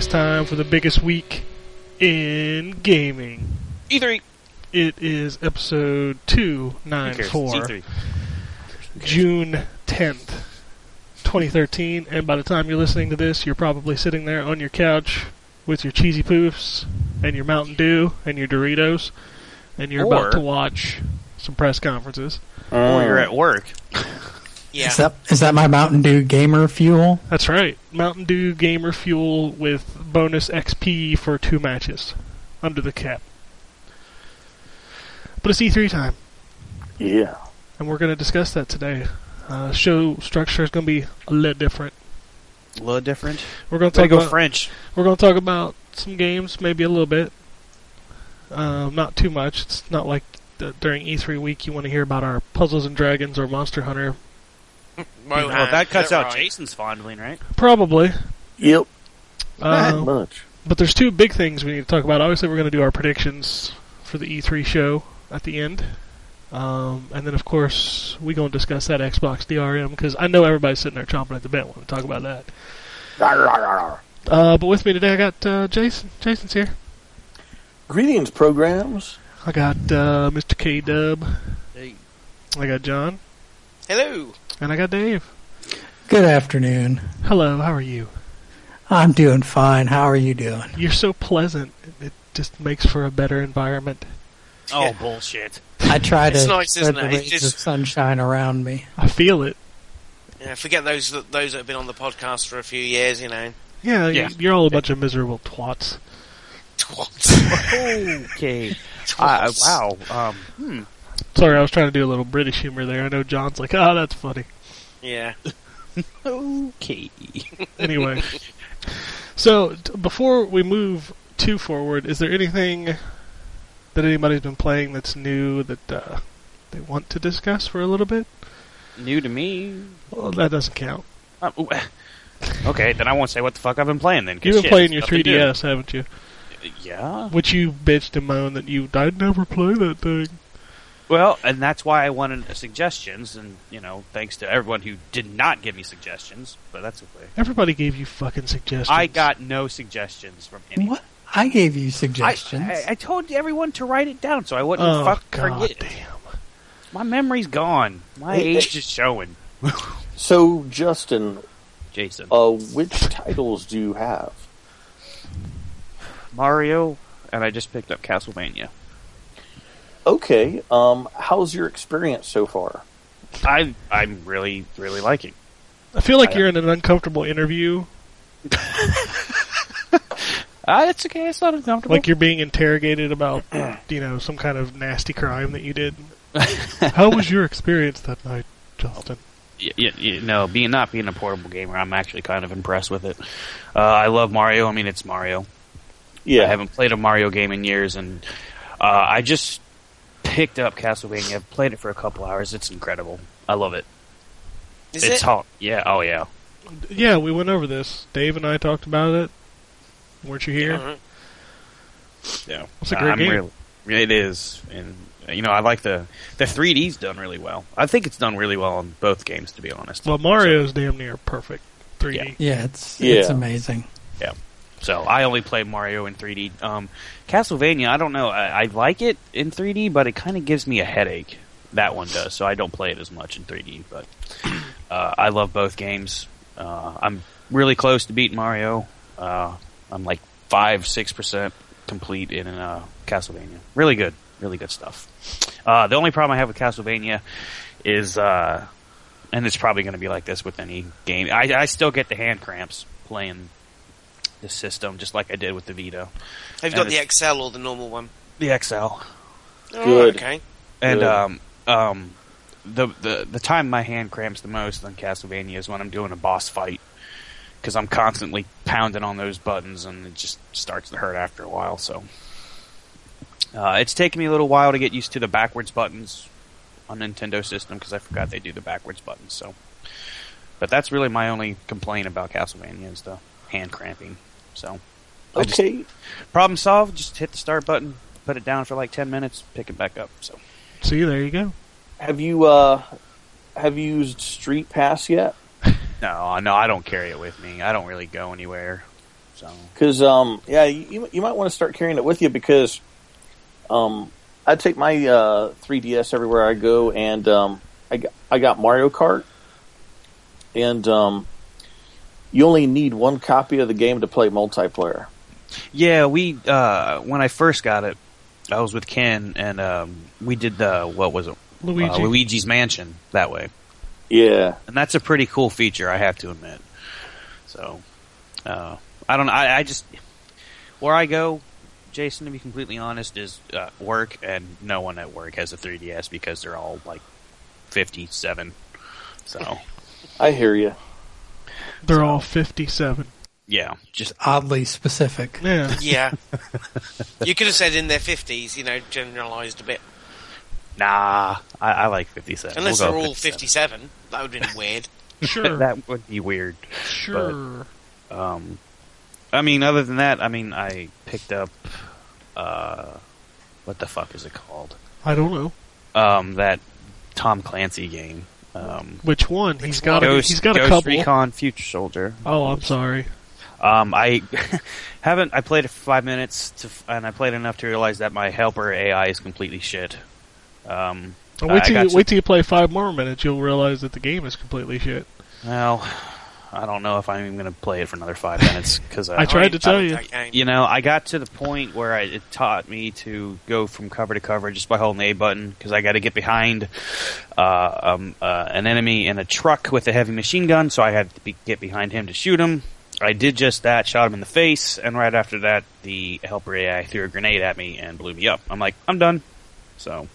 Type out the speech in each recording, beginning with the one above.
it's time for the biggest week in gaming. E3. It is episode Who cares? It's 294, June 10th, 2013. And by the time you're listening to this, you're probably sitting there on your couch with your cheesy poofs and your Mountain Dew and your Doritos, and you're about to watch some press conferences. Or you're uh, at work. Yeah. Is that is that my Mountain Dew gamer fuel? That's right, Mountain Dew Gamer Fuel with bonus XP for two matches under the cap. But it's E3 time. Yeah. and we're going to discuss that today. Uh, show structure is going to be a little different. A little different. We're going to Gotta talk go about French. we're going to talk about some games, maybe a little bit, um, not too much. It's not like the, during E3 week you want to hear about our Puzzles and Dragons or Monster Hunter. Well, that cuts out Jason's fondling, right? Probably, Yep. Not uh, much. but there's two big things we need to talk about. Obviously, we're going to do our predictions for the E3 show at the end. Um, and then, of course, we're going to discuss that Xbox DRM because I know everybody's sitting there chomping at the bit wanting to talk about that. Uh, but with me today, I got uh, Jason. Jason's here. Greetings, programs. I got uh, Mr. K Dub. Hey. I got John. Hello. And I got Dave. Good afternoon. Hello, how are you? I'm doing fine. How are you doing? You're so pleasant. It just makes for a better environment. Oh, bullshit. I try It's to nice, spread isn't the it? It's rays just- of sunshine around me. I feel it. Yeah, forget those that those that have been on the podcast for a few years, you know. Yeah, Yeah. you're all a bunch of miserable twats. Twats. Okay. Uh, wow. Um, hmm. Sorry, I was trying to do a little British humor there. I know John's like, oh, that's funny. Yeah. Okay. Anyway, so t- before we move too forward, is there anything that anybody's been playing that's new that uh, they want to discuss for a little bit? New to me. Well, that doesn't count. Uh, okay, then I won't say what the fuck I've been playing Then You've been shit, playing your stuff to do. 3DS, haven't you? Yeah. Which you bitched and moaned that you I'd never play that thing. Well, and that's why I wanted suggestions, and you know, thanks to everyone who did not give me suggestions, but that's okay. Everybody gave you fucking suggestions. I got no suggestions from anyone. What? I gave you suggestions. I, I told everyone to write it down so I wouldn't Oh fuck god forget. damn! My memory's gone. My Hey, age is showing. So, Justin, Jason, uh, which titles do you have? Mario, and I just picked up Castlevania. Okay. Um, how's your experience so far? I I'm really really liking. I feel like I- you're in an uncomfortable interview, Ah, it's okay. It's not uncomfortable. like you're being interrogated about, you know, some kind of nasty crime that you did. How was your experience that night, Justin? y- y- y- no, being not being a portable gamer, I'm actually kind of impressed with it. Uh, I love Mario. I mean, it's Mario. Yeah. I haven't played a Mario game in years, and uh, I just picked up Castlevania. I've played it for a couple hours. It's incredible. I love it. Is it's it? hot. Yeah. Oh yeah. Yeah, we went over this. Dave and I talked about it. Weren't you here? Alright. Yeah. It's a great I'm game. Really, it is, and you know, I like the the 3D's done really well. I think it's done really well in both games, to be honest. Well, Mario's damn near perfect 3D. yeah, it's Yeah. it's amazing. So I only play Mario in 3D. Um, Castlevania, I don't know. I, I like it in 3D, but it kind of gives me a headache. That one does, so I don't play it as much in 3D. But uh, I love both games. Uh, I'm really close to beating Mario. Uh, I'm like five, six percent complete in uh, Castlevania. Really good. really good stuff. Uh, the only problem I have with Castlevania is, uh, and it's probably going to be like this with any game. I, I still get the hand cramps playing the system, just like I did with the Vita, Have you got the XL or the normal one? the XL. Oh, Good. okay. And Good. um, um, the the the time my hand cramps the most on Castlevania is when I'm doing a boss fight because I'm constantly pounding on those buttons and it just starts to hurt after a while. So uh, it's taken me a little while to get used to the backwards buttons on Nintendo system because I forgot they do the backwards buttons. So, but that's really my only complaint about Castlevania is the hand cramping. So I just- Okay. problem solved. Just hit the start button, put it down for like ten minutes, pick it back up. So. See, there you go. Have you uh have you used Street Pass yet? No, no, I don't carry it with me. I don't really go anywhere. So Because um, yeah, you you might want to start carrying it with you because um, I take my uh 3ds everywhere I go, and um, I got, I got Mario Kart, and um, you only need one copy of the game to play multiplayer. yeah, we uh, when I first got it, I was with Ken and um, we did the what was it? Luigi. Uh, Luigi's Mansion that way, Yeah, and that's a pretty cool feature. I have to admit. So uh, I don't. know. I, I just where I go. Jason, to be completely honest, is uh, work, and no one at work has a 3DS because they're all like 57. So, I hear you. They're all 57. yeah, just Oddly specific. Yeah. Yeah. you could have said in their 50s, you know, generalised a bit. Nah, I, I like 57. Unless We'll they're all 57. That would have been weird. Sure. that would be weird. sure. Um, I mean, other than that, I mean, I picked up, uh, what the fuck is it called? I don't know. Um, that Tom Clancy game. Um, Which one? He's got a, Ghost, he's got a Ghost couple. Recon Future Soldier. Oh, I'm sorry. Um, I haven't. I played it five minutes, to, and I played enough to realize that my helper AI is completely shit. Um, Wait till, you, wait till you play five more minutes. You'll realize that the game is completely shit. Well, I don't know if I'm even going to play it for another five minutes because I tried to tell you. I- I- You know, I got to the point where I, it taught me to go from cover to cover just by holding the A button because I got to get behind uh, um, uh, an enemy in a truck with a heavy machine gun, so I had to be, get behind him to shoot him. I did just that, shot him in the face, and right after that, the helper AI threw a grenade at me and blew me up. I'm like, I'm done. So,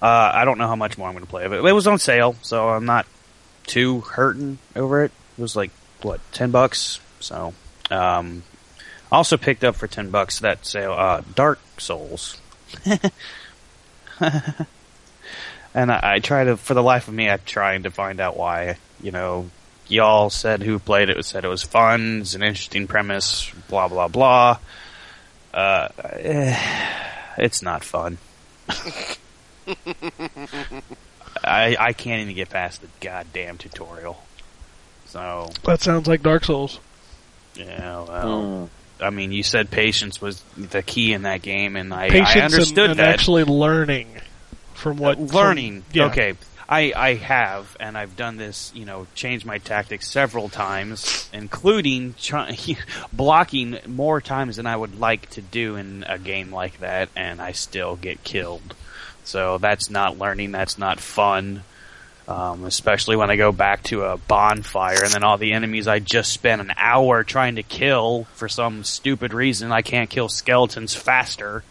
uh, I don't know how much more I'm going to play of it. It was on sale, so I'm not too hurting over it. It was like what ten bucks. So, um, also picked up for ten bucks that sale uh, Dark Souls, and I, I try to for the life of me I'm trying to find out why. You know, y'all said who played it said it was fun, it's an interesting premise, blah blah blah. Uh, eh, it's not fun. I I can't even get past the goddamn tutorial. So That sounds like Dark Souls. yeah, well, Mm. I mean, you said patience was the key in that game, and I, I understood and that. actually learning from what from- learning. yeah. Okay, I I have, and I've done this. You know, changed my tactics several times, including try, blocking more times than I would like to do in a game like that, and I still get killed. So that's not learning. That's not fun. Um, especially when I go back to a bonfire and then all the enemies I just spent an hour trying to kill for some stupid reason I can't kill skeletons faster.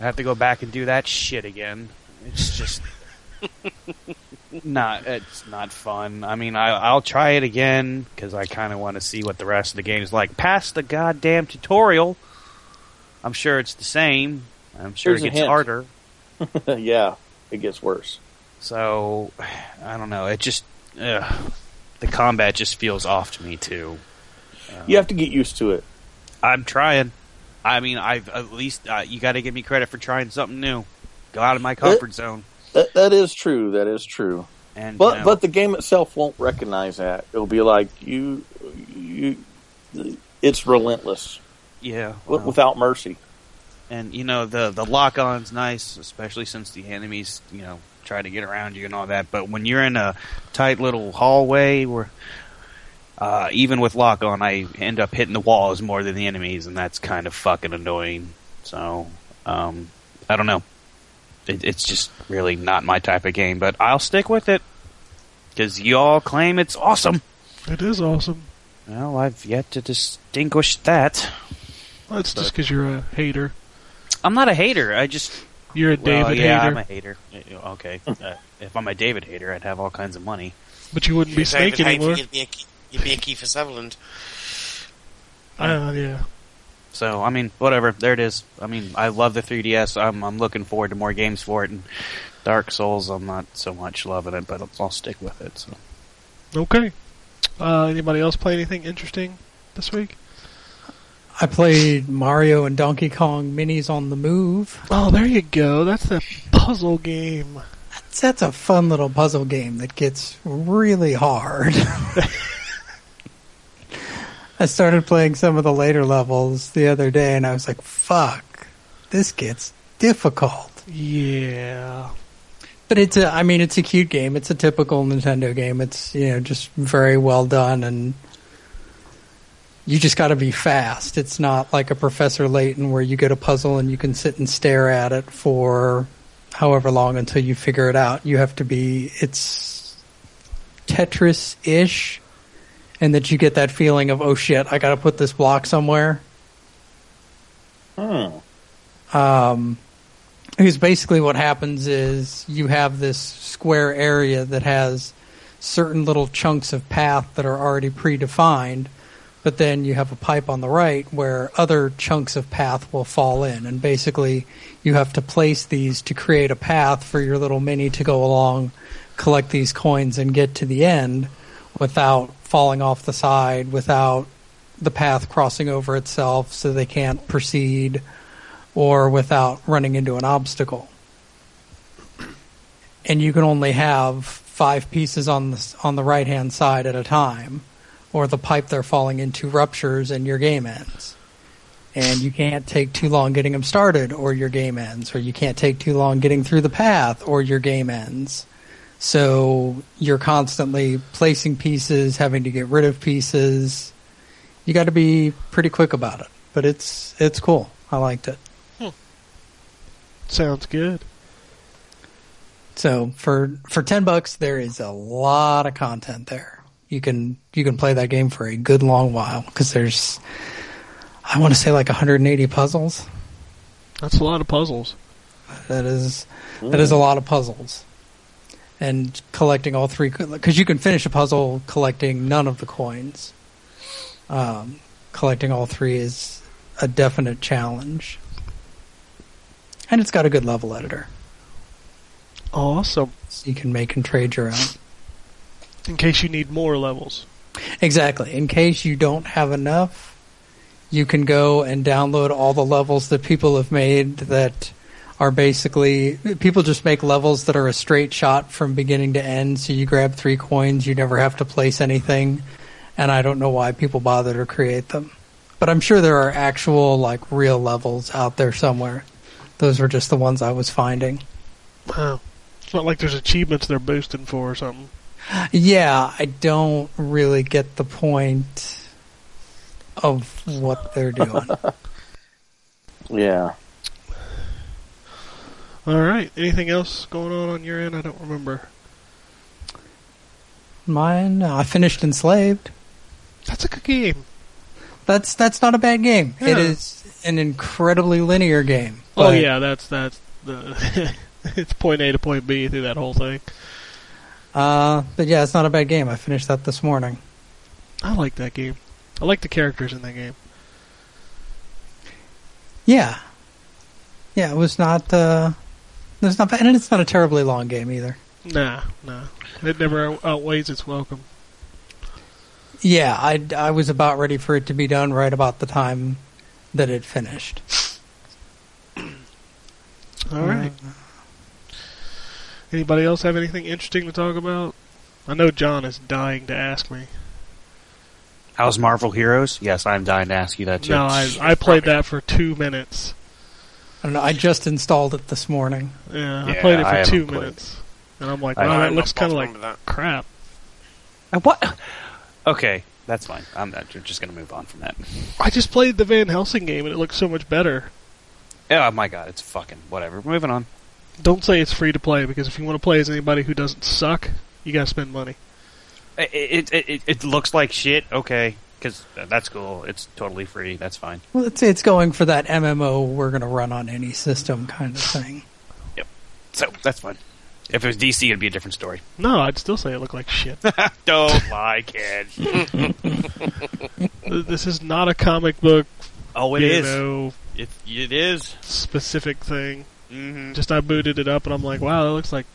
I have to go back and do that shit again. It's just not. It's not fun. I mean, I, I'll try it again because I kind of want to see what the rest of the game is like. Past the goddamn tutorial, I'm sure it's the same. I'm sure Here's it gets harder. yeah, it gets worse. So I don't know. It just ugh, the combat just feels off to me too. You have to get used to it. I'm trying. I mean, I've at least uh, you got to give me credit for trying something new. Go out of my comfort zone. That, that is true. That is true. And But you know, but the game itself won't recognize that. It'll be like you you. It's relentless yeah, well, without mercy. And you know the the lock on's nice, especially since the enemies you know try to get around you and all that. But when you're in a tight little hallway where uh, even with lock on, I end up hitting the walls more than the enemies, and that's kind of fucking annoying. So um, I don't know. It, it's just really not my type of game, but I'll stick with it because you all claim it's awesome. It is awesome. Well, I've yet to distinguish that. That's just because you're a hater. I'm not a hater. I just You're a well, David yeah, hater, I'm a hater. Okay, uh, if I'm a David Hayter, I'd have all kinds of money. but you wouldn't be If David Snake Hayter, anymore. You'd be a, Ke- you'd be a Kiefer Sutherland. Uh, yeah. So I mean, whatever. There it is. I mean, I love the 3DS. I'm I'm looking forward to more games for it. And Dark Souls, I'm not so much loving it, but I'll, I'll stick with it. So Okay. Uh, anybody else play anything interesting this week? I played Mario and Donkey Kong minis on the move. Oh, there you go. That's a puzzle game. That's, that's a fun little puzzle game that gets really hard. I started playing some of the later levels the other day and I was like, fuck, this gets difficult. Yeah. But it's a, I mean, it's a cute game. It's a typical Nintendo game. It's, you know, just very well done and you just gotta be fast. It's not like a Professor Layton where you get a puzzle and you can sit and stare at it for however long until you figure it out. You have to be, it's Tetris-ish and that you get that feeling of, oh shit, I gotta put this block somewhere. Hmm. Um, because basically what happens is you have this square area that has certain little chunks of path that are already predefined, but then you have a pipe on the right where other chunks of path will fall in, and basically you have to place these to create a path for your little mini to go along, collect these coins, and get to the end without falling off the side, without the path crossing over itself so they can't proceed or without running into an obstacle. And you can only have five pieces on the on the right hand side at a time, or the pipe they're falling into ruptures and your game ends. And you can't take too long getting them started, or your game ends. Or you can't take too long getting through the path, or your game ends. So you're constantly placing pieces, having to get rid of pieces. You got to be pretty quick about it, but it's it's cool. I liked it. Hmm. Sounds good. So for for ten bucks, there is a lot of content there. You can you can play that game for a good long while because there's I want to say like 180 puzzles. That's a lot of puzzles. That is that is a lot of puzzles, and collecting all three because you can finish a puzzle collecting none of the coins. Um, collecting all three is a definite challenge, and it's got a good level editor, Awesome. so you can make and trade your own. In case you need more levels. Exactly. In case you don't have enough, you can go and download all the levels that people have made that are basically people just make levels that are a straight shot from beginning to end. So you grab three coins, you never have to place anything, and I don't know why people bother to create them. But I'm sure there are actual like real levels out there somewhere. Those were just the ones I was finding. Wow. It's not like there's achievements they're boosting for or something. Yeah, I don't really get the point of what they're doing. Yeah. All right. Anything else going on on your end? I don't remember. Mine, uh, I finished Enslaved. That's a good game. That's that's not a bad game. It Yeah. is an incredibly linear game. Oh yeah, that's that's the. it's point A to point B through that whole thing. Uh, but yeah, it's not a bad game. I finished that this morning. I like that game. I like the characters in that game. Yeah, yeah, it was not. Uh, it was not and it's not a terribly long game either. Nah, nah. It never outweighs its welcome. Yeah, I I was about ready for it to be done right about the time that it finished. All right. Anybody else have anything interesting to talk about? I know John is dying to ask me. How's Marvel Heroes? Yes, I'm dying to ask you that too. No, I I played that for two minutes. I don't know. I just installed it this morning. Yeah, I played it for haven't two played minutes, and I'm like, I- wow, I'm that looks kind of like that. crap. And what? Okay, that's fine. I'm not, just going to move on from that. I just played the Van Helsing game, and it looks so much better. Oh my god, it's fucking whatever. Moving on. Don't say it's free to play because if you want to play as anybody who doesn't suck, you gotta spend money. It it it, it, it looks like shit. Okay, because that's cool. It's totally free. That's fine. Well, it's it's going for that MMO. We're going to run on any system kind of thing. Yep. So that's fine. If it was DC, it'd be a different story. No, I'd still say it looked like shit. Don't lie, kid. this is not a comic book, Oh, it you is. know, It it is. specific thing. Mm-hmm. Just I booted it up and I'm like, wow, that looks like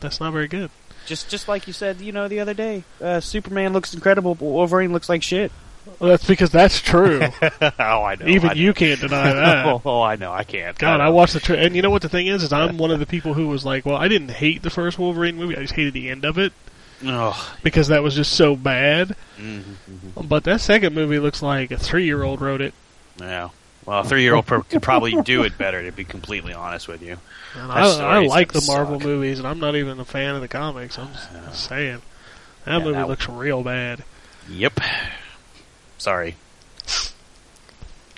that's not very good. Just just like you said, you know, the other day, uh, Superman looks incredible, but Wolverine looks like shit. Well, that's because that's true. oh, I know. Even I know. you can't deny that. oh, oh, I know. I can't. God, know. I watched the tra- and you know what the thing is is I'm one of the people who was like, well, I didn't hate the first Wolverine movie, I just hated the end of it Ugh. because that was just so bad. Mhm. But that second movie looks like a three year old wrote it. Yeah. Well, a three-year-old could probably do it better, to be completely honest with you. I, I like the gonna Marvel suck. movies, and I'm not even a fan of the comics. I'm just saying that Yeah, movie that- looks real bad. Yep. Sorry.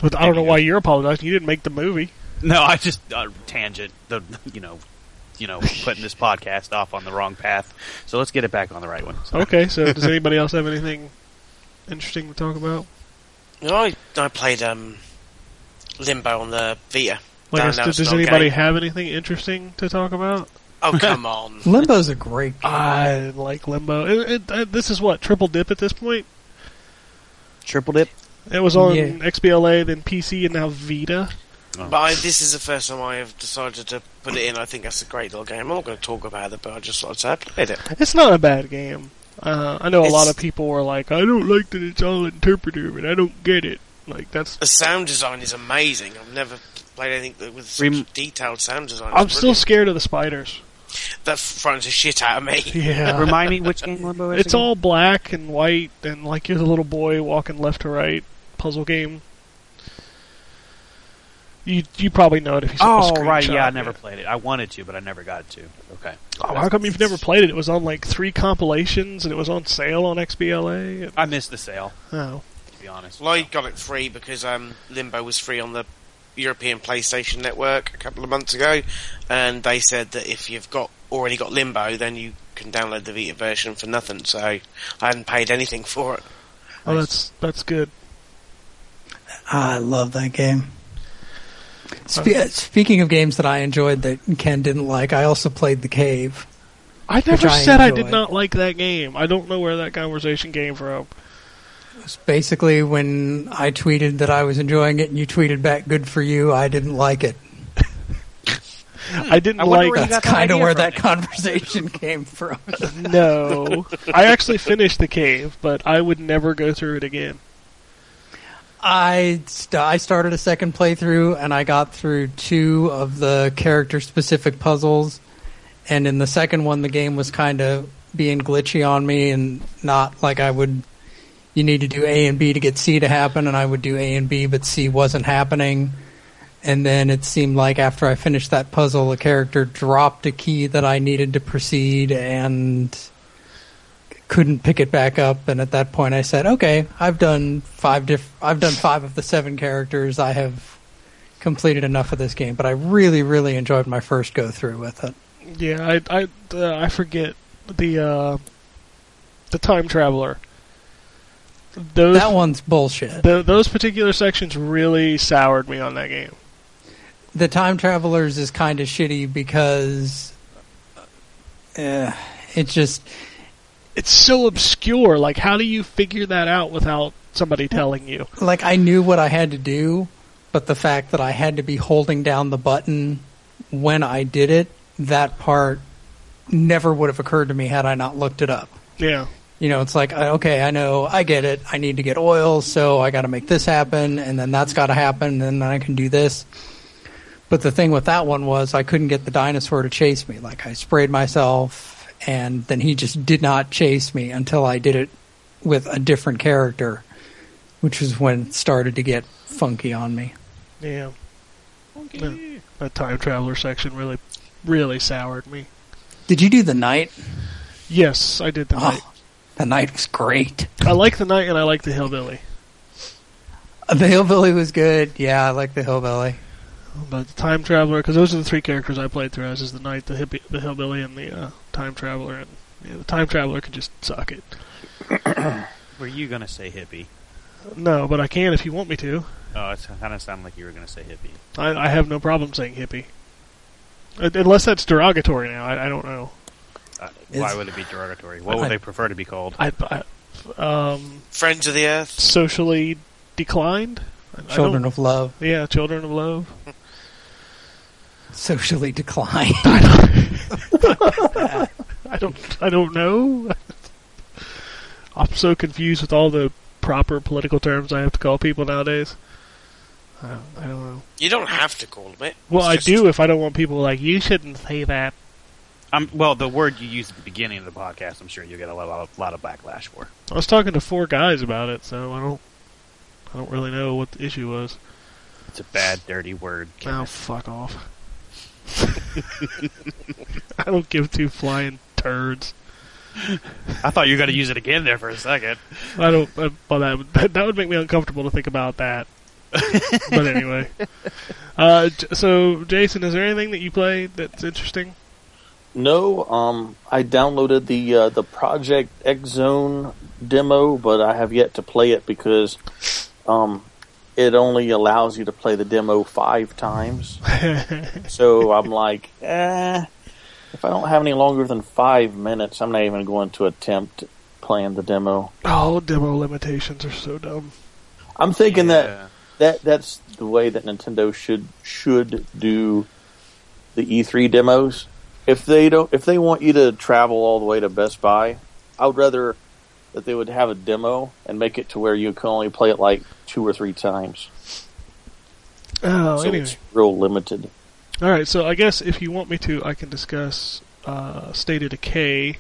But I don't know why you're apologizing. You didn't make the movie. No, I just uh, tangent. The you know, you know, putting this podcast off on the wrong path. So let's get it back on the right one. So, Okay, so does anybody else have anything interesting to talk about? No, I, I played um, Limbo on the Vita. Like, Down- does, does anybody game. have anything interesting to talk about? Oh, come on. Limbo's a great game. I like Limbo. It, it, uh, this is what triple dip at this point. triple dip. It was on Yeah. XBLA, then PC, and now Vita. But I, this is the first time I have decided to put it in. I think that's a great little game. I'm not going to talk about it, but I just thought I'd say I played it. It's not a bad game. Uh, I know a lot of people were like, "I don't like that it's all interpretive, and I don't get it." Like that's. The sound design is amazing. I've never played anything that- with such Rem- detailed sound design. I'm It's still scared of the spiders. That frightens the shit out of me. Yeah, Remind me which game Limbo is. it's again? all black and white, and like you're the little boy walking left to right. Puzzle game. You you probably know it if you saw Oh a right, yeah, I never it. played it. I wanted to, but I never got to. Okay. Oh, how come you've never played it? It was on like three compilations, and it was on sale on XBLA. I missed the sale, Oh, to be honest. Well, I got it free because um, Limbo was free on the European PlayStation Network a couple of months ago, and they said that if you've got already got Limbo, then you can download the Vita version for nothing. So I hadn't paid anything for it. oh, that's that's good. I love that game. Spe- speaking of games that I enjoyed that Ken didn't like, I also played The Cave. I never I said I did not like that game. I don't know where that conversation came from. It's basically when I tweeted that I was enjoying it and you tweeted back, good for you, I didn't like it. I didn't I like. where you That's got that kind of where that then. conversation came from. No, I actually finished the cave, but I would never go through it again. I st- I started a second playthrough and I got through two of the character specific puzzles, and in the second one the game was kind of being glitchy on me and not like I would. You need to do A and B to get C to happen, and I would do A and B, but C wasn't happening. And then it seemed like after I finished that puzzle, the character dropped a key that I needed to proceed and couldn't pick it back up and at that point I said, "Okay, I've done five diff- I've done 5 of the 7 characters. I have completed enough of this game." But I really really enjoyed my first go through with it. Yeah, I I uh, I forget the uh, the time traveler. Those That one's bullshit. tho- those particular sections really soured me on that game. The Time Travelers is kind of shitty because uh, it just It's so obscure. Like, how do you figure that out without somebody telling you? like I knew what I had to do, but the fact that I had to be holding down the button when I did it, that part never would have occurred to me had I not looked it up. Yeah, You know, it's like, uh, okay, I know, I get it. I need to get oil, so I got to make this happen, and then that's got to happen, and then I can do this. But the thing with that one was I couldn't get the dinosaur to chase me. Like, I sprayed myself, and then he just did not chase me until I did it with a different character, which was when it started to get funky on me. yeah. No, that time traveler section really, really soured me. Did you do the knight? Yes, I did the knight. The knight was great. I like the knight and I like the hillbilly. The hillbilly was good. Yeah, I like the hillbilly. But the time traveler, because those are the three characters I played through as is the knight, the hippie, the hillbilly, and the uh, time traveler. And yeah, the time traveler can just suck it. Were you gonna say hippie? No, but I can if you want me to. Oh, it kind of sounded like you were gonna say hippie. I, I have no problem saying hippie, Uh, unless that's derogatory. Now I, I don't know. Why would it be derogatory? What would I- they prefer to be called? I, I um, Friends of the Earth. socially declined. I- I Children of love, yeah, children of love. socially declined. I don't. I don't know. I'm so confused with all the proper political terms I have to call people nowadays. I don't, I don't know. You don't have to call them it. Well, I just- do if I don't want people like you shouldn't say that. Um, well, the word you used at the beginning of the podcast, I'm sure you'll get a lot, of, lot of backlash for. I was talking to four guys about it, so I don't. I don't really know what the issue was. It's a bad, dirty word. Now, fuck off. I don't give two flying turds. I thought you were going to use it again there for a second. I don't. Well, that would, that would make me uncomfortable to think about that. but anyway, uh, so Jason, is there anything that you play that's interesting? No, um, I downloaded the uh, the Project X Zone demo, but I have yet to play it because um, it only allows you to play the demo five times. so I'm like, eh, if I don't have any longer than five minutes, I'm not even going to attempt playing the demo. Oh, demo limitations are so dumb. I'm thinking that that that's the way that Nintendo should should do the E3 demos. If they don't, if they want you to travel all the way to Best Buy, I would rather that they would have a demo and make it to where you can only play it like two or three times. Oh, so anyway. it's real limited. All right, so I guess if you want me to, I can discuss uh, State of Decay.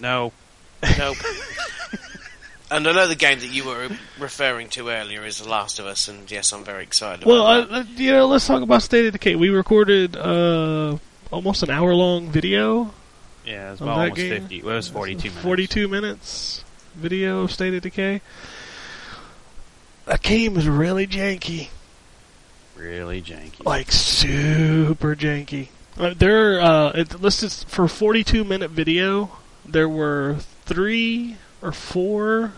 No. Nope. and another game that you were referring to earlier is The Last of Us, and yes, I'm very excited Well, about that. uh, uh, you know, let's talk about State of Decay. We recorded uh, almost an hour long video. Yeah, it was about almost game? 50. Well, it was 42 minutes. 42 minutes video of State of Decay. That game is really janky. Really janky. Like, super janky. Uh, there, uh, it listed for 42 minute video, there were three or four,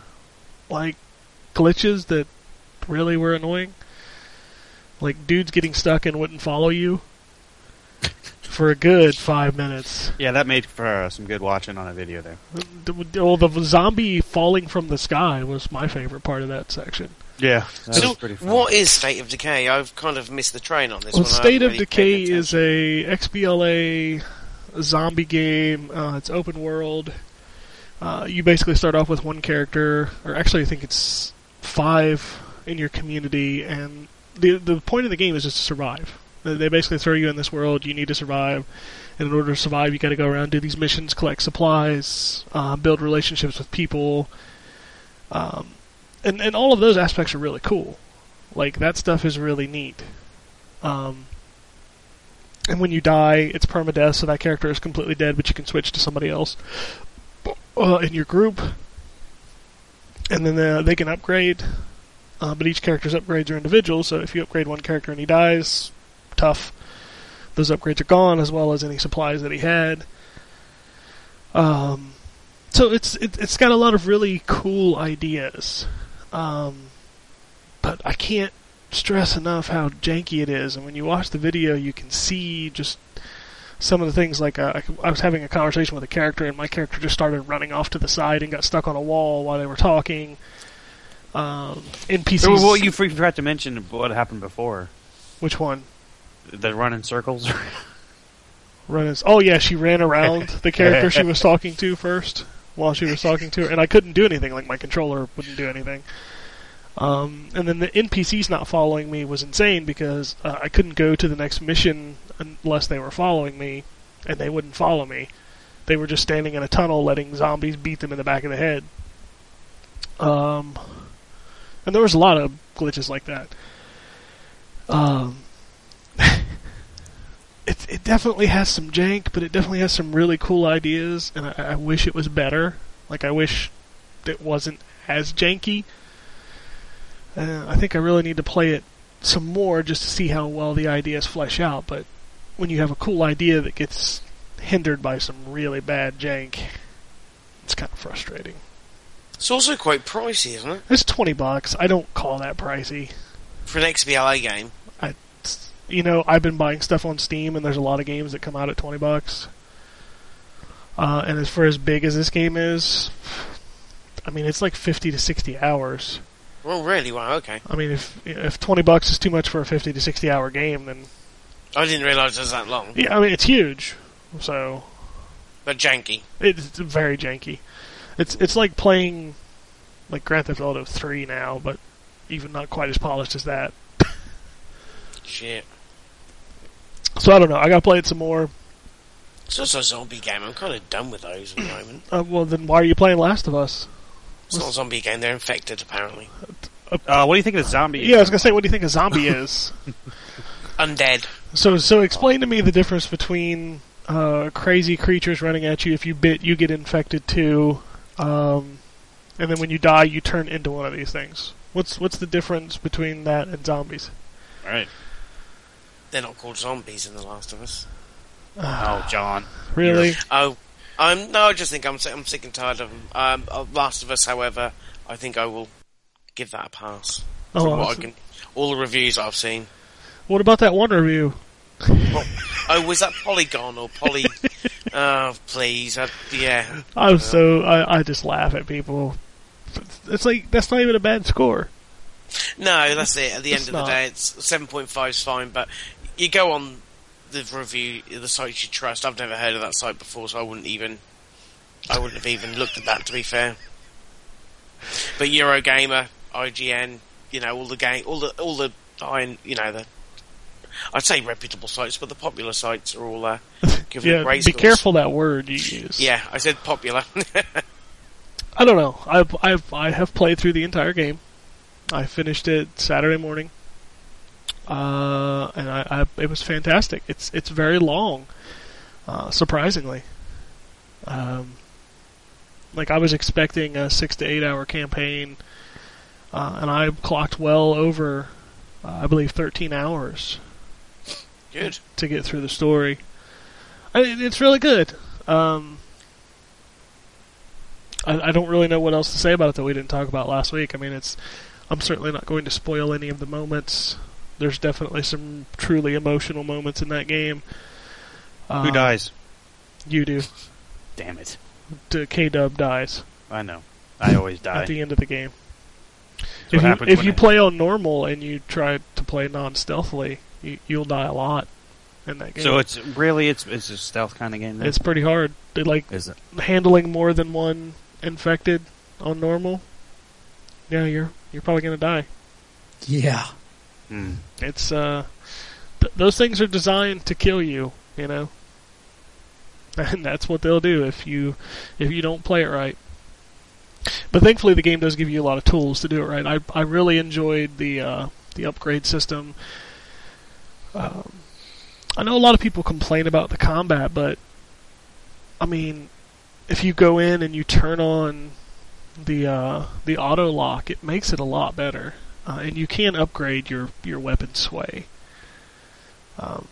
like, glitches that really were annoying. Like, dudes getting stuck and wouldn't follow you for a good five minutes. Yeah, that made for uh, some good watching on a video there. The- Well, the zombie falling from the sky was my favorite part of that section. Yeah. That so, was pretty fun. what is State of Decay? I've kind of missed the train on this Well, one. State of really Decay is a XBLA zombie game. Uh, it's open world. Uh, you basically start off with one character, or actually, I think it's five in your community, and the the point of the game is just to survive. They basically throw you in this world. You need to survive, and in order to survive, you got to go around do these missions, collect supplies, uh, build relationships with people, um, and and all of those aspects are really cool. Like that stuff is really neat. Um, and when you die, it's permadeath, so that character is completely dead, but you can switch to somebody else uh, in your group. And then uh, they can upgrade, uh, but each character's upgrades are individual, so if you upgrade one character and he dies, tough. Those upgrades are gone, as well as any supplies that he had. Um, so it's it, it's got a lot of really cool ideas, um, but I can't stress enough how janky it is. And when you watch the video, you can see just some of the things. Like uh, I was having a conversation with a character, and my character just started running off to the side and got stuck on a wall while they were talking. Um, NPCs. Well, you forgot to mention what happened before. which one? The run in circles. Run is. Oh yeah, she ran around the character she was talking to first while she was talking to her, and I couldn't do anything. Like my controller wouldn't do anything. Um, and then the NPCs not following me was insane because uh, I couldn't go to the next mission unless they were following me, and they wouldn't follow me. They were just standing in a tunnel, letting zombies beat them in the back of the head. Um, and there was a lot of glitches like that. Um, it it definitely has some jank, but it definitely has some really cool ideas, and I, I wish it was better. Like I wish it wasn't as janky. Uh, I think I really need to play it some more just to see how well the ideas flesh out. But when you have a cool idea that gets hindered by some really bad jank, it's kind of frustrating. It's also quite pricey, isn't it? It's twenty bucks. I don't call that pricey. For an XBLA game. You know, I've been buying stuff on Steam, and there's a lot of games that come out at twenty bucks. Uh, and as for as big as this game is, I mean, it's like fifty to sixty hours. Well, really? Wow, okay. I mean, if if twenty bucks is too much for a fifty to sixty hour game, then I didn't realise it was that long. yeah, I mean it's huge. So But janky. it's very janky. It's it's like playing like Grand Theft Auto three now, but even not quite as polished as that. Shit. So I don't know. I got to play it some more. It's also a zombie game. I'm kind of done with those at the moment. Uh, well, then why are you playing Last of Us? It's not a zombie game. They're infected, apparently. Uh, what do you think of the zombie? Yeah, I was gonna say, what do you think a zombie is? Undead. So, so explain to me the difference between uh, crazy creatures running at you. If you bit, you get infected too, um, and then when you die, you turn into one of these things. What's what's the difference between that and zombies? Right. They're not called zombies in The Last of Us. Oh, John. Really? Oh, I'm no. I just think I'm sick, I'm sick and tired of them. Um, Last of Us, however, I think I will give that a pass. Oh, From what I awesome. can, all the reviews I've seen. What about that one review? Oh, was that Polygon or Poly? oh, please. I, yeah. I was so I, I just laugh at people. It's like that's not even a bad score. No, that's it. At the It's end of not. the day, it's seven point five is fine. But you go on the review, the sites you trust. I've never heard of that site before, so I wouldn't even. I wouldn't have even looked at that. To be fair, but Eurogamer, IGN, you know, all the game, all the all the iron, you know, the. I'd say reputable sites, but the popular sites are all uh, giving Yeah, be scores. careful that word you use. Yeah, I said popular. I don't know. I've I've I have played through the entire game. I finished it Saturday morning, uh, and I, I it was fantastic. It's it's very long, uh, surprisingly. Um, like I was expecting a six to eight hour campaign, uh, and I clocked well over, uh, I believe, thirteen hours Good. to get through the story. I, it's really good. Um, I, I don't really know what else to say about it that we didn't talk about last week. I mean, it's. I'm certainly not going to spoil any of the moments. There's definitely some truly emotional moments in that game. Uh, Who dies? You do. Damn it. K Dub dies I know. I always die. at the end of the game. what If you, happens if you play on normal and you try to play non stealthily, you, you'll die a lot in that game. So it's really it's it's a stealth kind of game. Then? it's pretty hard. They like is it? handling more than one infected on normal, yeah, you're you're probably gonna die. Yeah. Hmm. It's uh, th- those things are designed to kill you, you know, and that's what they'll do if you if you don't play it right. But thankfully, the game does give you a lot of tools to do it right. I I really enjoyed the uh, the upgrade system. Um, I know a lot of people complain about the combat, but I mean, if you go in and you turn on the uh, the auto lock, it makes it a lot better, uh, and you can upgrade your your weapon sway. Um,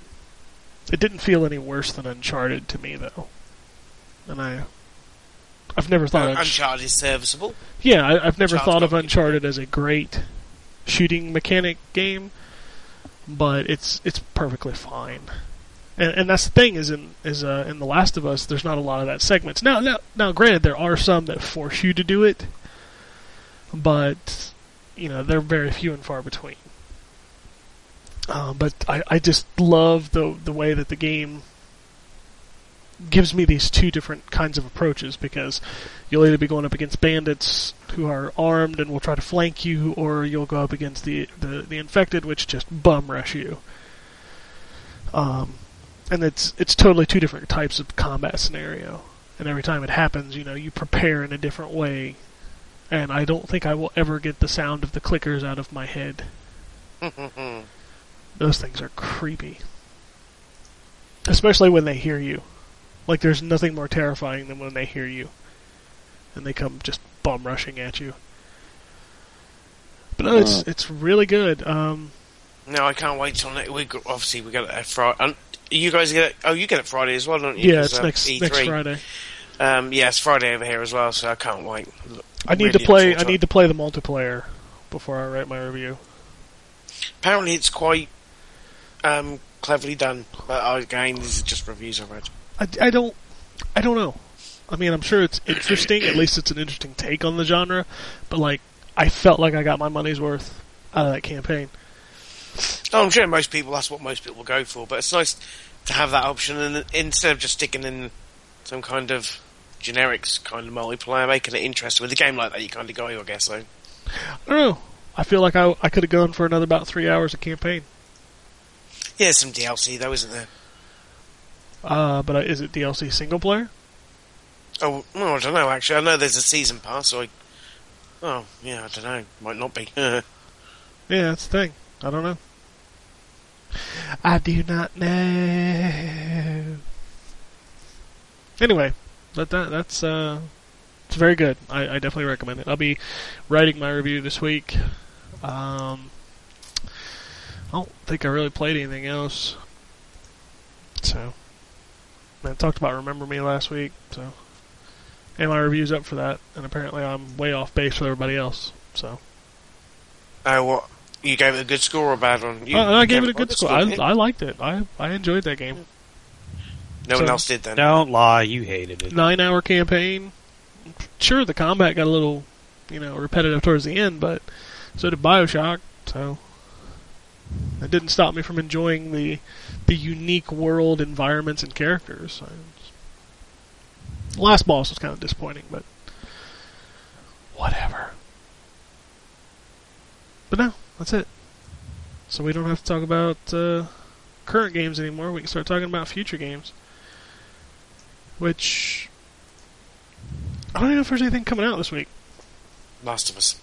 it didn't feel any worse than Uncharted to me, though, and I I've never thought Uh, Unch- Uncharted is serviceable. yeah, I, I've never Uncharted's thought of Uncharted as a great shooting mechanic game, but it's it's perfectly fine. And, and that's the thing is in is uh, in The Last of Us, there's not a lot of that segments. Now, now, now, granted, there are some that force you to do it, but you know they're very few and far between. Uh, but I, I just love the the way that the game gives me these two different kinds of approaches because you'll either be going up against bandits who are armed and will try to flank you, or you'll go up against the the, the infected, which just bum rush you. Um, and it's it's totally two different types of combat scenario, and every time it happens, you know, you prepare in a different way. And I don't think I will ever get the sound of the clickers out of my head. Those things are creepy. Especially when they hear you. Like there's nothing more terrifying than when they hear you. And they come just bum rushing at you. But no, it's it's really good. Um No, I can't wait till next week. Obviously, we got it Friday. You guys get it? Oh, you get it Friday as well, don't you? Yeah, 'Cause, it's um, next next E3. Friday. Um, yeah, it's Friday over here as well, so I can't wait. I need Really to play. I need to play the multiplayer before I write my review. Apparently, it's quite um, cleverly done. But uh, again, these are just reviews I've read. I, I don't. I don't know. I mean, I'm sure it's interesting. At least it's an interesting take on the genre. But like, I felt like I got my money's worth out of that campaign. Oh, I'm sure most people that's what most people go for, but it's nice to have that option, and instead of just sticking in some kind of generics kind of multiplayer, making it interesting with a game like that, you kind of go, I guess so. I don't know. I feel like I I could have gone for another about three hours of campaign. Yeah, there's some DLC though, isn't there? Uh, but uh, is it DLC single player? Oh, well, I don't know. Actually, I know there's a season pass. So I, oh, yeah, I don't know. Might not be. Yeah, that's the thing. I don't know. I do not know. Anyway, that, that that's uh, it's very good. I, I definitely recommend it. I'll be writing my review this week. Um, I don't think I really played anything else. So, I talked about Remember Me last week. So, and my review's up for that. And apparently, I'm way off base with everybody else. So. Oh, what? You gave it a good score or a bad one? You Uh, I gave it a good quite score. I. I liked it. I, I enjoyed that game. No one else did then. Don't lie, you hated it. Nine hour campaign. Sure, the combat got a little, you know, repetitive towards the end, but so did Bioshock. So that didn't stop me from enjoying the the unique world, environments, and characters. I was- last boss was kind of disappointing, but whatever. But no, that's it. So we don't have to talk about uh, current games anymore. We can start talking about future games. Which I don't even know if there's anything coming out this week. Last of Us.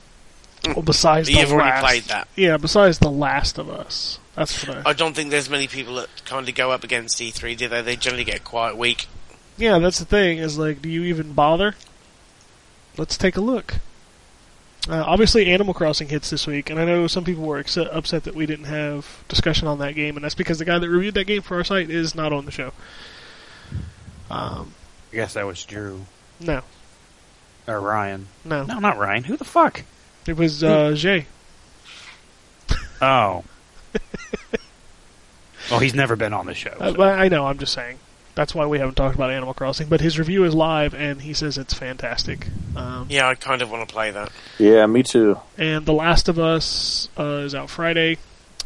Well, besides You've the already last, played that. Yeah, besides the Last of Us. That's what I. I don't think there's many people that kind of go up against E3, do they? They generally get a quiet week. Yeah, that's the thing. Is like, do you even bother? Let's take a look. Uh, obviously, Animal Crossing hits this week, and I know some people were ex- upset that we didn't have discussion on that game, and that's because the guy that reviewed that game for our site is not on the show. Um, I guess that was Drew. no, Or Ryan. no, No, not Ryan. Who the fuck? it was uh, Jay. Oh. well, he's never been on the show. Uh, so- but I know. I'm just saying. That's why we haven't talked about Animal Crossing. But his review is live, and he says it's fantastic. Um, Yeah, I kind of want to play that. Yeah, me too. And The Last of Us uh, is out Friday,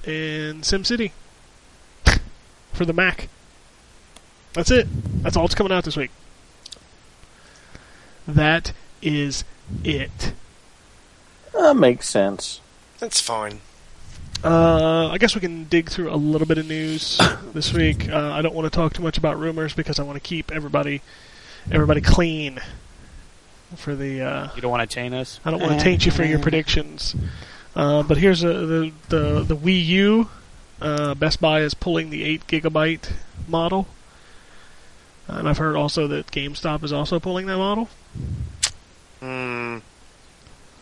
and SimCity for the Mac. That's it. That's all that's coming out this week. That is it. That makes sense. That's fine. Uh, I guess we can dig through a little bit of news this week. Uh, I don't want to talk too much about rumors because I want to keep everybody everybody clean for the. Uh, you don't want to taint us? I don't want to taint you for your predictions. Uh, but here's a, the the the Wii U. Uh, Best Buy is pulling the eight gigabyte model, and I've heard also that GameStop is also pulling that model. Hmm.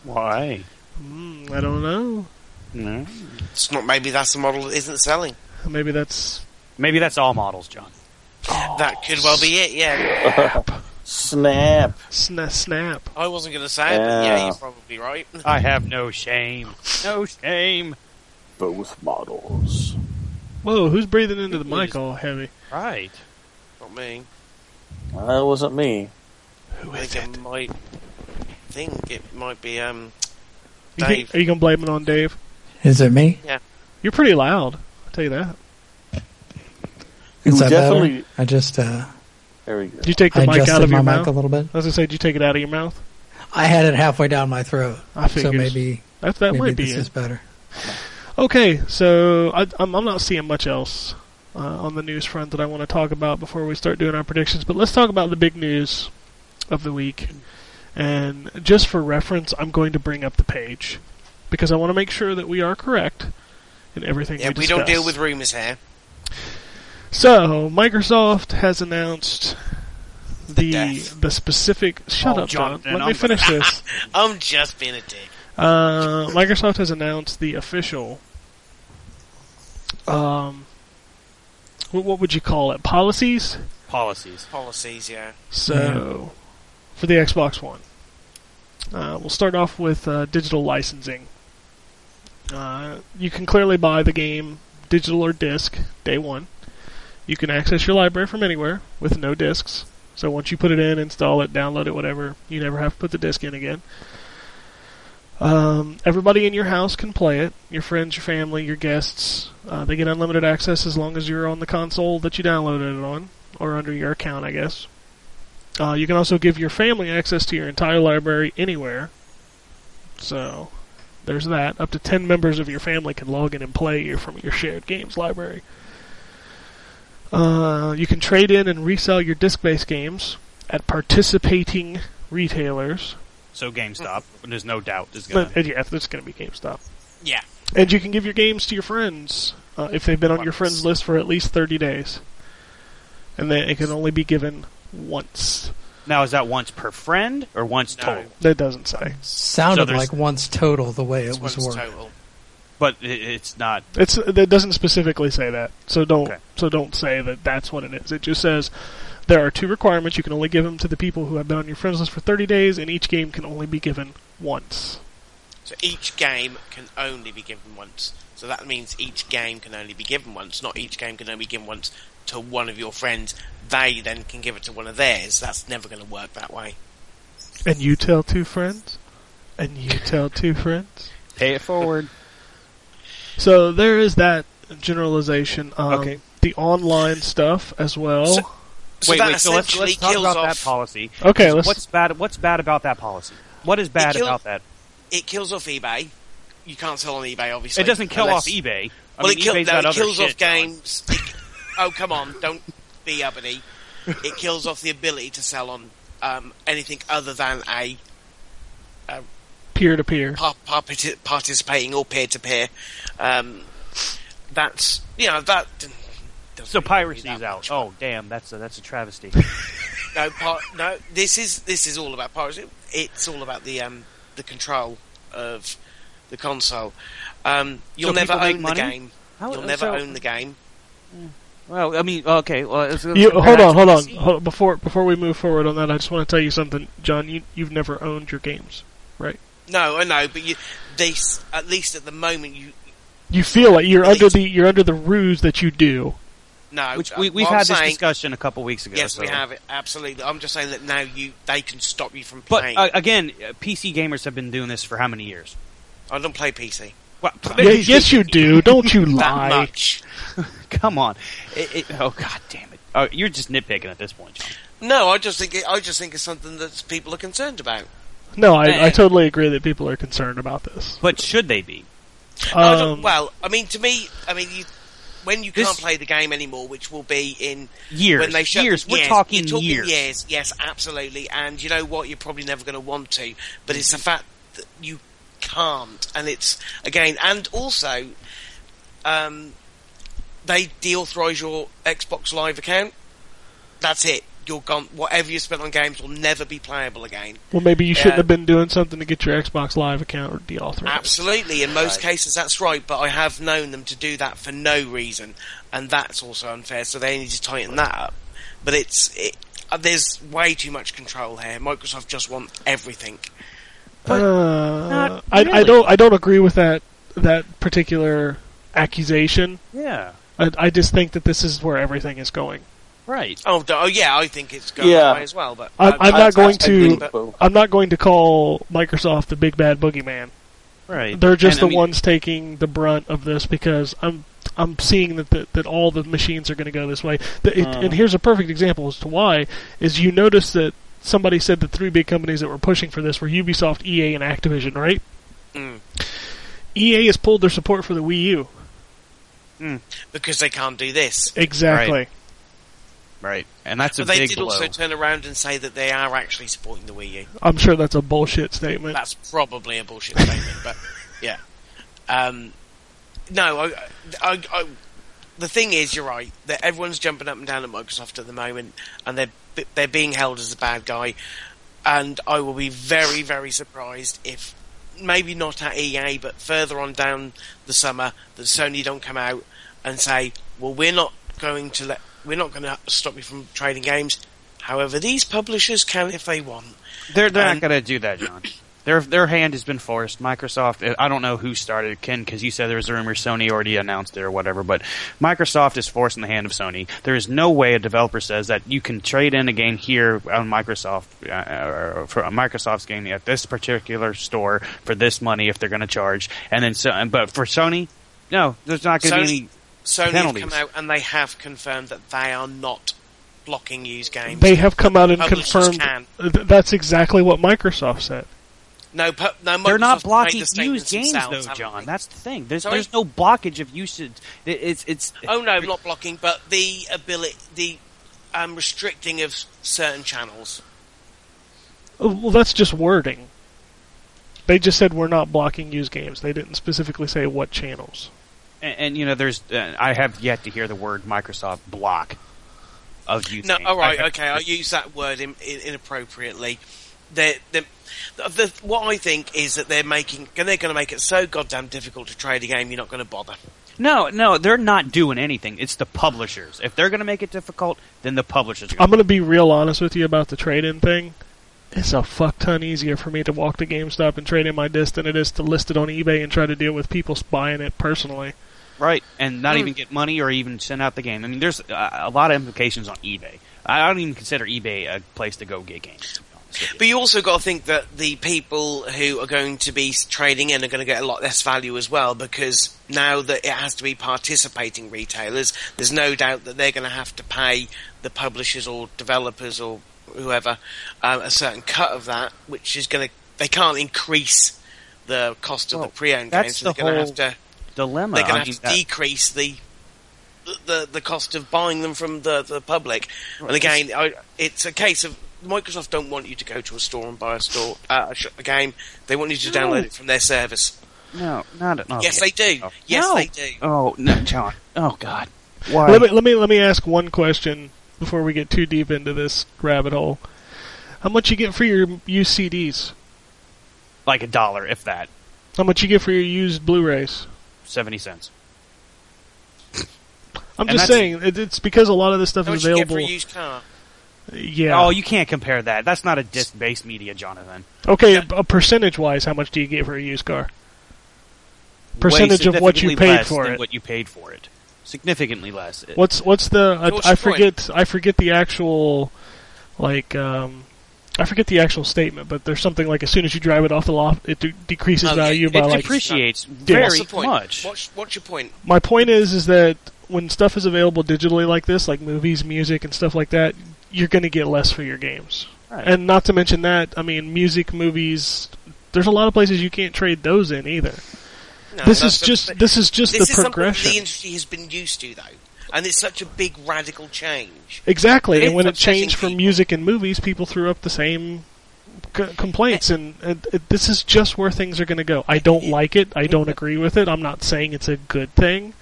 Why? Mm, I don't know. No. It's not. Maybe that's the model that isn't selling. Maybe that's Maybe that's all models, John. That could well be it. Yeah. Snap. sna- snap. I wasn't going to say it, but yeah, Yeah. you're probably right. I have no shame. No shame. Both models. Whoa, who's breathing into the mic just- all heavy? Right. Not me. That wasn't me. Who is I think it? it might. think it might be um. You think- Dave. are you gonna blame it on Dave? Is it me? Yeah. You're pretty loud. I'll tell you that. Is You that definitely. better? I just uh, There we go. Did you take the I mic out of my your mic mouth? a little bit. I was gonna say, did you take it out of your mouth? I had it halfway down my throat, I figured. so maybe that that maybe might be this it. is better. Okay, so I, I'm, I'm not seeing much else uh, on the news front that I want to talk about before we start doing our predictions. But let's talk about the big news of the week. And just for reference, I'm going to bring up the page because I want to make sure that we are correct in everything Yeah, we we don't deal with rumours here. So Microsoft has announced the death. the specific. Shut Oh, up, John. Let me I'm finish gonna- this. I'm just being a dick. Uh, Microsoft has announced the official um, what, what would you call it? Policies. Policies. Policies, yeah. So, for the Xbox One, uh, we'll start off with uh, digital licensing. Uh, you can clearly buy the game digital or disc day one. You can access your library from anywhere with no discs. So once you put it in, install it, download it, whatever, you never have to put the disc in again. Um, everybody in your house can play it. Your friends, your family, your guests. Uh, they get unlimited access as long as you're on the console that you downloaded it on, or under your account, I guess. Uh, you can also give your family access to your entire library anywhere. So, there's that. Up to 10 members of your family can log in and play from your shared games library. Uh, you can trade in and resell your disc based games at participating retailers. So GameStop, there's no doubt is gonna. But, uh, yeah, it's going to be GameStop. Yeah. And you can give your games to your friends uh, if they've been on your friends list for at least 30 days. And then it can only be given once. Now is that once per friend or once No. total? That doesn't say. Sounded there's- like once total the way it was once worded. But it, it's not. It's it doesn't specifically say that, so don't Okay. so don't say that that's what it is. It just says there are two requirements. You can only give them to the people who have been on your friends list for 30 days, and each game can only be given once. So each game can only be given once. So that means each game can only be given once, not each game can only be given once to one of your friends. They then can give it to one of theirs. That's never going to work that way. And you tell two friends, and you tell two friends. Pay it forward. So there is that generalization. Um, Okay. The online stuff as well. So- So wait, that wait. So let's, let's talk about off. that policy. okay, let's. What's bad? What's bad about that policy? What is bad kill- about that? It kills off eBay. You can't sell on eBay, obviously. It doesn't kill unless- off eBay. I well, mean, it, kill, no, it kills shit, off games. It, oh, come on, don't be uppity. It kills off the ability to sell on um, anything other than a peer to peer. par- par- participating or peer to peer. Um, That's you know that. Doesn't So really piracy that is out. much. Oh, damn! That's a that's a travesty. No, par- no. This is this is all about piracy. It's all about the um the control of the console. Um, you'll So never people make own money? the game. How- You'll never so- own the game. Well, I mean, okay. Well, it's, You, hold on, hold on. PC. Hold, before before we move forward on that, I just want to tell you something, John. You you've never owned your games, right? No, I know, but you this at least at the moment you You feel like you're under the you're under the ruse that you do. No. Which uh, we, we've what I'm had this saying- discussion a couple weeks ago. Yes, we have it absolutely. I'm just saying that now you they can stop you from But playing. uh, again, uh, PC gamers have been doing this for how many years? I don't play PC Well, Yeah, yes, you do. Don't you that lie? much. Come on. It, it, oh God damn it! Oh, you're just nitpicking at this point, John. No, I just think it, I just think it's something that people are concerned about. No, I, I totally agree that people are concerned about this. But should they be? I don't- Um, well, I mean, to me, I mean, you, when you This- can't play the game anymore, which will be in Years. when they shut years. We're yes, talking, you're years. Yes, yes, absolutely. And you know what? You're probably never going to want to, but it's the fact that you can't, and it's again, and also, um, they deauthorize your Xbox Live account. That's it. You're gone. Whatever you spent on games will never be playable again. well, maybe you shouldn't Yeah. have been doing something to get your Xbox Live account deauthorized. Absolutely, in most Right. cases that's right, but I have known them to do that for no reason, and that's also unfair. So they need to tighten that up. But it's it, uh, there's way too much control here. Microsoft just want everything. But Uh, not I, I don't I don't agree with that that particular accusation. Yeah. I, I just think that this is where everything is going. Right. Oh, oh yeah, I think it's going Yeah. that way as well. But I'm- I'm I- not going to- think. I'm not going to call Microsoft the big bad boogeyman. Right. They're just And, I the mean, ones taking the brunt of this because I'm I'm seeing that that, that all the machines are going to go this way. The, it, Uh-huh. And here's a perfect example as to why is you notice that somebody said the three big companies that were pushing for this were Ubisoft, EA, and Activision, right? Mm. EA has pulled their support for the Wii U. because they can't do this. Exactly. Right. Right, and that's a But they big did blow. also turn around and say that they are actually supporting the Wii U. I'm sure that's a bullshit statement. That's probably a bullshit statement, but yeah. Um, no, I, I, I, the thing is, you're right. That everyone's jumping up and down at Microsoft at the moment, and they're they're being held as a bad guy. And I will be very, very surprised if maybe not at EA, but further on down the summer, that Sony don't come out and say, "Well, we're not going to let, we're not going to stop you from trading games. However, these publishers can if they want." They're they're Um, not going to do that, John. Their their hand has been forced. Microsoft. I don't know who started it, Ken, because you said there was a rumor Sony already announced it or whatever. But Microsoft is forcing the hand of Sony. There is no way a developer says that you can trade in a game here on Microsoft uh, or for a Microsoft's game at this particular store for this money if they're going to charge, and then so. But for Sony, no, there's not going to be any. Sony have come out and they have confirmed that they are not blocking used games. They have come out and Publishers confirmed. can. Th- That's exactly what Microsoft said. No, pu- no, They're not blocking the used games, themselves, though, John. they? That's the thing. There's Sorry? there's no blockage of usage. It's it's. Oh no, not blocking, but the ability, the um, restricting of certain channels. Oh, Well, that's just wording. They just said we're not blocking used games. They didn't specifically say what channels. And, and you know, there's uh, I have yet to hear the word Microsoft block of used No, all right, I- okay, I use that word in, in, inappropriately. They're, they're, the, the, what I think is that they're making, they're going to make it so goddamn difficult to trade a game, you're not going to bother. No, no, they're not doing anything. It's the publishers. If they're going to make it difficult, then the publishers. Are I'm gonna going to be real honest with you about the trade-in thing. It's a fuck ton easier for me to walk to GameStop and trade in my disc than it is to list it on eBay and try to deal with people buying it personally. Right, and not Hmm. even get money or even send out the game. I mean, there's uh, a lot of implications on eBay. I don't even consider eBay a place to go get games. to be honest with you. But you also got to think that the people who are going to be trading in are going to get a lot less value as well because now that it has to be participating retailers, there's no doubt that they're going to have to pay the publishers or developers or whoever um, a certain cut of that, which is going to they can't increase the cost of Well, the pre-owned games. So the they're going to have to Dilemma. they're going to have to that- decrease the. The, the cost of buying them from the, the public, and again, I, it's a case of Microsoft don't want you to go to a store and buy a store uh, a, game. They want you to No. download it from their service. no, not no. Yes, they do. Oh. Yes, No. they do. Oh no, John. Oh God. Why? Let me let me let me ask one question before we get too deep into this rabbit hole. How much you get for your used CDs? like a dollar, if that. How much you get for your used Blu-rays? Seventy cents. I'm And just saying it's because a lot of this stuff is much you get for available. used car? Yeah. Oh, you can't compare that. That's not a disc-based media, Jonathan. okay, a percentage-wise, how much do you get for a used car? Way Percentage of what you paid less for than it. What you paid for it. Significantly less. What's what's the? I, what's I your point? forget. I forget the actual, like, um, I forget the actual statement. But there's something like as soon as you drive it off the lot, it de- decreases value it- by it like. depreciates What's very the much. What's, what's your point? My point is, is that when stuff is available digitally like this, like movies, music, and stuff like that, you're going to get less for your games. Right. And not to mention that, I mean, music, movies. There's a lot of places you can't trade those in either. No, this is the- just this is just this the is something progression. the industry has been used to, though, and it's such a big radical change. Exactly, It's and when it changed from people. music and movies, people threw up the same c- complaints, and, and it, this is just where things are going to go. I don't like it. I don't agree with it. I'm not saying it's a good thing,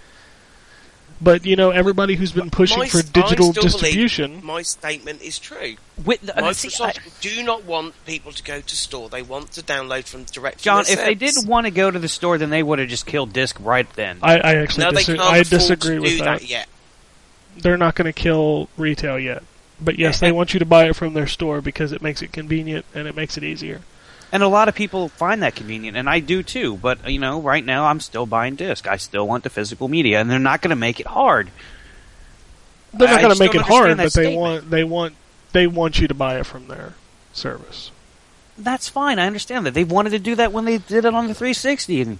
but you know, everybody who's been pushing My- for digital distribution. My statement is true. With the, see, Microsoft I- do not want people to go to store. They want to download from direct. John, their if they didn't want to go to the store, then they would have just killed disc right then. I, I actually no, they I disagree to with do that. that yet. They're not going to kill retail yet, but yes, they want you to buy it from their store because it makes it convenient and it makes it easier. And a lot of people find that convenient, and I do too. But you know, right now I'm still buying disc. I still want the physical media, and they're not going to make it hard. They're not going to make it hard, but they want they want they want you to buy it from their service. That's fine. I understand that they wanted to do that when they did it on the 360, and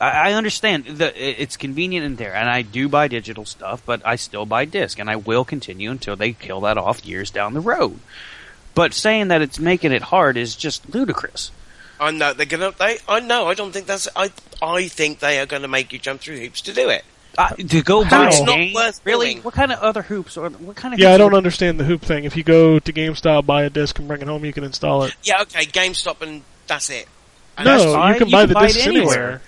I, I understand that it's convenient in there. And I do buy digital stuff, but I still buy disc, and I will continue until they kill that off years down the road. But saying that it's making it hard is just ludicrous. I know they're gonna. They. I know. I don't think that's. I. I think they are going to make you jump through hoops to do it. Uh, to go buy It's not worth really? doing. What kind of other hoops or what kind of? Yeah, I don't are- understand the hoop thing. If you go to GameStop, buy a disc, and bring it home, you can install it. Yeah. Okay. GameStop and that's it. And No, that's you can You buy can the buy discs anywhere. anywhere.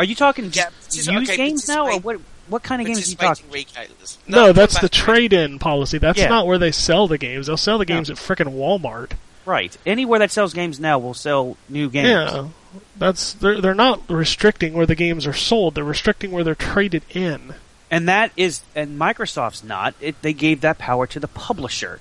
Are you talking Yeah, just used okay, games now, or what? What kind of games are you talking? participating retailers. No, I'm that's the trade-in policy. That's Yeah. not where they sell the games. They'll sell the No. games at frickin' Walmart. Right. Anywhere that sells games now will sell new games. Yeah. That's they're they're not restricting where the games are sold. They're restricting where they're traded in. And that is, and Microsoft's not. It, they gave that power to the publisher.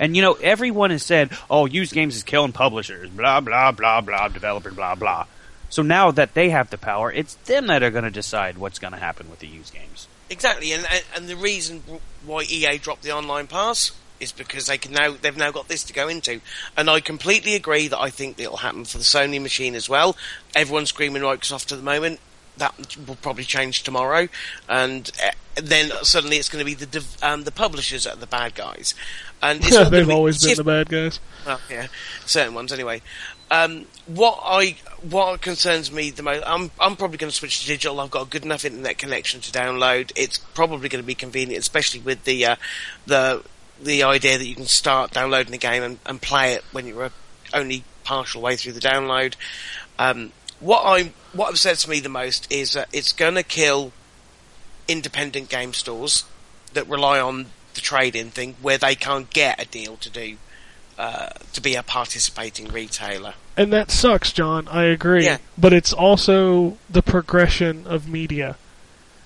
And you know, everyone has said, "Oh, used games is killing publishers." Blah blah blah blah. Developer blah blah. So now that they have the power, it's them that are going to decide what's going to happen with the used games. Exactly, and and- and the reason why EA dropped the online pass is because they can now they've now got this to go into, and I completely agree that I think it'll happen for the Sony machine as well. Everyone's screaming Microsoft at the moment. That will probably change tomorrow, and uh, then suddenly it's going to be the dev- um, the publishers that are the bad guys, and it's They've always see been the bad guys. well, yeah, certain ones anyway. Um, what I what concerns me the most, I'm I'm probably going to switch to digital. I've got a good enough internet connection to download. It's probably going to be convenient, especially with the uh, the the idea that you can start downloading the game and, and play it when you're only partial way through the download. Um, what I what upsets me the most is that it's going to kill independent game stores that rely on the trade-in thing, where they can't get a deal to do uh, to be a participating retailer. And that sucks, John. I agree. Yeah. But it's also the progression of media.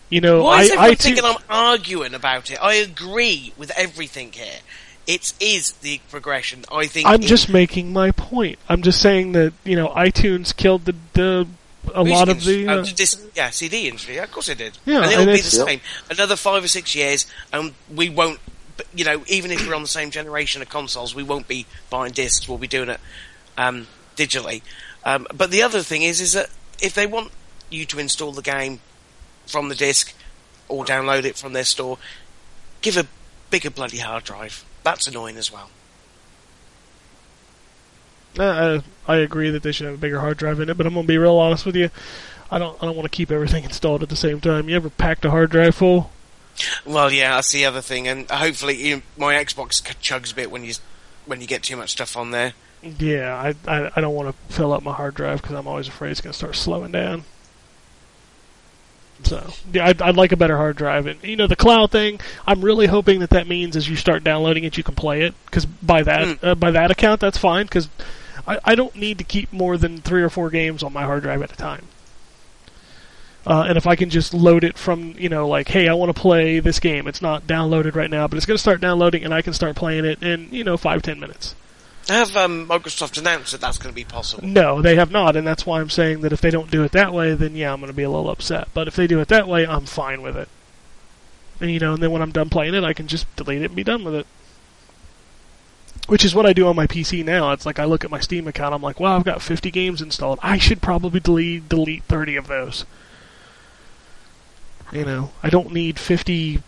You know, Why I, is everyone I thinking I'm arguing about it? I agree with everything here. It is the progression. I think. I'm it- just making my point. I'm just saying that you know iTunes killed the, the a lot of the uh, uh, dis- yeah CD industry. Of course it did. Yeah, and it'll and be the it's- Yep. same. Another five or six years, and we won't. You know, even if we're on the same generation of consoles, we won't be buying discs. We'll be doing it um, digitally. Um, but the other thing is, is that if they want you to install the game from the disc or download it from their store, give a bigger bloody hard drive. That's annoying as well. Uh, I agree that they should have a bigger hard drive in it, but I'm gonna be real honest with you. I don't. I don't want to keep everything installed at the same time. You ever packed a hard drive full? Well, yeah, that's the other thing, and hopefully you, my Xbox chugs a bit when you when you get too much stuff on there. Yeah, I I, I don't want to fill up my hard drive because I'm always afraid it's gonna start slowing down. So yeah, I'd, I'd like a better hard drive, and you know the cloud thing. I'm really hoping that that means as you start downloading it, you can play it. Because by that uh, by that account, that's fine. Because I, I don't need to keep more than three or four games on my hard drive at a time. Uh, and if I can just load it from, you know, like, hey, I want to play this game. It's not downloaded right now, but it's going to start downloading, and I can start playing it in, you know, five ten minutes. Have um, Microsoft announced that that's going to be possible? No, they have not, and that's why I'm saying that if they don't do it that way, then yeah, I'm going to be a little upset. But if they do it that way, I'm fine with it. And you know, and then when I'm done playing it, I can just delete it and be done with it. Which is what I do on my PC now. It's like I look at my Steam account, I'm like, wow, I've got 50 games installed. I should probably delete delete 30 of those. You know, I don't need 50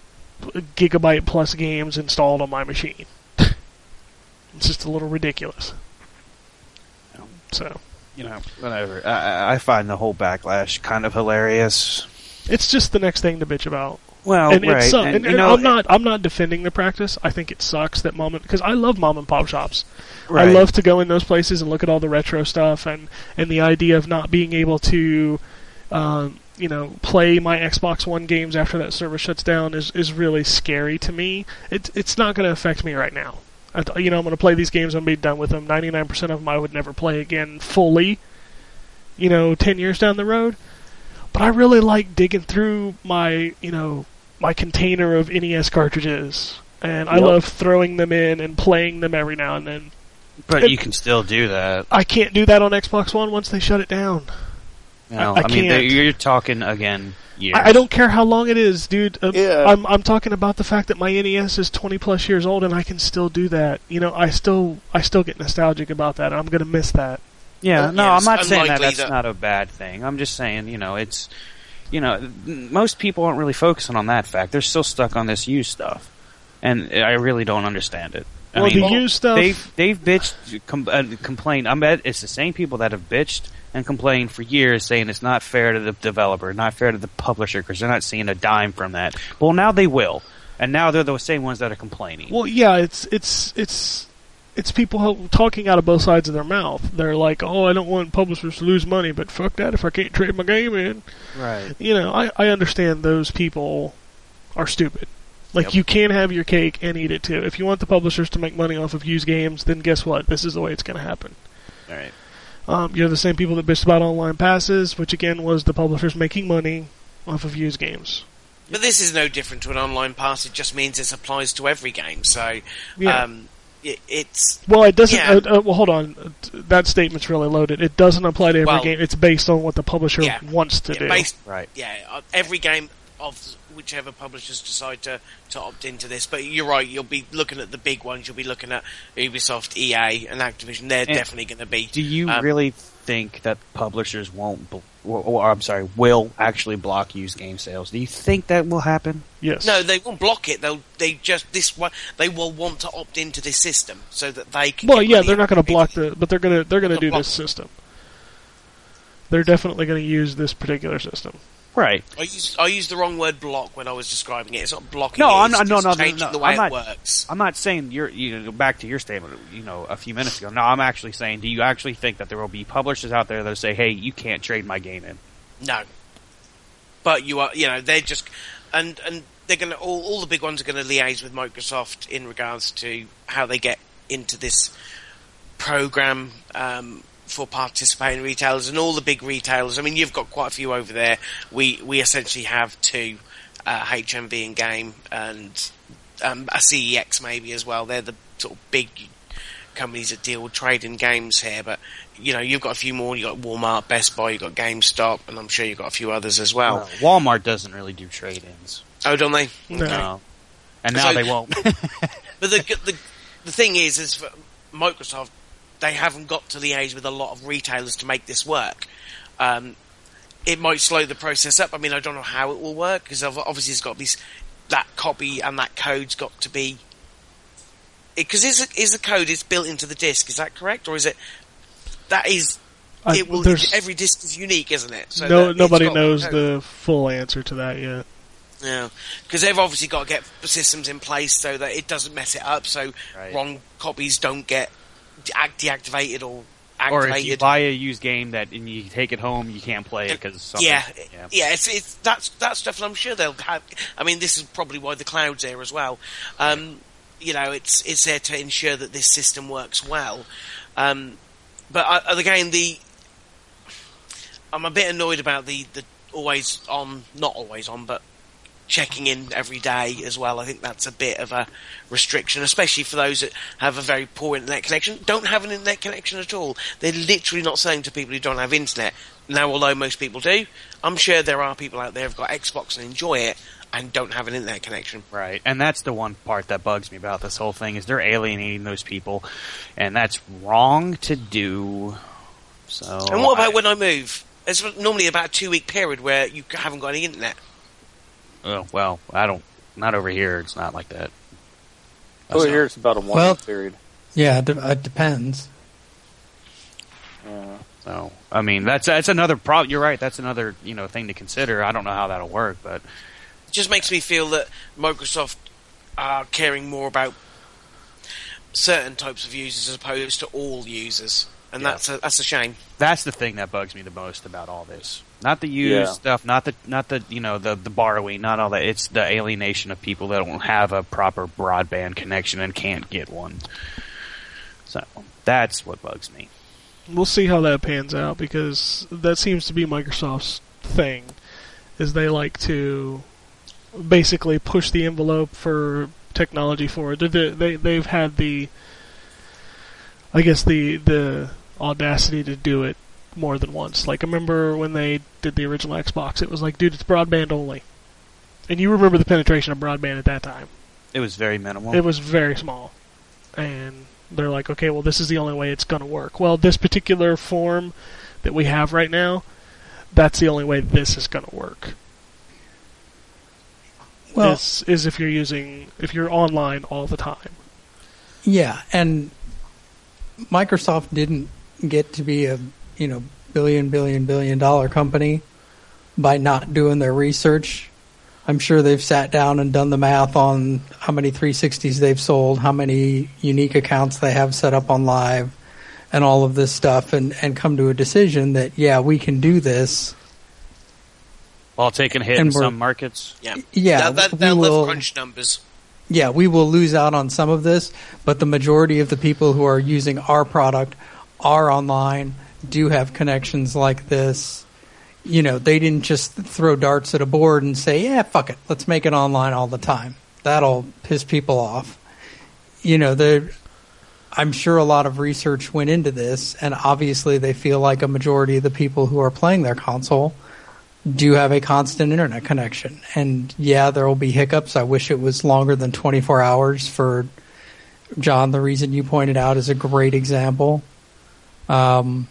gigabyte plus games installed on my machine. it's just a little ridiculous. So. You know, whatever. I, I- find the whole backlash kind of hilarious. It's just the next thing to bitch about. Well, and right. it's uh, and, and know, I'm not I'm not defending the practice. I think it sucks that mom because I love mom and pop shops. Right. I love to go in those places and look at all the retro stuff and and the idea of not being able to, um, you know, play my Xbox One games after that service shuts down is is really scary to me. It it's not going to affect me right now. I, th- you know, I'm going to play these games. I'm going to be done with them. 99% of them I would never play again fully. You know, 10 years down the road. But I really like digging through my, you know, my container of NES cartridges. And I love throwing them in and playing them every now and then. but you can still do that. I can't do that on Xbox One once they shut it down. You know, I- I I, mean, can't. you're talking again years. I, I don't care how long it is, dude. Uh, Yeah. I'm I'm talking about the fact that my NES is 20 plus years old and I can still do that. You know, I still I still get nostalgic about that. I'm gonna miss that. Yeah, Uh, no, yeah, I'm not saying that unlikely that's that- not a bad thing. I'm just saying, you know, it's, you know, most people aren't really focusing on that fact. They're still stuck on this used stuff, and I really don't understand it. I well, mean, the used stuff. they've they've bitched, com- uh, complained. I bet it's the same people that have bitched and complained for years, saying it's not fair to the developer, not fair to the publisher, because they're not seeing a dime from that. Well, now they will, and now they're the same ones that are complaining. Well, yeah, it's it's it's it's people talking out of both sides of their mouth. They're like, "Oh, I don't want publishers to lose money, but fuck that if I can't trade my game in." right. You know, I I understand those people are stupid. Like Yep. you can have your cake and eat it too. If you want the publishers to make money off of used games, then guess what? This is the way it's going to happen. All right. Um, you're the same people that bitched about online passes, which again was the publishers making money off of used games. But this is no different to an online pass. It just means it applies to every game. So, Yeah. um, it, it's Well, it doesn't. Yeah. Uh, uh, well, hold on. Uh, That statement's really loaded. It doesn't apply to every Well- game. It's based on what the publisher Yeah. wants to yeah, do. based Right. yeah, uh, every game of whichever publishers decide to, to opt into this. But you're right, you'll be looking at the big ones. You'll be looking at Ubisoft, EA, and Activision. They're definitely going to be. Do you um, really think that publishers won't, bl- or, or I'm sorry, will actually block used game sales? Do you think that will happen? yes. No, they won't block it. They'll they just this one. They will want to opt into this system so that they can. Well, yeah, they're not going to block the, but they're going to they're going to do this system. They're definitely going to use this particular system. Right. I used I used the wrong word block when I was describing it. It's not blocking. No, it, I'm not- no, no, no, changing no, the way I'm not- it works. I'm not saying you're, you know, back to your statement, you know, a few minutes ago. No, I'm actually saying, do you actually think that there will be publishers out there that say, hey, you can't trade my game in? No, but you are. You know, they're just and and they're going to all all the big ones are going to liaise with Microsoft in regards to how they get into this program. Um, for participating retailers and all the big retailers. I mean, you've got quite a few over there. We we essentially have two, uh, HMV and Game and um, a CEX maybe as well. They're the sort of big companies that deal with trading games here. But you know, you've got a few more. You've got Walmart, Best Buy, you've got GameStop, and I'm sure you've got a few others as well. Walmart doesn't really do trade-ins. Oh, don't they? No. No. And now So- they won't. But the, the the thing is, is for Microsoft, they haven't got to liaise with a lot of retailers to make this work. Um, it might slow the process up. I mean, I don't know how it will work because obviously it's got to be that copy and that code's got to be. Because is it, is the code is built into the disk? Is that correct, or is it that is I- it will every disk is unique, isn't it? So no, that nobody knows the full answer to that yet. Yeah, because they've obviously got to get systems in place so that it doesn't mess it up, so Right. wrong copies don't get de- deactivated or activated. or if you buy a used game that and you take it home, you can't play it because yeah, yeah. yeah, it's, it's that's that stuff. And I'm sure they'll have. I mean, this is probably why the cloud's there as well. Um, you know, it's it's there to ensure that this system works well. Um, but I, again, the I'm a bit annoyed about the the always on, not always on, but checking in every day as well. I think that's a bit of a restriction, especially for those that have a very poor internet connection. Don't have an internet connection at all. They're literally not saying to people who don't have internet. Now, although most people do, I'm sure there are people out there who've got Xbox and enjoy it and don't have an internet connection. Right, and that's the one part that bugs me about this whole thing is they're alienating those people, and that's wrong to do. So, and what about I- when I move? It's normally about a two week period where you haven't got any internet. Oh, well, I don't. Not over here. It's not like that. Over here, it's about a one Well- week period. Yeah, it, it depends. Yeah. So, I mean, that's that's another problem. You're right. That's another you know thing to consider. I don't know how that'll work, but It just makes me feel that Microsoft are caring more about certain types of users as opposed to all users, and Yeah. that's a, that's a shame. that's the thing that bugs me the most about all this. Not the used Yeah. stuff, not the not the you know the the borrowing, not all that. It's the alienation of people that don't have a proper broadband connection and can't get one. So that's what bugs me. We'll see how that pans out because that seems to be Microsoft's thing. Is they like to basically push the envelope for technology forward. They, they they've had the, I guess the the audacity to do it more than once. Like I remember when they did the original Xbox, it was like, dude, it's broadband only, and you remember the penetration of broadband at that time. It was very minimal. It was very small. And they're like, okay, well, this is the only way it's going to work. Well, this particular form that we have right now, that's the only way this is going to work. Well, is, is if you're using, if you're online all the time. Yeah, and Microsoft didn't get to be a you know billion billion billion dollar company by not doing their research. I'm sure they've sat down and done the math on how many 360s they've sold, how many unique accounts they have set up on live, and all of this stuff, and, and come to a decision that yeah, we can do this. While taking a hit And in some markets. Yeah, Yeah, That, that, we they'll will- crunch numbers. yeah, we will lose out on some of this, but the majority of the people who are using our product are online. Do have connections like this, you know, they didn't just throw darts at a board and say, "Yeah, fuck it, let's make it online all the time." That'll piss people off. You know, I'm sure a lot of research went into this, and obviously they feel like a majority of the people who are playing their console do have a constant internet connection. And yeah, there will be hiccups. I wish it was longer than 24 hours for John. The reason you pointed out is a great example. Um,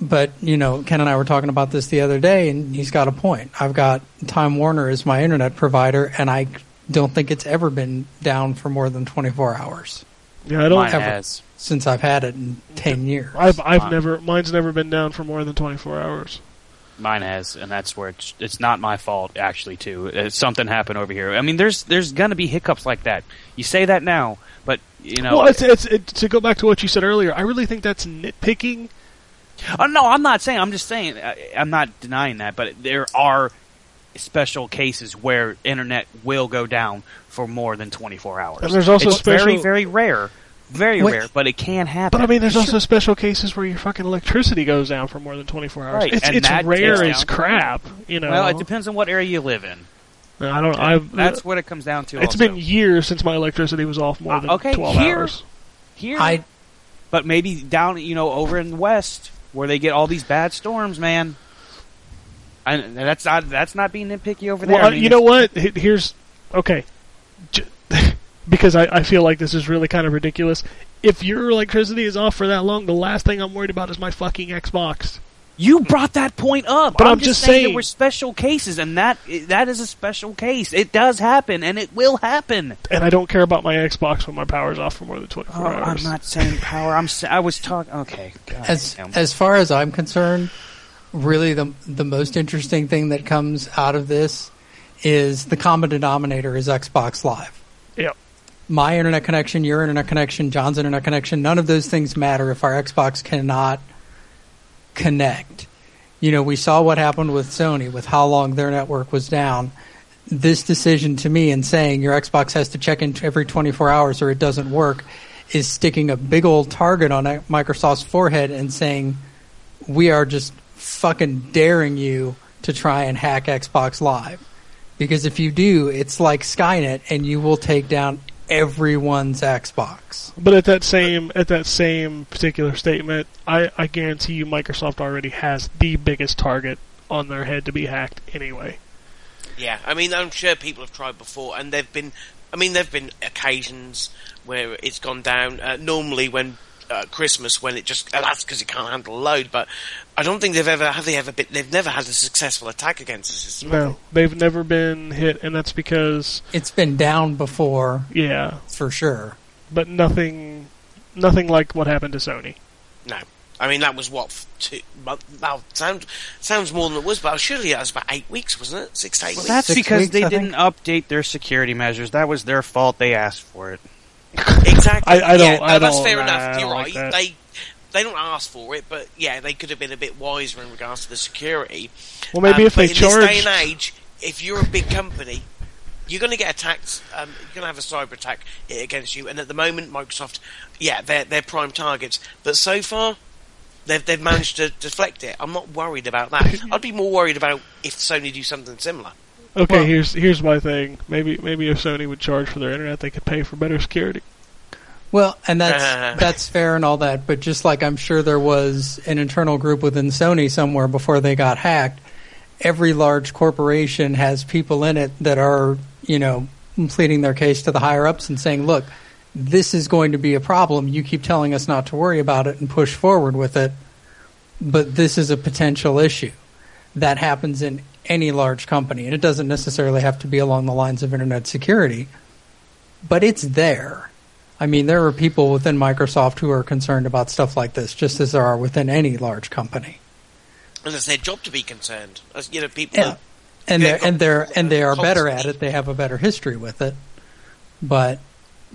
but you know, Ken and I were talking about this the other day, and he's got a point. I've got Time Warner as my internet provider, and I don't think it's ever been down for more than 24 hours Yeah, I don't. Mine ever. has. since I've had it in 10 years. I've I've Mine. never mine's never been down for more than 24 hours. Mine has, and that's where it's it's not my fault actually. Too, Uh, something happened over here. I mean, there's there's gonna be hiccups like that. You say that now, but you know, well, it's, it's it, to go back to what you said earlier. I really think that's nitpicking. Oh, no, I'm not saying. I'm just saying. I, I'm not denying that, but there are special cases where internet will go down for more than 24 hours. And there's also it's very, special- very rare, very Wait. rare, but it can happen. But I mean, there's also special cases where your fucking electricity goes down for more than 24 hours. Right, It's, and it's rare as crap. You know. well, it depends on what area you live in. I don't. I've. That's what it comes down to. It's also. been years since my electricity was off more than Uh, than okay, 12 here- hours. here, I but maybe down, you know, over in the west where they get all these bad storms, man. And that's not that's not being nitpicky over there. Well, I mean, you know what? Here's okay, because I, I feel like this is really kind of ridiculous. If your electricity is off for that long, the last thing I'm worried about is my fucking Xbox. You brought that point up. But I'm, I'm just just saying, saying- there were special cases, and that that is a special case. It does happen, and it will happen. And I don't care about my Xbox when my power's off for more than 24 Oh, I'm not saying power. I'm. sa- I was talking. Okay. God as damn. as far as I'm concerned, really the the most interesting thing that comes out of this is the common denominator is Xbox Live. Yep. My internet connection, your internet connection, John's internet connection, none of those things matter if our Xbox cannot connect. You know, we saw what happened with Sony with how long their network was down. This decision to me and saying your Xbox has to check in every 24 hours or it doesn't work is sticking a big old target on Microsoft's forehead and saying, we are just fucking daring you to try and hack Xbox Live. Because if you do, it's like Skynet and you will take down everyone's Xbox. But at that same at that same particular statement, I, I guarantee you Microsoft already has the biggest target on their head to be hacked anyway. Yeah, I mean, I'm sure people have tried before, and there've been, I mean, there've been occasions where it's gone down. Uh, normally, when uh, Christmas, when it just uh, that's because it can't handle load. But I don't think they've ever have they ever been. They've never had a successful attack against the system. No, they've never been hit, and that's because It's been down before, yeah, for sure. but nothing, nothing like what happened to Sony. No, I mean that was what two. Well, well, sounds sounds more than it was, but surely that was about eight weeks, wasn't it? Six to eight Well, weeks. that's Six because weeks, they I didn't update their security measures. That was their fault. They asked for it. Exactly. I- I don't- Yeah, no, I that's don't, fair enough. You're like right. that. They they don't ask for it, but yeah, they could have been a bit wiser in regards to the security. Well, maybe Um, if but they in this day and age, if you're a big company, you're going to get attacked. Um, you're going to have a cyber attack against you. And at the moment, Microsoft, yeah, they're they're prime targets. But so far, they've they've managed to deflect it. I'm not worried about that. I'd be more worried about if Sony do something similar. okay, Well- here's here's my thing. Maybe maybe if Sony would charge for their internet, they could pay for better security. Well, and that's that's fair and all that, but just like I'm sure there was an internal group within Sony somewhere before they got hacked, every large corporation has people in it that are, you know, pleading their case to the higher ups and saying, "Look, this is going to be a problem. You keep telling us not to worry about it and push forward with it, but this is a potential issue." That happens in any large company, and it doesn't necessarily have to be along the lines of internet security, but it's there. I mean, there are people within Microsoft who are concerned about stuff like this, just as there are within any large company. And it's their job to be concerned. As, you know, people. Yeah. And Yeah, they're and they're and they are better at it. They have a better history with it, but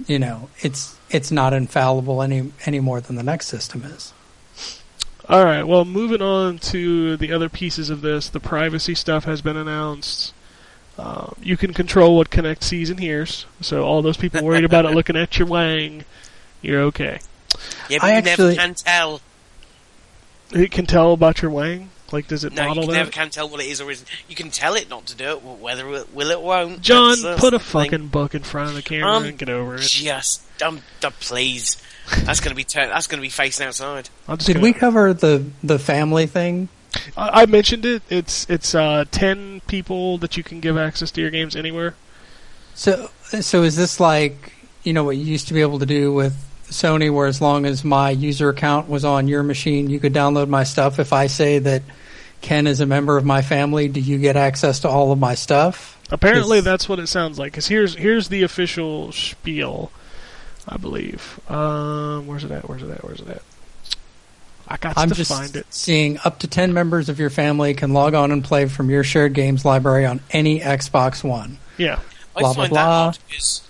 you know, it's it's not infallible any any more than the next system is. All right. Well, moving on to the other pieces of this, the privacy stuff has been announced. Uh, you can control what Kinect sees and hears. So all those people worried about it looking at your wang, you're okay. Yeah, but I you actually- never can tell. It can tell about your wang. Like, does it No, you can that? never can tell what it is or isn't. You can tell it not to do it, whether it will it won't. John, that's put a thing. fucking book in front of the camera Um, and get over it. Just, um, please. That's gonna be turn. That's gonna be facing outside. Did gonna- we cover the the family thing? I, I mentioned it. It's it's uh, ten people that you can give access to your games anywhere. So so is this like you know what you used to be able to do with Sony, where as long as my user account was on your machine, you could download my stuff. If I say that Ken is a member of my family, do you get access to all of my stuff? Apparently, that's what it sounds like. Because here's here's the official spiel, I believe. Um, where's it at? Where's it at? Where's it at? I got I'm to just find it. seeing up to 10 members of your family can log on and play from your shared games library on any Xbox One. Yeah, Blah, blah, find blah. that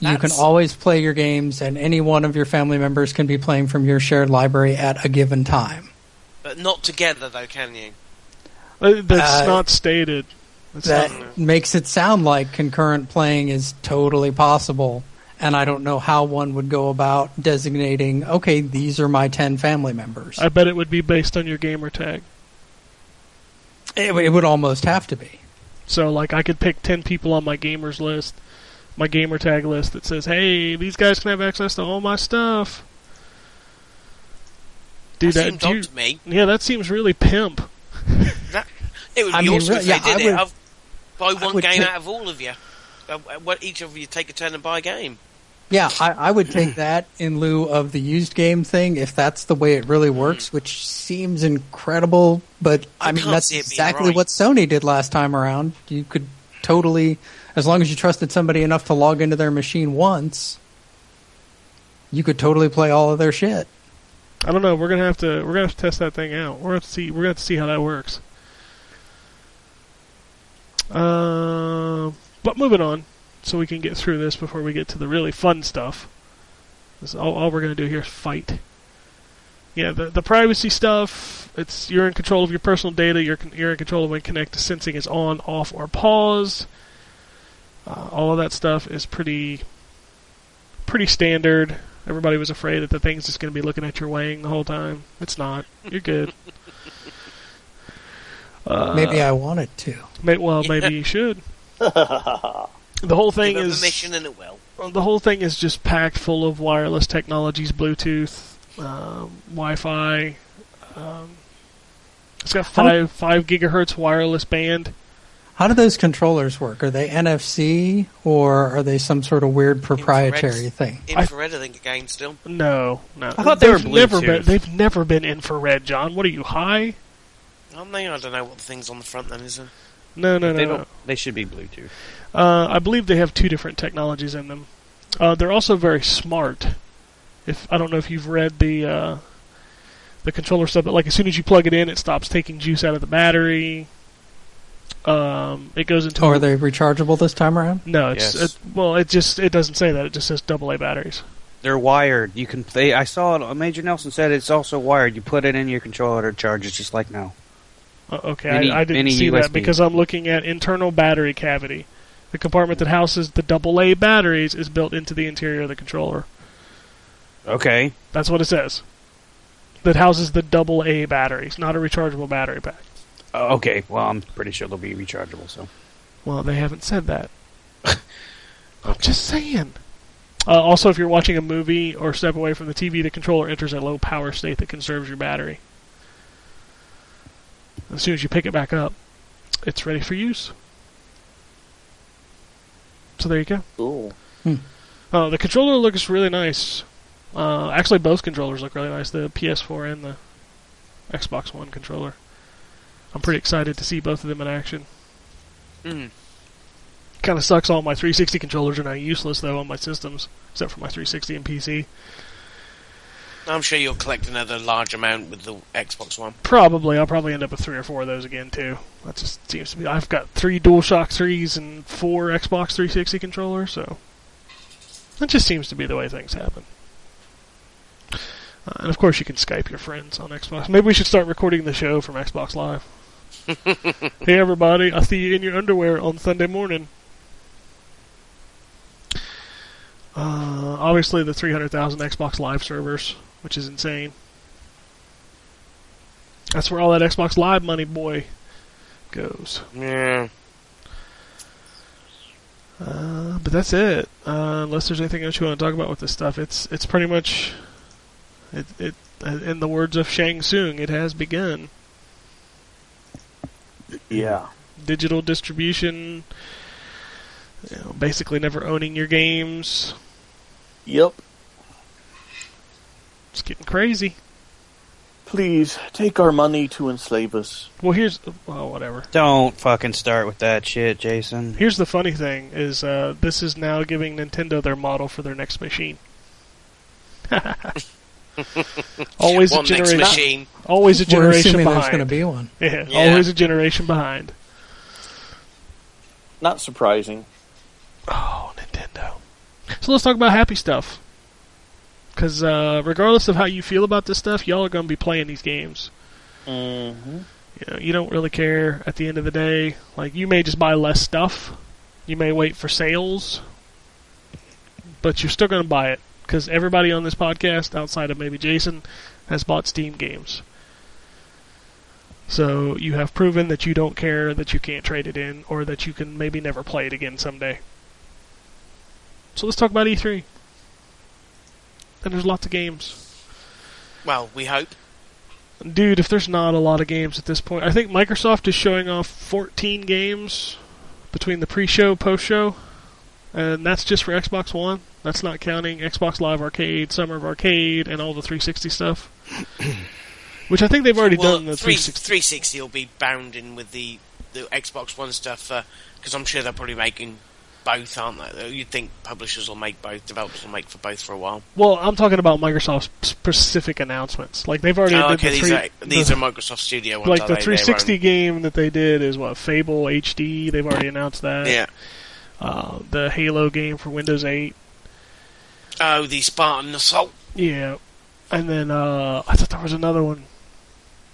You can always play your games, and any one of your family members can be playing from your shared library at a given time. but not together though, can you? Uh, that's Uh, not stated. That's That not- makes it sound like concurrent playing is totally possible, and I don't know how one would go about designating, okay, these are my 10 family members. I bet it would be based on your gamer tag. It, would- it would almost have to be. So, like, I could pick 10 people on my gamers list, my gamer tag list that says, hey, these guys can have access to all my stuff. Dude, that that, seemed do you- to me. yeah, that seems really pimp. It would be I mean, awesome re- if yeah, did I it. would- I'll buy one game take- out of all of you. Uh, what each of you take a turn and buy a game. Yeah, I, I would take that in lieu of the used game thing if that's the way it really works, which seems incredible. But I, I mean, that's see it being exactly right. what Sony did last time around. You could totally, as long as you trusted somebody enough to log into their machine once, you could totally play all of their shit. I don't know. We're gonna have to. We're gonna have to test that thing out. We're gonna have to see. We're gonna have to see how that works. Uh, but moving on, so we can get through this before we get to the really fun stuff. This, all, all we're gonna do here is fight. Yeah, the the privacy stuff. It's you're in control of your personal data. You're con- you're in control of when Kinect sensing is on, off, or paused. Uh, all of that stuff is pretty pretty standard. Everybody was afraid that the thing's just going to be looking at your wang the whole time. It's not. You're good. Uh, Maybe I wanted to. may, well, maybe you should. The whole thing Give it is permission and it will. the whole thing is just packed full of wireless technologies, Bluetooth, um, Wi-Fi. Um, it's got How do- five five gigahertz wireless band. How do those controllers work? Are they NFC or are they some sort of weird proprietary Infrared. thing? Infrared, I think, again, still. No, no. I thought they were They've never been. They've never been infrared, John. What are you high? Aren't they? I don't know what the thing's on the front then, is it? No, no, no. They no. don't. They should be Bluetooth. Uh, I believe they have two different technologies in them. Uh, they're also very smart. If I don't know if you've read the uh, the controller stuff, but like as soon as you plug it in, it stops taking juice out of the battery. Um, it goes into Oh, are they rechargeable this time around? no, it's Yes. it, well, it just it doesn't say that. It just says double A batteries. They're wired. You can. They, I saw it. Major Nelson said it's also wired. You put it in your controller, it charges just like now. Uh, okay, Any- I, I didn't any see that because I'm looking at internal battery cavity. The compartment that houses the double A batteries is built into the interior of the controller. Okay. That's what it says. That houses the double A batteries, not a rechargeable battery pack. Uh, okay. Well, I'm pretty sure they'll be rechargeable. So. Well, they haven't said that. I'm just saying. Uh, also, if you're watching a movie or step away from the TV, the controller enters a low power state that conserves your battery. As soon as you pick it back up, it's ready for use. So there you go. Cool. Uh, the controller looks really nice. Uh, actually, both controllers look really nice. The PS4 and the Xbox One controller. I'm pretty excited to see both of them in action. Mm. Kind of sucks all my 360 controllers are now useless though on my systems, except for my 360 and PC. I'm sure you'll collect another large amount with the Xbox One. Probably, I'll probably end up with three or four of those again too. That just seems to be. I've got three DualShock threes and four Xbox 360 controllers, so that just seems to be the way things happen. Uh, and of course, you can Skype your friends on Xbox. Maybe we should start recording the show from Xbox Live. hey everybody, I'll see you in your underwear on Sunday morning. Uh, obviously, the 300,000 Xbox Live servers, which is insane. That's where all that Xbox Live money, boy, goes. Yeah. Uh, but that's it. Uh, unless there's anything else you want to talk about with this stuff, it's it's pretty much it. it uh, in the words of Shang Tsung, it has begun. Yeah. Digital distribution, you know, basically never owning your games. Yep. It's getting crazy. Please take our money to enslave us. Well, here's well, whatever. Don't fucking start with that shit, Jason. Here's the funny thing: is uh, this is now giving Nintendo their model for their next machine. always a generation. machine. Always a We're generation assuming behind. there's going to be one. Yeah, Yeah. always a generation behind. Not surprising. Oh, Nintendo. So let's talk about happy stuff. Because uh, regardless of how you feel about this stuff, y'all are going to be playing these games. Mm-hmm. You know, you don't really care at the end of the day. Like you may just buy less stuff. You may wait for sales, but you're still going to buy it because everybody on this podcast, outside of maybe Jason, has bought Steam games. So you have proven that you don't care that you can't trade it in, or that you can maybe never play it again someday. So let's talk about E3. And there's lots of games. Well, we hope. Dude, if there's not a lot of games at this point, I think Microsoft is showing off 14 games between the pre-show, post-show, and that's just for Xbox One. That's not counting Xbox Live Arcade, Summer of Arcade, and all the 360 stuff. Which I think they've already well, done the 360. 360 will be bound in with the, the Xbox One stuff uh, because I'm sure they're probably making both, aren't they? You'd think publishers will make both, developers will make for both for a while. Well, I'm talking about Microsoft's specific announcements. Like they've already Oh, okay, the these three, are these the- are Microsoft Studio ones. like the they? Their 360 own- game that they did is what Fable HD. They've already announced that. Yeah. Uh, the Halo game for Windows 8. Oh, the Spartan Assault. Yeah, and then uh, I thought there was another one.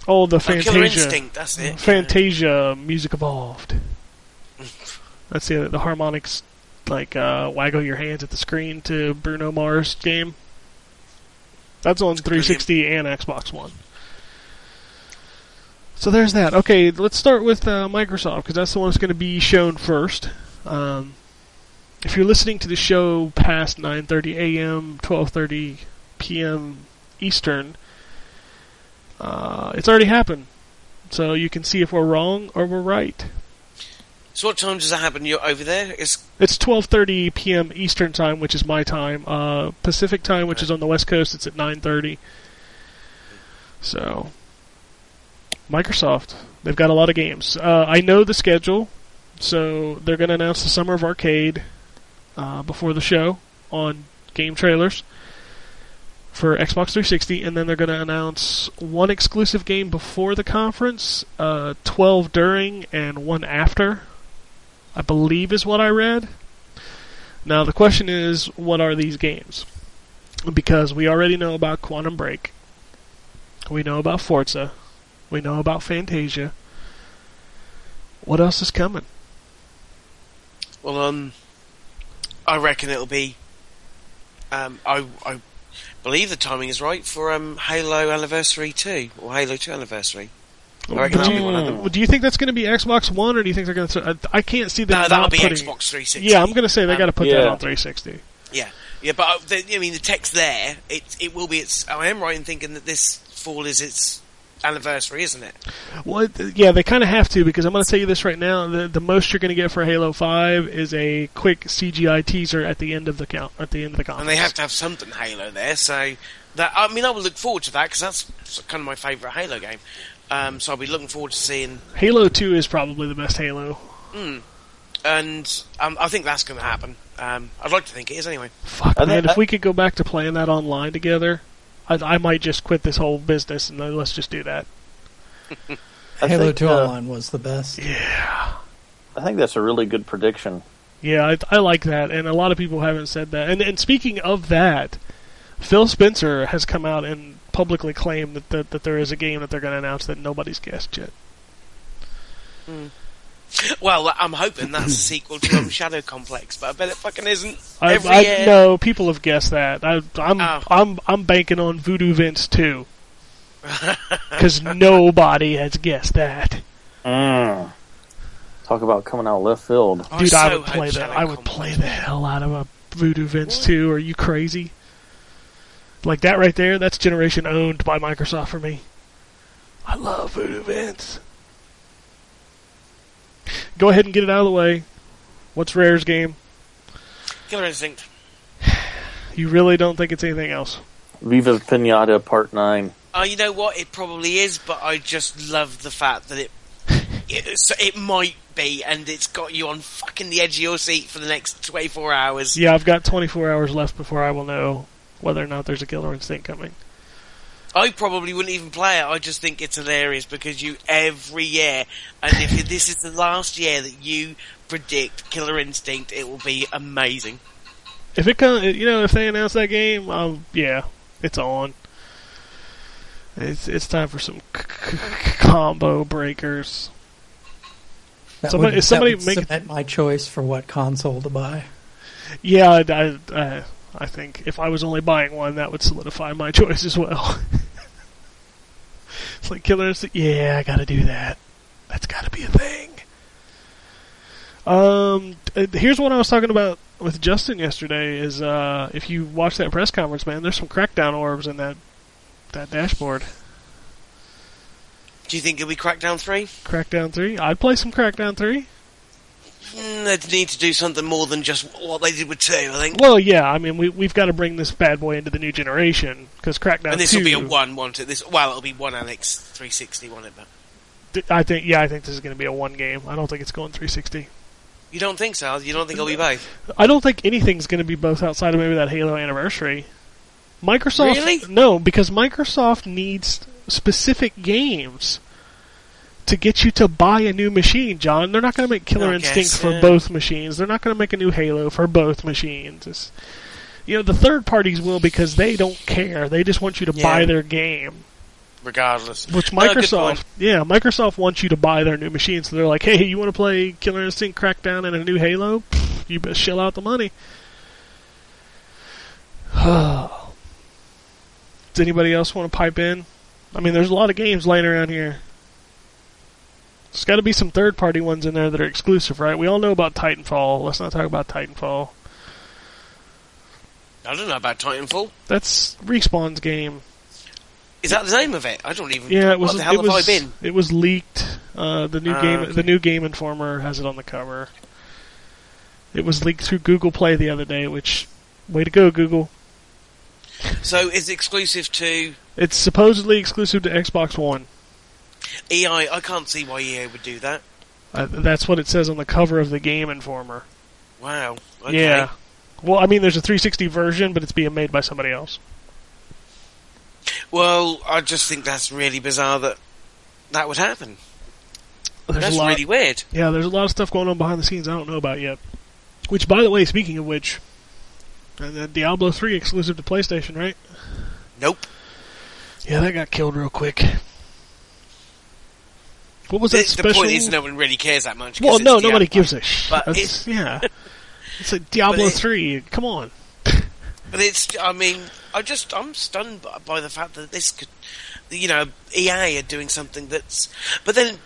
Oh, the Oh, Killer Fantasia. Instinct. That's it. Fantasia Music Evolved. That's the the Harmonix, like uh, waggle your hands at the screen to Bruno Mars game. That's on 360 and Xbox One. So there's that. Okay, let's start with uh, Microsoft because that's the one that's going to be shown first. Um, if you're listening to the show past 9:30 a.m., 12:30 p.m. Eastern, uh, it's already happened. So you can see if we're wrong or we're right. So what time does that happen? You're over there. It's It's 12:30 p.m. Eastern time, which is my time. Uh, Pacific time, which is on the West Coast, it's at 9:30. So, Microsoft, they've got a lot of games. Uh, I know the schedule, so they're going to announce the Summer of Arcade uh, before the show on game trailers for Xbox 360, and then they're going to announce one exclusive game before the conference, uh, 12 during, and one after. I believe is what I read. Now the question is, what are these games? Because we already know about Quantum Break. We know about Forza. We know about Fantasia. What else is coming? well, um, I reckon it'll be. Um, I I believe the timing is right for um Halo Anniversary Two or Halo Two Anniversary. I reckon do, that'll be you, one of them. do you think that's going to be Xbox One, or do you think they're going to? I, I can't see them No, that'll not be putting. Xbox 360. Yeah, I'm going to say they Um, got to put that on 360. Yeah, yeah, but uh, the, I mean, the text there, it it will be its. I am right in thinking that this fall is its anniversary, isn't it? Well, it- yeah, they kind of have to because I'm going to tell you this right now: the the most you're going to get for Halo Five is a quick CGI teaser at the end of the count at the end of the conference. And they have to have something Halo there, so that I mean, I will look forward to that because that's kind of my favourite Halo game. Um, so I'll be looking forward to seeing, Halo Two is probably the best Halo. and um, I think that's going to happen. Um, I'd like to think it is anyway. Fuck I man, think- if we could go back to playing that online together, I, I might just quit this whole business and then let's just do that. I Halo think, 2 uh, Online was the best. Yeah, I think that's a really good prediction. yeah, I, I like that, and a lot of people haven't said that. And and speaking of that, Phil Spencer has come out and publicly claim that that, that there is a game that they're going to announce that nobody's guessed yet. Well, I'm hoping that's a sequel to um, Shadow Complex, but I bet it fucking isn't. I, Every I year. no, people have guessed that. I, I'm Oh. I'm I'm banking on Voodoo Vince too, because nobody has guessed that. Mm. Talk about coming out left field. Dude, I so would play that. Shadow I would Complex play the hell out of a Voodoo Vince too. Are you crazy? Like that right there. That's generation owned by Microsoft for me. I love Voodoo Vince. Go ahead and get it out of the way. What's Rare's game? Killer Instinct. You really don't think it's anything else? Viva Pinata Part 9. Oh, you know what? It probably is, but I just love the fact that it it, so it might be, and it's got you on fucking the edge of your seat for the next 24 hours. Yeah, I've got 24 hours left before I will know whether or not there's a Killer Instinct coming. I probably wouldn't even play it. I just think it's hilarious because you every year, and if this is the last year that you predict Killer Instinct, it will be amazing. If it comes, you know, if they announce that game, um, yeah, it's on. It's it's time for some c- c- combo breakers. That Somebody- would, is somebody that would make- cement my choice for what console to buy. Yeah, I, I, I, I think if I was only buying one, that would solidify my choice as well. it's like Killer Instinct. Yeah, I got to do that. That's got to be a thing. Um, uh, here's what I was talking about with Justin yesterday. Is uh, if you watch that press conference, man, there's some Crackdown orbs in that that dashboard. Do you think it'll be Crackdown 3? Crackdown three. I'd play some Crackdown three. Mm, they need to do something more than just what they did with 2, I think. Well, yeah. I mean, we we've got to bring this bad boy into the new generation because Crackdown and this two. will be a 1, won't it? This, well, it'll be 1 Alex 360, won't it? But I think yeah, I think this is going to be a one game. I don't think it's going 360. you don't think so? You don't think it'll be both? I don't think anything's going to be both outside of maybe that Halo anniversary. Microsoft, Really? no, because Microsoft needs specific games to get you to buy a new machine, John. They're not going to make Killer I Instinct for both machines. They're not going to make a new Halo for both machines. It's, you know, the third parties will because they don't care. They just want you to Yeah. buy their game. Regardless. Which Microsoft, point. yeah, Microsoft wants you to buy their new machine. So they're like, hey, you want to play Killer Instinct Crackdown and a new Halo? Pfft, you better shell out the money. Does anybody else want to pipe in? I mean, there's a lot of games laying around here. There's got to be some third party ones in there that are exclusive, right? We all know about Titanfall. Let's not talk about Titanfall. I don't know about Titanfall. That's Respawn's game. Is that the name of it? I don't even. Yeah, it was. What the hell it have was, I been? It was leaked. Uh, the new Ah, game, okay. the new Game Informer has it on the cover. It was leaked through Google Play the other day, which way to go, Google. So is it exclusive to It's supposedly exclusive to Xbox One. EA? I can't see why EA would do that. Uh, that's what it says on the cover of the Game Informer. Wow. Okay. Yeah. Well, I mean, there's a 360 version, but it's being made by somebody else. Well, I just think that's really bizarre that that would happen. There's that's lot. really weird. Yeah, there's a lot of stuff going on behind the scenes I don't know about yet. Which, by the way, speaking of which, uh, the Diablo 3 exclusive to PlayStation, right? Nope. Yeah, that got killed real quick. What was The, that the point is, no one really cares that much. well, no, nobody gives a shit. Yeah, it's like Diablo it- three. Come on. But it's, I mean, I just, I'm stunned by, by the fact that this could, you know, EA are doing something that's, but then,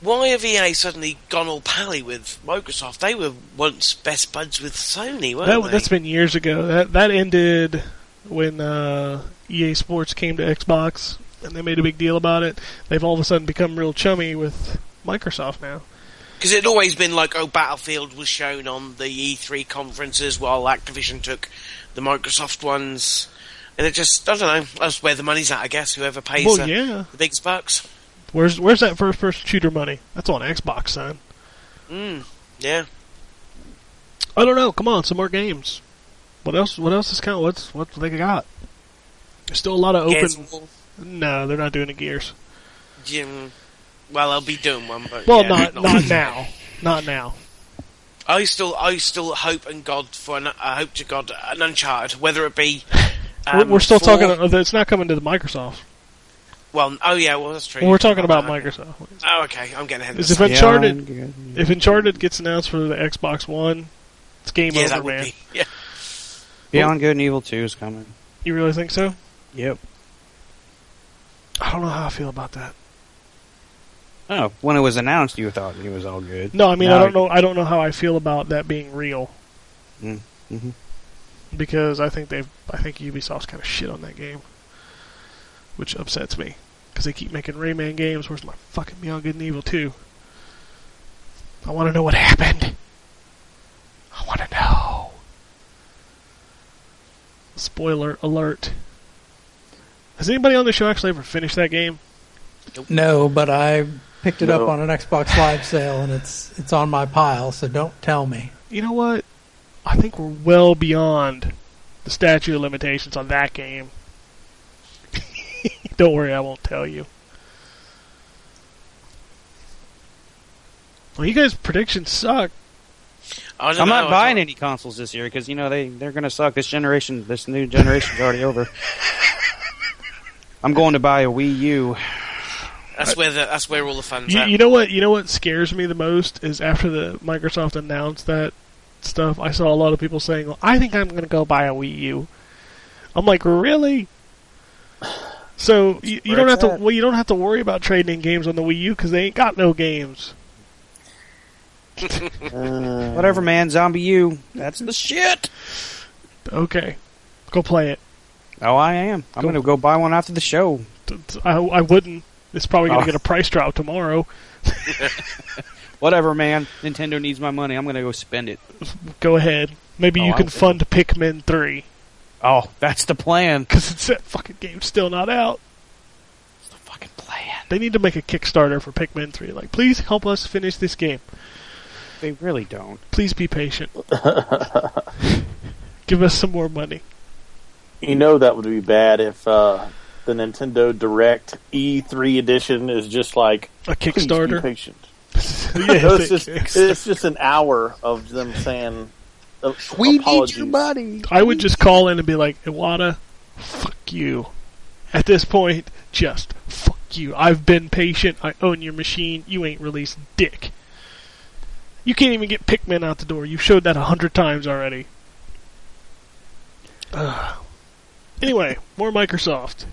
why have EA suddenly gone all pally with Microsoft? They were once best buds with Sony, weren't That, they? that's been years ago. That that ended when uh, EA Sports came to Xbox, and they made a big deal about it. They've all of a sudden become real chummy with Microsoft now. Because it'd always been like, oh, Battlefield was shown on the E3 conferences while Activision took the Microsoft ones. And it just, I don't know, that's where the money's at, I guess, whoever pays Well, the, yeah. the biggest bucks. Where's where's that first person shooter money? That's on Xbox, son. Mm, yeah. I don't know. Come on, some more games. What else? What else is count? What's what they got? There's still a lot of open. Of. No, they're not doing the gears. Jim, well, I'll be doing one, but Well, yeah, not not now. Not now. I still, I still hope and God for an, I hope to God an Uncharted, whether it be. we're, Um, we're still for- talking. uh, It's not coming to the Microsoft. Well, oh yeah, well that's true. Well, we're talking about Okay. Microsoft. Oh, okay. I'm getting ahead of Is if myself. Uncharted, if Uncharted gets announced for the Xbox One, it's game Yeah, over, that would man. be. Yeah. Beyond Good and Evil 2 is coming. You really think so? Yep. I don't know how I feel about that. Oh, when it was announced, you thought it was all good. No, I mean Now I don't know. I don't know how I feel about that being real Mm, mhm. because I think they've. I think Ubisoft's kind of shit on that game, which upsets me because they keep making Rayman games. Where's my fucking Beyond Good and Evil 2? I want to know what happened. I want to know. Spoiler alert. Has anybody on the show actually ever finished that game? No, but I picked it up on an Xbox Live sale, and it's it's on my pile. So don't tell me. You know what? I think we're well beyond the statute of limitations on that game. Don't worry, I won't tell you. Well, you guys' predictions suck. I don't I'm know, not buying thought- any consoles this year because you know they they're gonna suck. This generation, this new generation's already over. I'm going to buy a Wii U. That's where the, that's where all the fun's You, at. you know what? You know what scares me the most is after the Microsoft announced that stuff. I saw a lot of people saying, well, "I think I'm going to go buy a Wii U." I'm like, really? So you, you don't have it's to. Well, you don't have to worry about trading in games on the Wii U because they ain't got no games. Whatever, man. Zombie U. That's the shit. Okay, go play it. Oh, I am. I'm gonna go buy one after the show. I wouldn't. It's probably going Oh. to get a price drop tomorrow. Whatever, man. Nintendo needs my money. I'm gonna go spend it. Go ahead. Maybe Oh, you I can fund Pikmin 3 Oh, that's the plan. because it's that fucking game's still not out. That's the fucking plan. They need to make a Kickstarter for Pikmin 3. Like, please help us finish this game. They really don't. Please be patient. Give us some more money. You know that would be bad if uh, the Nintendo Direct E3 edition is just like A Please be Kickstarter. patient. yeah, No, it's it's just Kickstarter. it's just an hour of them saying uh, We apologies. need your money. I would just call in and be like, Iwata, fuck you. At this point, just fuck you. I've been patient. I own your machine. You ain't released dick. You can't even get Pikmin out the door. You've showed that a hundred times already. Ugh. Anyway, more Microsoft.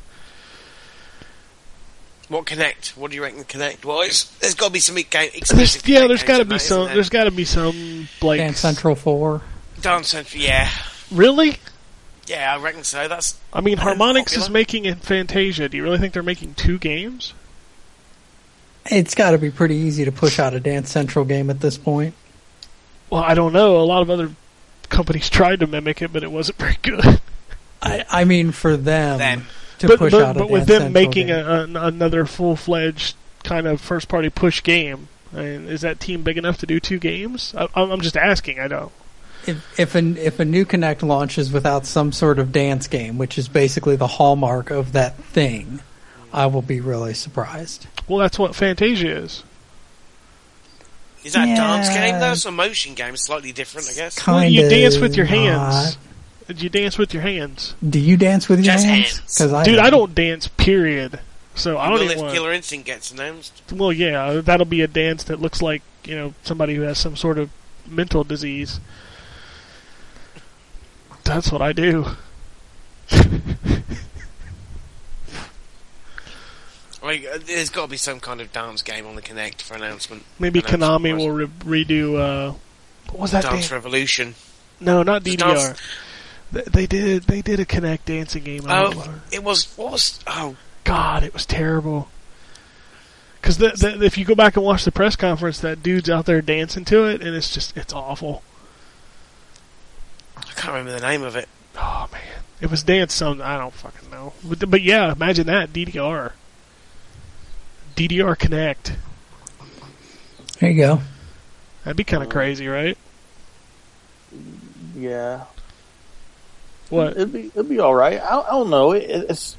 What Kinect? What do you reckon Kinect was? There's got to be some game There's, exclusive. yeah, Kinect there's games got to be that, some. There's got to be some like Dance Central Four. Dance Central. Yeah, really. yeah, I reckon so. That's I mean, Harmonix is making in Fantasia. Do you really think they're making two games? It's got to be pretty easy to push out a Dance Central game at this point. Well, I don't know. A lot of other companies tried to mimic it, but it wasn't very good. I, I mean, for them, them. to but push but, out a but with Dance them Central making game. a, another full fledged kind of first party push game, I mean, is that team big enough to do two games? I, I'm I'm just asking. I don't. if if an if a new Kinect launches without some sort of dance game, which is basically the hallmark of that thing, I will be really surprised. Well, that's what Fantasia is. Is that a dance game though? It's a motion game. It's slightly different, I guess. Well, Kind you dance with your hands. Did you dance with your hands, Do you dance with your Just hands? hands. 'Cause I dude. I don't. don't dance. Period. So I don't Well, if want. Killer Instinct gets announced, Well, yeah, that'll be a dance that looks like you know somebody who has some sort of mental disease. That's what I do. like uh, there's got to be some kind of dance game on the Kinect for announcement. Maybe I Konami will re- redo. Uh, what was that? Dance Dance? Revolution. No, not DDR. dance- Th- They did. They did a Kinect dancing game. I don't. Oh, it was what was oh God, it was terrible. Because the, the, if you go back and watch the press conference, that dude's out there dancing to it, and it's just it's awful. I can't remember the name of it. Oh man, it was dance some I don't fucking know. But, but yeah, imagine that DDR. DDR Kinect. There you go. That'd be kind of crazy, right? Yeah, What? it'd be it'd be all right. I, I don't know. It, it's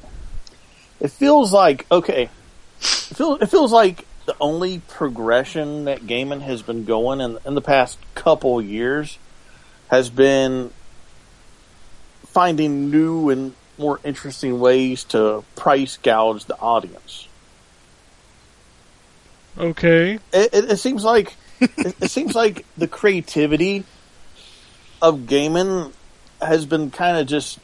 it feels like okay. It feels it feels like the only progression that gaming has been going in in the past couple years has been finding new and more interesting ways to price gouge the audience. Okay. It, it, it seems like it, it seems like the creativity of gaming has been kind of just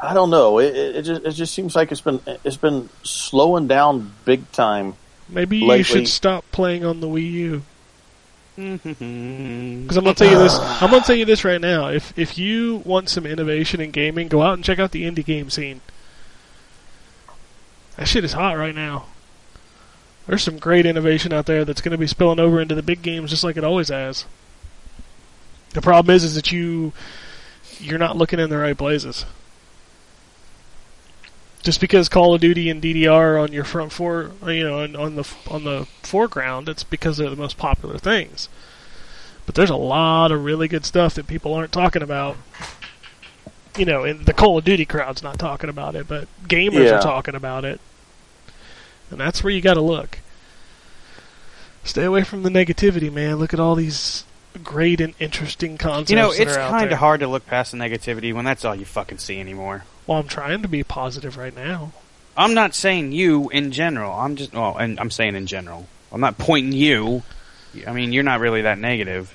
I don't know. It, it, it just it just seems like it's been it's been slowing down big time. Maybe you should stop playing on the Wii U. Mm-hmm. Because I'm gonna tell you this. I'm gonna tell you this right now. If if you want some innovation in gaming, go out and check out the indie game scene. That shit is hot right now. There's some great innovation out there that's gonna be spilling over into the big games just like it always has. The problem is, is that you you're not looking in the right places. Just because Call of Duty and DDR are on your front four, uh, you know on, on the on the foreground, it's because they're the most popular things. But there's a lot of really good stuff that people aren't talking about. You know, and the Call of Duty crowd's not talking about it, but gamers Yeah. are talking about it. And that's where you got to look. Stay away from the negativity, man. Look at all these great and interesting concepts. You know, it's kind of hard to look past the negativity when that's all you fucking see anymore. Well, I'm trying to be positive right now. I'm not saying you in general. I'm just well, and I'm saying in general. I'm not pointing you. I mean, you're not really that negative.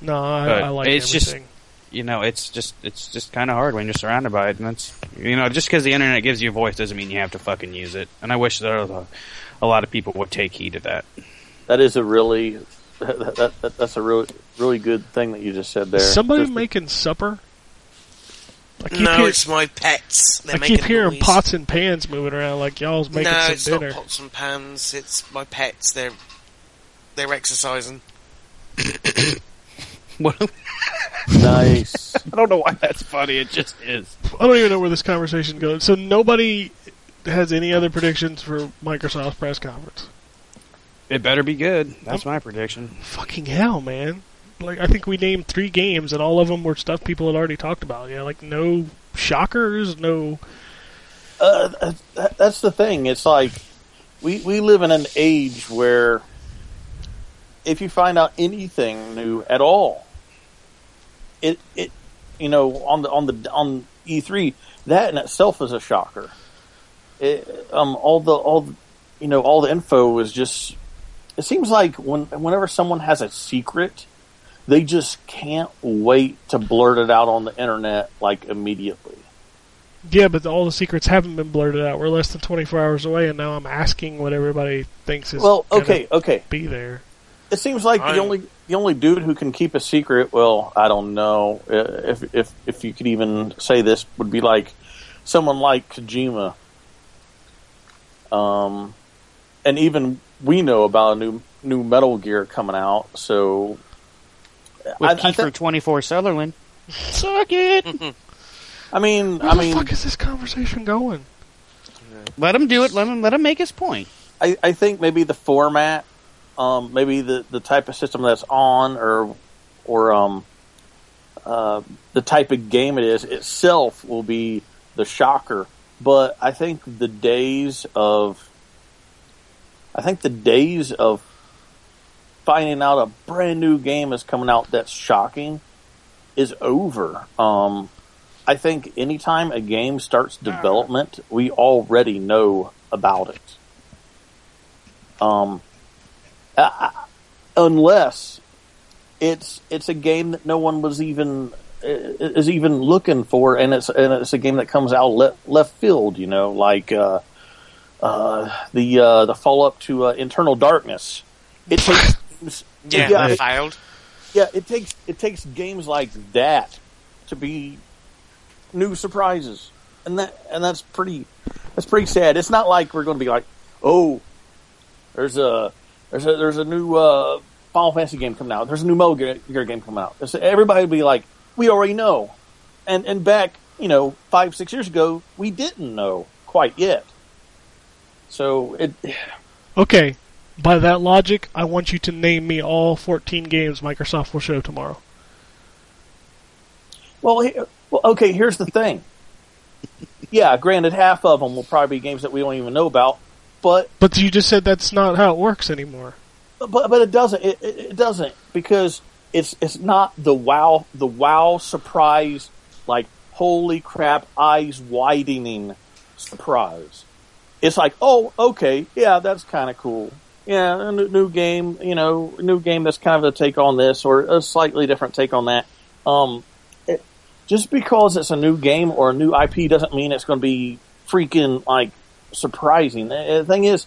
No, I, I like it's just- everything. You know, it's just it's just kind of hard when you're surrounded by it, and that's you know, just because the internet gives you a voice doesn't mean you have to fucking use it. And I wish there was a, a lot of people would take heed of that. That is a really that, that, that that's a really really good thing that you just said there. somebody Just- making supper? I keep, No, hear- it's my pets. They're I keep making hearing noise. pots and pans moving around like y'all's making no, some it's dinner. not pots and pans. It's my pets. They're they're exercising. Nice. I don't know why that's funny. It just is. I don't even know where this conversation goes. So nobody has any other predictions for Microsoft's press conference. It better be good. That's my prediction. Fucking hell, man! Like I think we named three games, and all of them were stuff people had already talked about. Yeah, like no shockers, no. uh, that's the thing. It's like we we live in an age where if you find out anything new at all, it it you know on the on the on E three that in itself is a shocker. It, um, all the all the, you know all the info was just. It seems like when whenever someone has a secret, they just can't wait to blurt it out on the internet like immediately. Yeah, but all the secrets haven't been blurted out. We're less than 24 hours away, and now I'm asking what everybody thinks is Well, okay, okay. be there. It seems like the I'm- only the only dude who can keep a secret. Well, I don't know if if if you could even say this would be like someone like Kojima. Um, and even we know about a new new Metal Gear coming out. So With I, I, Kiefer think, twenty four Sutherland. Suck it! I mean, Where I the mean, fuck is this conversation going? Let him do it. Let him let him make his point. I, I think maybe the format, um, maybe the, the type of system that's on, or or um, uh, the type of game it is itself will be the shocker. But I think the days of, I think the days of finding out a brand new game is coming out that's shocking is over. Um, I think anytime a game starts development, we already know about it. Um, I, unless it's it's a game that no one was even is even looking for, and it's and it's a game that comes out le- left field. You know, like uh, uh, the uh, the follow up to uh, Eternal Darkness. It takes games- Yeah, yeah, it- failed. yeah, it takes it takes games like that to be new surprises, and that and that's pretty that's pretty sad. It's not like we're going to be like, oh, there's a there's a there's a new uh, Final Fantasy game coming out. There's a new Metal Gear Gear game coming out. It's, everybody will be like, we already know, and and back you know five six years ago we didn't know quite yet. So it Okay, by that logic, I want you to name me all 14 games Microsoft will show tomorrow. Well, well, okay. Here's the thing. Yeah, granted, half of them will probably be games that we don't even know about, but But you just said that's not how it works anymore. but but it doesn't. It, it, it doesn't because it's it's not the wow the wow surprise like holy crap, eyes widening surprise. It's like, oh, okay, yeah, that's kind of cool. Yeah, a new, game, you know, new game that's kind of a take on this or a slightly different take on that. Um, it, just because it's a new game or a new IP doesn't mean it's going to be freaking like surprising. The the thing is,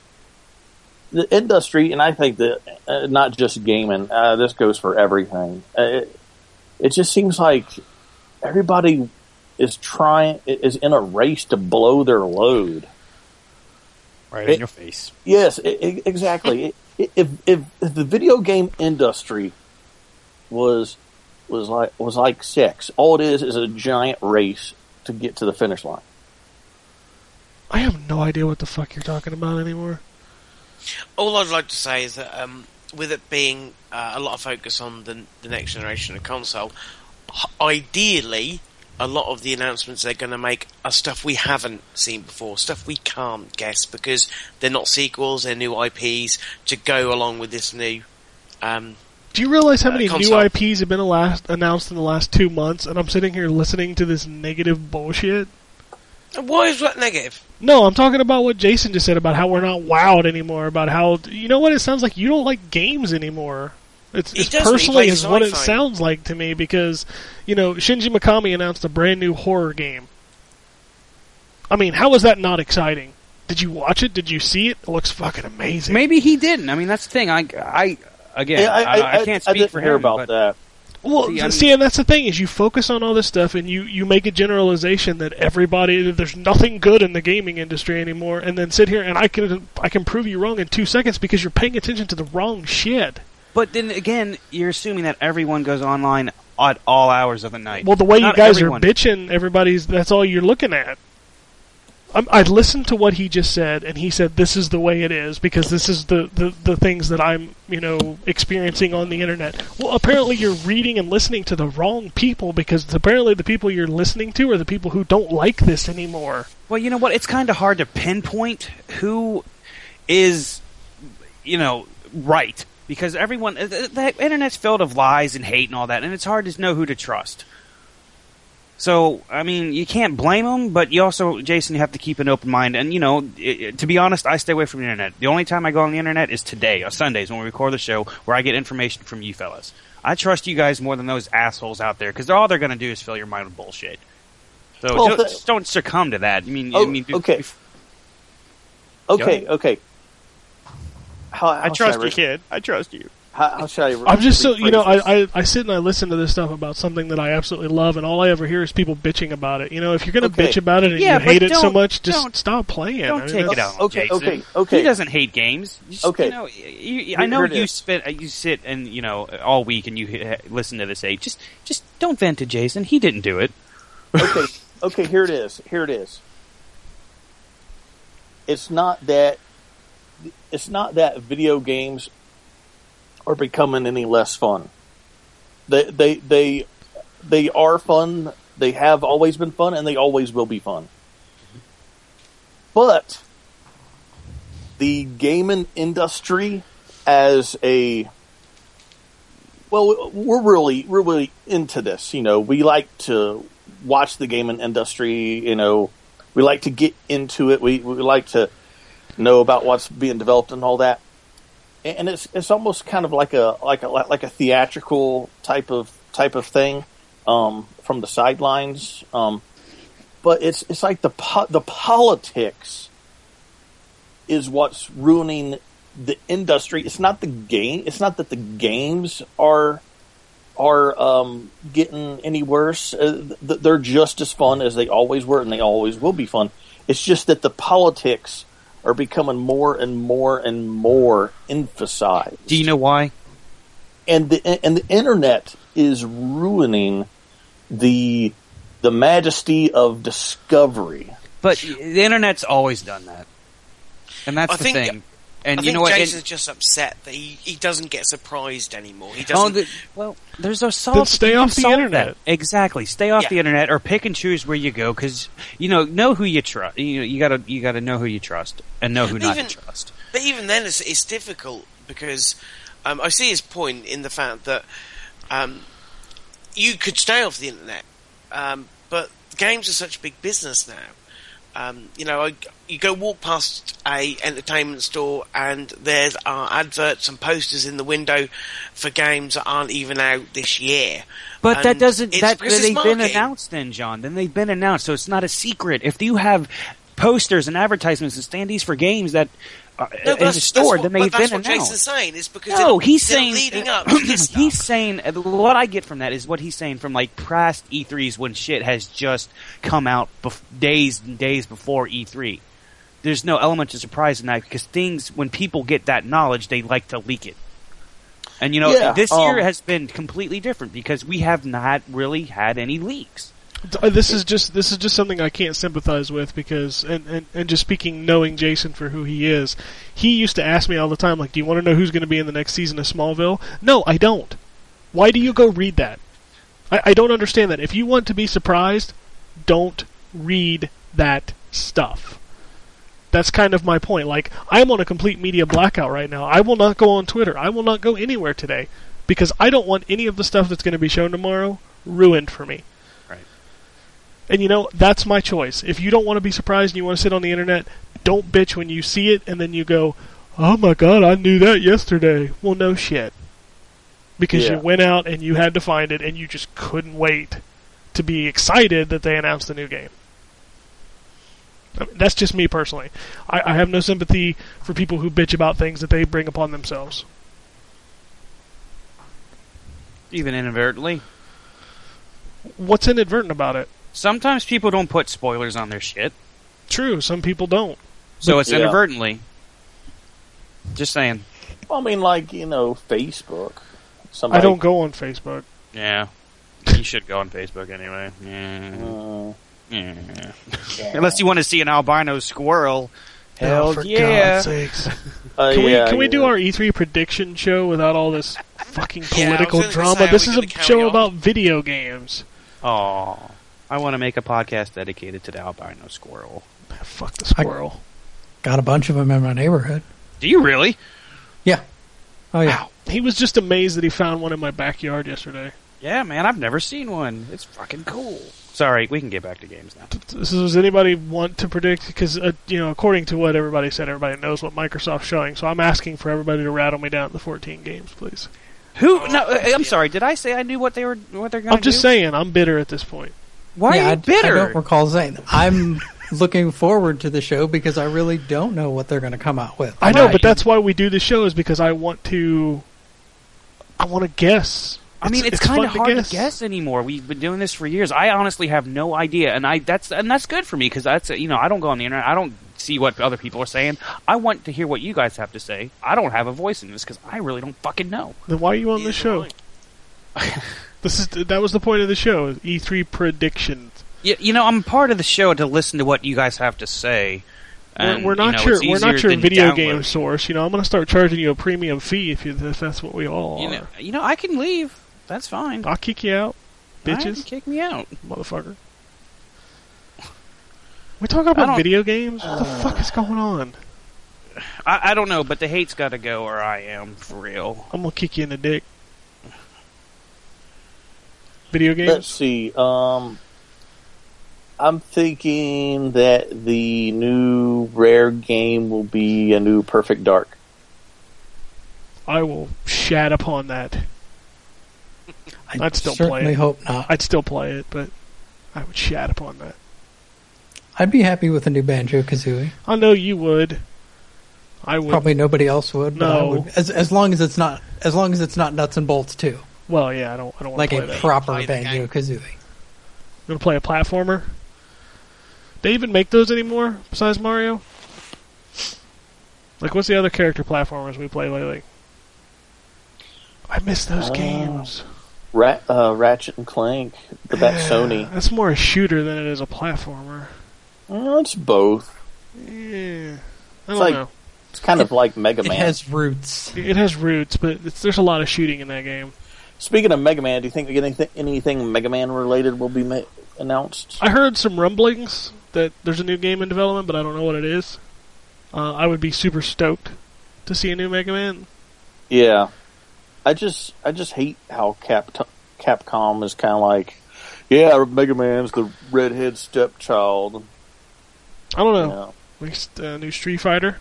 the industry, and I think that uh, not just gaming, uh, this goes for everything. Uh, it, it just seems like everybody is trying is in a race to blow their load. Right It- in your face. Yes, i i exactly. If, if if the video game industry was was like was like sex, all it is is a giant race to get to the finish line. I have no idea what the fuck you're talking about anymore. All I'd like to say is that um, with it being uh, a lot of focus on the, the next generation of console, ideally, a lot of the announcements they're going to make are stuff we haven't seen before, stuff we can't guess because they're not sequels, they're new IPs to go along with this new. Um, Do you realize how Uh, many new IPs have been last, announced in the last two months? And I'm sitting here listening to this negative bullshit. why is that negative? No, I'm talking about what Jason just said about how we're not wowed anymore. About how you know what it sounds like you don't like games anymore. It's, it's does when he personally is what it sounds like to me because you know Shinji Mikami announced a brand new horror game. I mean, how is that not exciting? Did you watch it? Did you see it? It looks fucking amazing. Maybe he didn't. I mean, that's the thing. I, I again, Yeah, I, I, can't speak didn't for hear him. about but that. Well, See, see, I mean- and that's the thing is you focus on all this stuff and you you make a generalization that everybody that there's nothing good in the gaming industry anymore, and then sit here and I can I can prove you wrong in two seconds because you're paying attention to the wrong shit. But then again, you're assuming that everyone goes online at all hours of the night. Well, the way you guys everyone. are bitching, everybody's that's all you're looking at. I'm, I listened to what he just said, and he said this is the way it is because this is the, the, the things that I'm you know experiencing on the internet. Well, apparently you're reading and listening to the wrong people because apparently the people you're listening to are the people who don't like this anymore. Well, you know what? It's kind of hard to pinpoint who is, you know, right because everyone uh, the the internet's filled of lies and hate and all that, and it's hard to know who to trust. So, I mean, you can't blame them, but you also, Jason, you have to keep an open mind. And you know, i i- to be honest, I stay away from the internet. The only time I go on the internet is today, on Sundays when we record the show, where I get information from you fellas. I trust you guys more than those assholes out there because all they're going to do is fill your mind with bullshit. So Well, don't, the- just don't succumb to that. I mean, I Oh, mean, do- okay. Okay, okay. How, how I trust should you, kid. I trust you. How, how should I? I'm just so you know? I, I I sit and I listen to this stuff about something that I absolutely love, and all I ever hear is people bitching about it. You know, if you're gonna Okay. bitch about it and Yeah, you hate it so much, just stop playing. Don't mean, take it out. Okay, Jason. okay, okay. He doesn't hate games. Just, Okay. You know, you, you- I know Here it you is. spit, uh, you sit and you know all week and you listen to this. Eight. Just, just don't vent to Jason. He didn't do it. okay, okay, here it is. Here it is. It's not that it's not that video games are becoming any less fun. They they they they are fun. They have always been fun and they always will be fun. But the gaming industry as a well, we're really, we're really into this. You know, we like to watch the gaming industry. You know, we like to get into it. We we like to know about what's being developed and all that. And it's it's almost kind of like a like a like a theatrical type of type of thing um, from the sidelines. Um, but it's it's like the po- the politics is what's ruining the industry. It's not the game. It's not that the games are are um, getting any worse. Uh, th- they're just as fun as they always were, and they always will be fun. It's just that the politics are becoming more and more and more emphasized. Do you know why? and the and the internet is ruining the the majesty of discovery. But the internet's always done that, and that's I the think- thing. And I you think know what? Jason's And- just upset that he, he doesn't get surprised anymore. He Oh, doesn't. the, well, there's a solve. Then stay off the internet. that. Exactly, stay off Yeah. the internet or pick and choose where you go because you know know who you trust. You know, you gotta you gotta know who you trust and know who not Even- to trust. But even then, it's, it's difficult because um, I see his point in the fact that um, you could stay off the internet, um, but games are such big business now. Um, you know, I, you go walk past a entertainment store and there's uh, adverts and posters in the window for games that aren't even out this year. But that doesn't that they've been announced then, John. Then they've been announced, so it's not a secret. If you have posters and advertisements and standees for games that are No, in but the that's, store, that's what, then but they've that's been what announced. Jason's saying is because No, they're, he's saying leading up to this stuff. he's saying uh, what I get from that is what he's saying from like past E3s when shit has just come out bef- days and days before E3. There's no element of surprise in that because things when people get that knowledge, they like to leak it. And you know, Yeah, this um, year has been completely different because we have not really had any leaks. Uh, This is just this is just something I can't sympathize with because and, and, and just speaking knowing Jason for who he is, he used to ask me all the time like, "Do you want to know who's going to be in the next season of Smallville?" No, I don't. Why do you go read that? I, I don't understand that. If you want to be surprised, don't read that stuff. That's kind of my point. Like, I'm on a complete media blackout right now. I will not go on Twitter. I will not go anywhere today because I don't want any of the stuff that's going to be shown tomorrow ruined for me. And you know, that's my choice. If you don't want to be surprised and you want to sit on the internet, don't bitch when you see it and then you go, "Oh my god, I knew that yesterday." Well, no shit. Because Yeah. you went out and you had to find it and you just couldn't wait to be excited that they announced the new game. I mean, that's just me personally. I, I have no sympathy for people who bitch about things that they bring upon themselves. Even inadvertently. What's inadvertent about it? Sometimes people don't put spoilers on their shit, True, some people don't. so it's Yeah. inadvertently. Just saying. Well, I mean, like you know, Facebook. Somebody, I don't go on Facebook. Yeah. You should go on Facebook anyway. Yeah. Uh, Yeah. yeah. Unless you want to see an albino squirrel. Oh, Hell for yeah. God's sakes. Uh, Can yeah, we can we do our E3 prediction show without all this fucking Yeah, I was political gonna drama? This is a show about video games. Oh, I want to make a podcast dedicated to the albino squirrel. Fuck the squirrel. Got a bunch of them in my neighborhood. Do you really? Yeah. Oh yeah. He was just amazed that he found one in my backyard yesterday. Yeah, man, I've never seen one. It's fucking cool. Sorry, we can get back to games now. So does anybody want to predict? Because uh, you know, according to what everybody said, everybody knows what Microsoft's showing. So I'm asking for everybody to rattle me down the 14 games, please. Who? No, uh, I'm sorry. Did I say I knew what they were? What they're going to do? I'm just do? saying, I'm bitter at this point. Why yeah, are I, you bitter? I don't recall saying. I'm looking forward to the show because I really don't know what they're going to come out with. I know, Right. but that's why we do the show is because I want to. I want to guess. I mean, it's, fun kind of hard to guess anymore. We've been doing this for years. I honestly have no idea, and I that's and that's good for me because that's you know I don't go on the internet. I don't see what other people are saying. I want to hear what you guys have to say. I don't have a voice in this because I really don't fucking know. Then why are you on the show? This is that was the point of the show. E3 predictions. You, you know, I'm part of the show to listen to what you guys have to say. We're, And, we're you not know, your we're not your video downloading. game source. You know, I'm going to start charging you a premium fee if you if that's what we all You are. know, you know, I can leave. That's fine. I'll kick you out, bitches, kick me out. motherfucker. We talking about video games? What the fuck is going on? I, I don't know, but the hate's got to go, or I am for real. I'm gonna kick you in the dick. Video Let's see. Um, I'm thinking that the new rare game will be a new Perfect Dark. I will shat upon that. I I'd still play certainly it. hope not. I'd still play it, but I would shat upon that. I'd be happy with a new Banjo Kazooie. I know you would. I would. Probably nobody else would, but I No. would. As, as long as it's not as long as it's not nuts and bolts too, Well, yeah, I don't. I don't want like to a play that. proper Play the Banjo. Kazooie. You want to play a platformer? They even make those anymore besides Mario? Like, what's the other character platformers we play lately? I miss those Oh. games. Rat, uh, Ratchet and Clank, but that's Sony. That's more a shooter than it is a platformer. Uh, it's both. Yeah, I don't like- know. It's kind of like Mega Man. It has roots. It has roots, but it's, there's a lot of shooting in that game. Speaking of Mega Man, do you think anything, anything Mega Man related will be ma- announced? I heard some rumblings that there's a new game in development, but I don't know what it is. Uh, I would be super stoked to see a new Mega Man. Yeah, I just I just hate how Cap Capcom is kind of like, Yeah, Mega Man's the redhead stepchild. I don't know. Yeah. Next uh, new Street Fighter.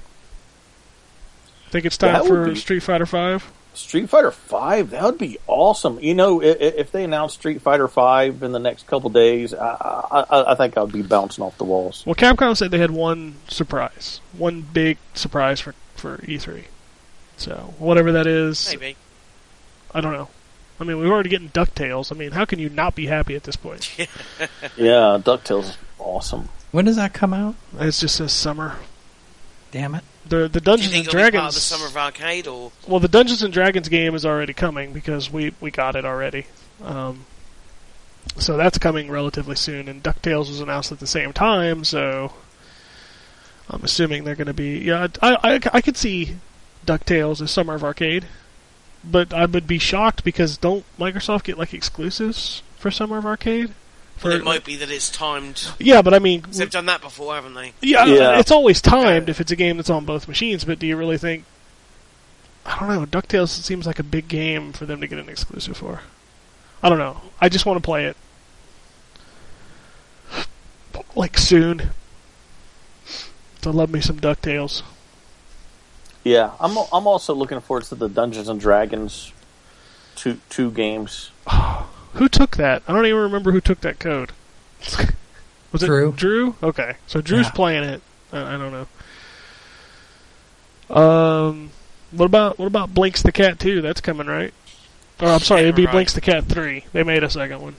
I think it's time That for be- Street Fighter Five. Street Fighter Five, that would be awesome. You know, i- i- if they announce Street Fighter Five in the next couple days, I, I, I think I'd be bouncing off the walls. Well, Capcom said they had one surprise, one big surprise for for E3. So whatever that is, Maybe. I don't know. I mean, we're already getting Ducktales. I mean, how can you not be happy at this point? Yeah, Ducktales is awesome. When does that come out? It's just says summer. Damn it. The the Dungeons and Dragons. the Summer of Arcade or Well, the Dungeons and Dragons game is already coming because we we got it already. Um, so that's coming relatively soon, and Ducktales was announced at the same time. So I'm assuming they're going to be. Yeah, I, I I could see Ducktales as Summer of Arcade, but I would be shocked because don't Microsoft get like exclusives for Summer of Arcade? For, well, it might be that it's timed. yeah, but I mean, they've done that before, haven't they? yeah, Yeah. it's always timed if it's a game that's on both machines. But do you really think? I don't know. Ducktales seems like a big game for them to get an exclusive for. I don't know. I just want to play it, like soon. To love me some Ducktales. Yeah, I'm I'm also looking forward to the Dungeons and Dragons two two games. Who took that? I don't even remember who took that code. Was it Drew. Drew? Okay, so Drew's Yeah. playing it. I, I don't know. Um, what about what about Blinx the Cat Two? That's coming, right? Or I'm sorry, it'd be Right. Blinx the Cat Three. They made a second one.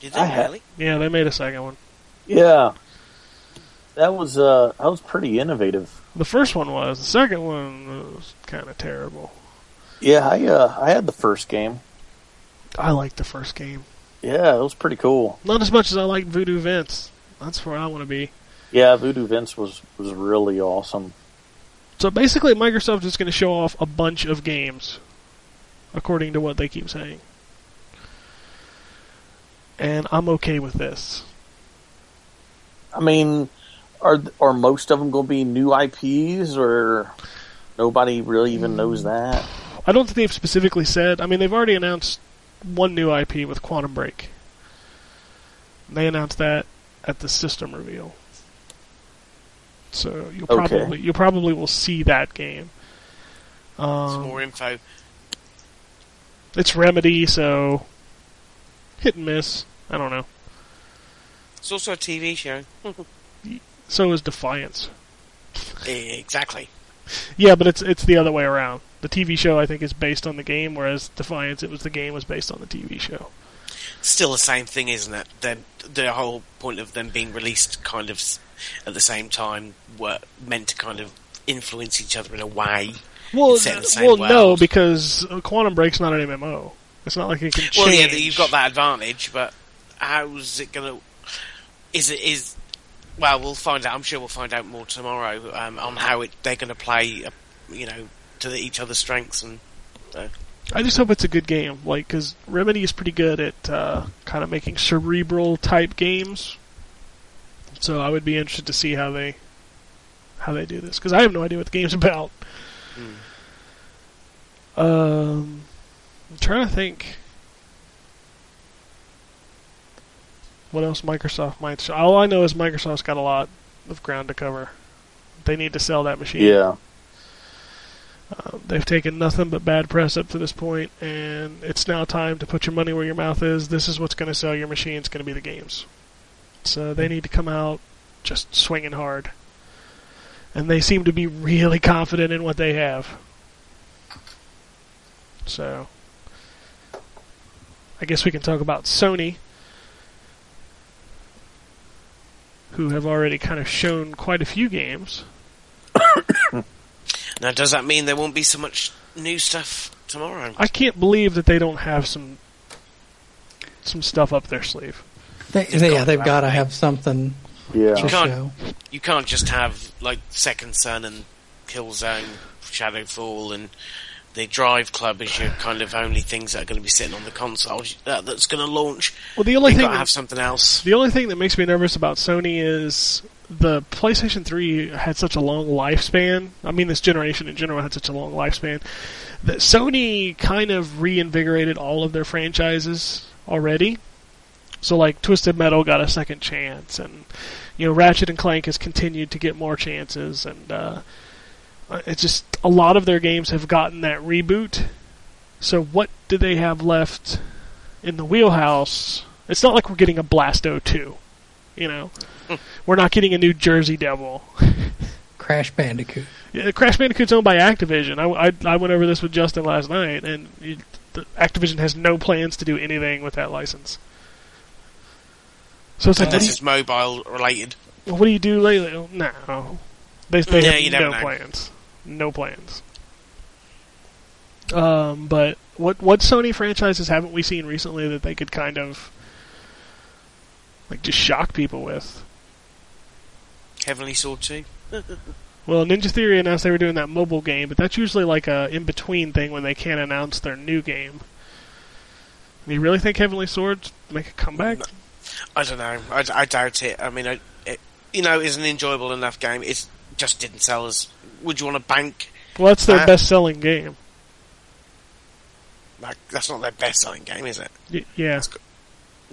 Did they ha- really? Yeah, they made a second one. Yeah, that was uh that was pretty innovative. The first one was. The second one was kind of terrible. Yeah, I uh I had the first game. I liked the first game. Yeah, it was pretty cool. Not as much as I like Voodoo Vince. That's where I want to be. Yeah, Voodoo Vince was was really awesome. So basically, Microsoft is going to show off a bunch of games, according to what they keep saying. And I'm okay with this. I mean, are are most of them going to be new IPs or nobody really even knows mm. that? I don't think they've specifically said. I mean, they've already announced one new IP with Quantum Break. They announced that at the system reveal. So you'll Okay. probably you probably will see that game. Um, Some more info. It's Remedy, so hit and miss. I don't know. It's also a TV show. So is Defiance. exactly. Yeah, but it's it's the other way around. The TV show I think is based on the game, whereas Defiance it was the game was based on the TV show. Still the same thing, isn't it? The the whole point of them being released kind of at the same time were meant to kind of influence each other in a way. Well, It's set the same well, no, because uh, Quantum Break's not an MMO. It's not like it can change. Well, yeah, you've got that advantage, but how's it going to? Is it is? Well, we'll find out. I'm sure we'll find out more tomorrow um, on how it, they're going to play. Uh, you know, to the, each other's strengths and. I just hope it's a good game, like because Remedy is pretty good at uh, kind of making cerebral type games. So I would be interested to see how they how they do this because I have no idea what the game's about. Um, I'm trying to think. What else Microsoft might show? All I know is Microsoft's got a lot of ground to cover. They need to sell that machine. Yeah, Um, they've taken nothing but bad press up to this point, and it's now time to put your money where your mouth is. This is what's going to sell your machine. It's going to be the games. So they need to come out just swinging hard. And they seem to be really confident in what they have. So, I guess we can talk about Sony, who have already kind of shown quite a few games. Now, does that mean there won't be so much new stuff tomorrow? I can't believe that they don't have some some stuff up their sleeve. They, They've they- got yeah, they've got to have something yeah. to can't- show. You can't just have like Second Son and Killzone, Shadowfall, and the Drive Club as your kind of only things that are going to be sitting on the console uh, that's going to launch. Well, the only You've thing got to that- have something else. The only thing that makes me nervous about Sony is the PlayStation 3 had such a long lifespan. I mean, this generation in general had such a long lifespan that Sony kind of reinvigorated all of their franchises already. So like Twisted Metal got a second chance, and you know Ratchet and Clank has continued to get more chances, and uh, it's just a lot of their games have gotten that reboot. So what do they have left in the wheelhouse? It's not like we're getting a Blasto two, you know. we're not getting a new Jersey Devil. Crash Bandicoot. Yeah, Crash Bandicoot's owned by Activision. I, I, I went over this with Justin last night, and it, the, Activision has no plans to do anything with that license. So it's like, what do, Unless it's mobile related. well, what do you do lately? No, they they Yeah, have no know. plans. No plans. Um, but what what Sony franchises haven't we seen recently that they could kind of like just shock people with? Heavenly Sword 2. Well, Ninja Theory announced they were doing that mobile game, but that's usually like a in between thing when they can't announce their new game. Do you really think Heavenly Swords make a comeback? I don't know. I, I doubt it. I mean, I, it, you know, it's an enjoyable enough game. It just didn't sell as. Would you want to bank? Well, that's their Uh, best selling game. Like, that's not their best selling game, is it? Y- yeah.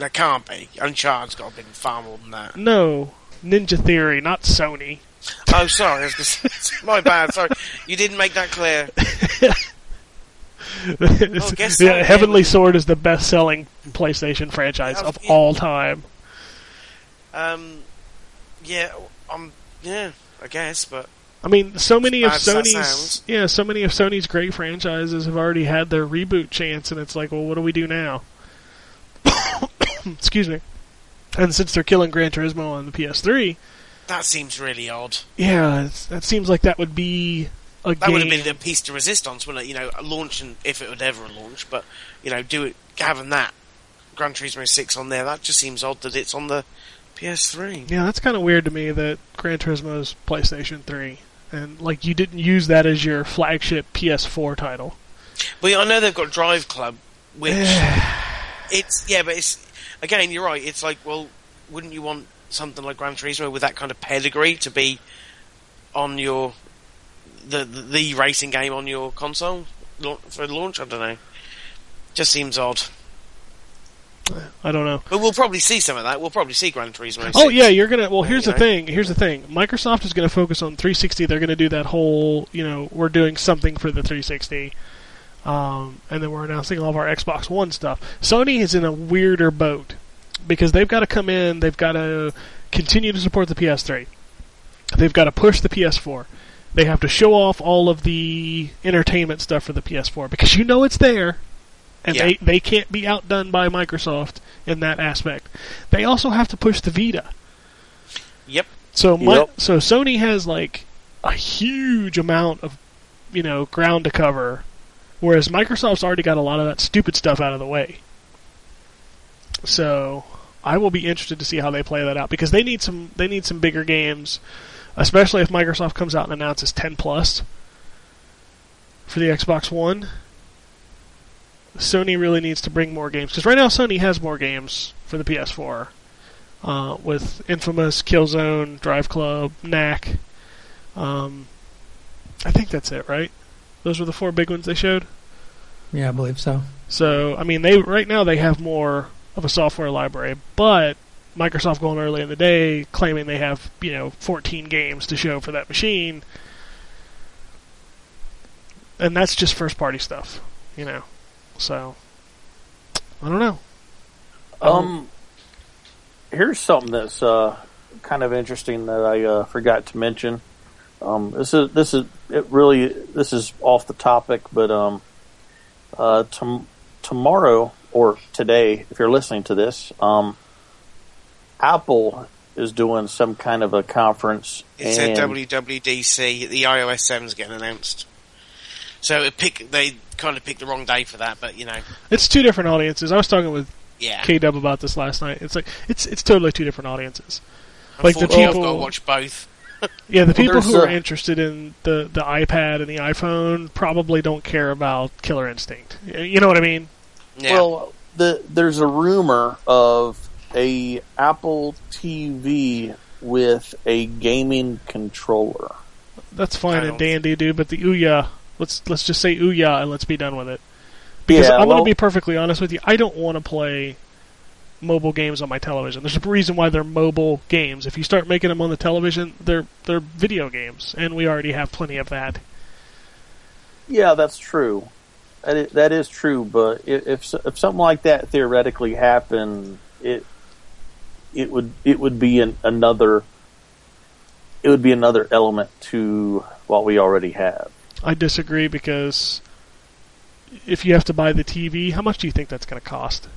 That can't be. Uncharted's got to be far more than that. No, Ninja Theory, not Sony. Oh, sorry. My bad. Sorry. You didn't make that clear. Guess so, yeah, Heavenly Sword is the best selling PlayStation franchise of yeah. all time. Um, yeah, um, yeah, I guess, but I mean, so many of bad as that Sony's yeah, so many of Sony's great franchises have already had their reboot chance, and it's like, well, what do we do now? Excuse me. And since they're killing Gran Turismo on the PS3, that seems really odd. yeah, that seems like that would be a That game. would have been the piece de resistance, wouldn't it? You know, launching if it would ever launch, but you know, do it having that Gran Turismo Six on there. That just seems odd that it's on the PS3. Yeah, that's kind of weird to me that Gran Turismo's PlayStation 3, and like you didn't use that as your flagship PS4 title. Well, yeah, I know they've got Drive Club, which it's yeah, but it's again, you're right. It's like, well, wouldn't you want something like Gran Turismo with that kind of pedigree to be on your the the, the racing game on your console for launch? I don't know. Just seems odd. I don't know. But we'll probably see some of that. We'll probably see Gran Turismo. Oh yeah, you're gonna. Well, here's You the know. thing. Here's the thing. Microsoft is gonna focus on 360. They're gonna do that whole, you know, we're doing something for the 360, um, and then we're announcing all of our Xbox One stuff. Sony is in a weirder boat because they've got to come in. They've got to continue to support the PS3. They've got to push the PS4. They have to show off all of the entertainment stuff for the PS4 because you know it's there, and Yeah. they they can't be outdone by Microsoft in that aspect. They also have to push the Vita. Yep. So my, Yep. so Sony has like a huge amount of you know ground to cover, whereas Microsoft's already got a lot of that stupid stuff out of the way. So I will be interested to see how they play that out because they need some they need some bigger games, especially if Microsoft comes out and announces 10 plus for the Xbox One. Sony really needs to bring more games because right now Sony has more games for the PS4 uh, with Infamous, Killzone, Drive Club, Knack. Um, I think that's it, right? Those were the four big ones they showed. Yeah, I believe so. So, I mean, they right now they have more of a software library, but Microsoft going early in the day claiming they have you know 14 games to show for that machine, and that's just first party stuff, you know. So, I don't know. Um, here's something that's uh, kind of interesting that I uh, forgot to mention. Um, this is this is it really this is off the topic, but um, uh, tom- tomorrow or today, if you're listening to this, um, Apple is doing some kind of a conference. It's said and- WWDC. The iOS 7's getting announced. So it pick they kind of picked the wrong day for that, but you know, It's two different audiences. I was talking with yeah. K Dub about this last night. It's like it's it's totally two different audiences. like the Unfortunately, I've got to watch both. Yeah, the people there's who are a- interested in the the iPad and the iPhone probably don't care about Killer Instinct. You know what I mean? Yeah. Well, the, there's a rumor of a Apple TV with a gaming controller. That's fine and dandy, dude. But the Ouya, let's let's just say Ouya and let's be done with it. Because Yeah, I'm going to be perfectly honest with you, I don't want to play mobile games on my television. There's a reason why they're mobile games. If you start making them on the television, they're they're video games, and we already have plenty of that. Yeah, that's true. That is, that is true. But if, if if something like that theoretically happened, it it would it would be an, another it would be another element to what we already have. I disagree because if you have to buy the TV, how much do you think that's going to cost?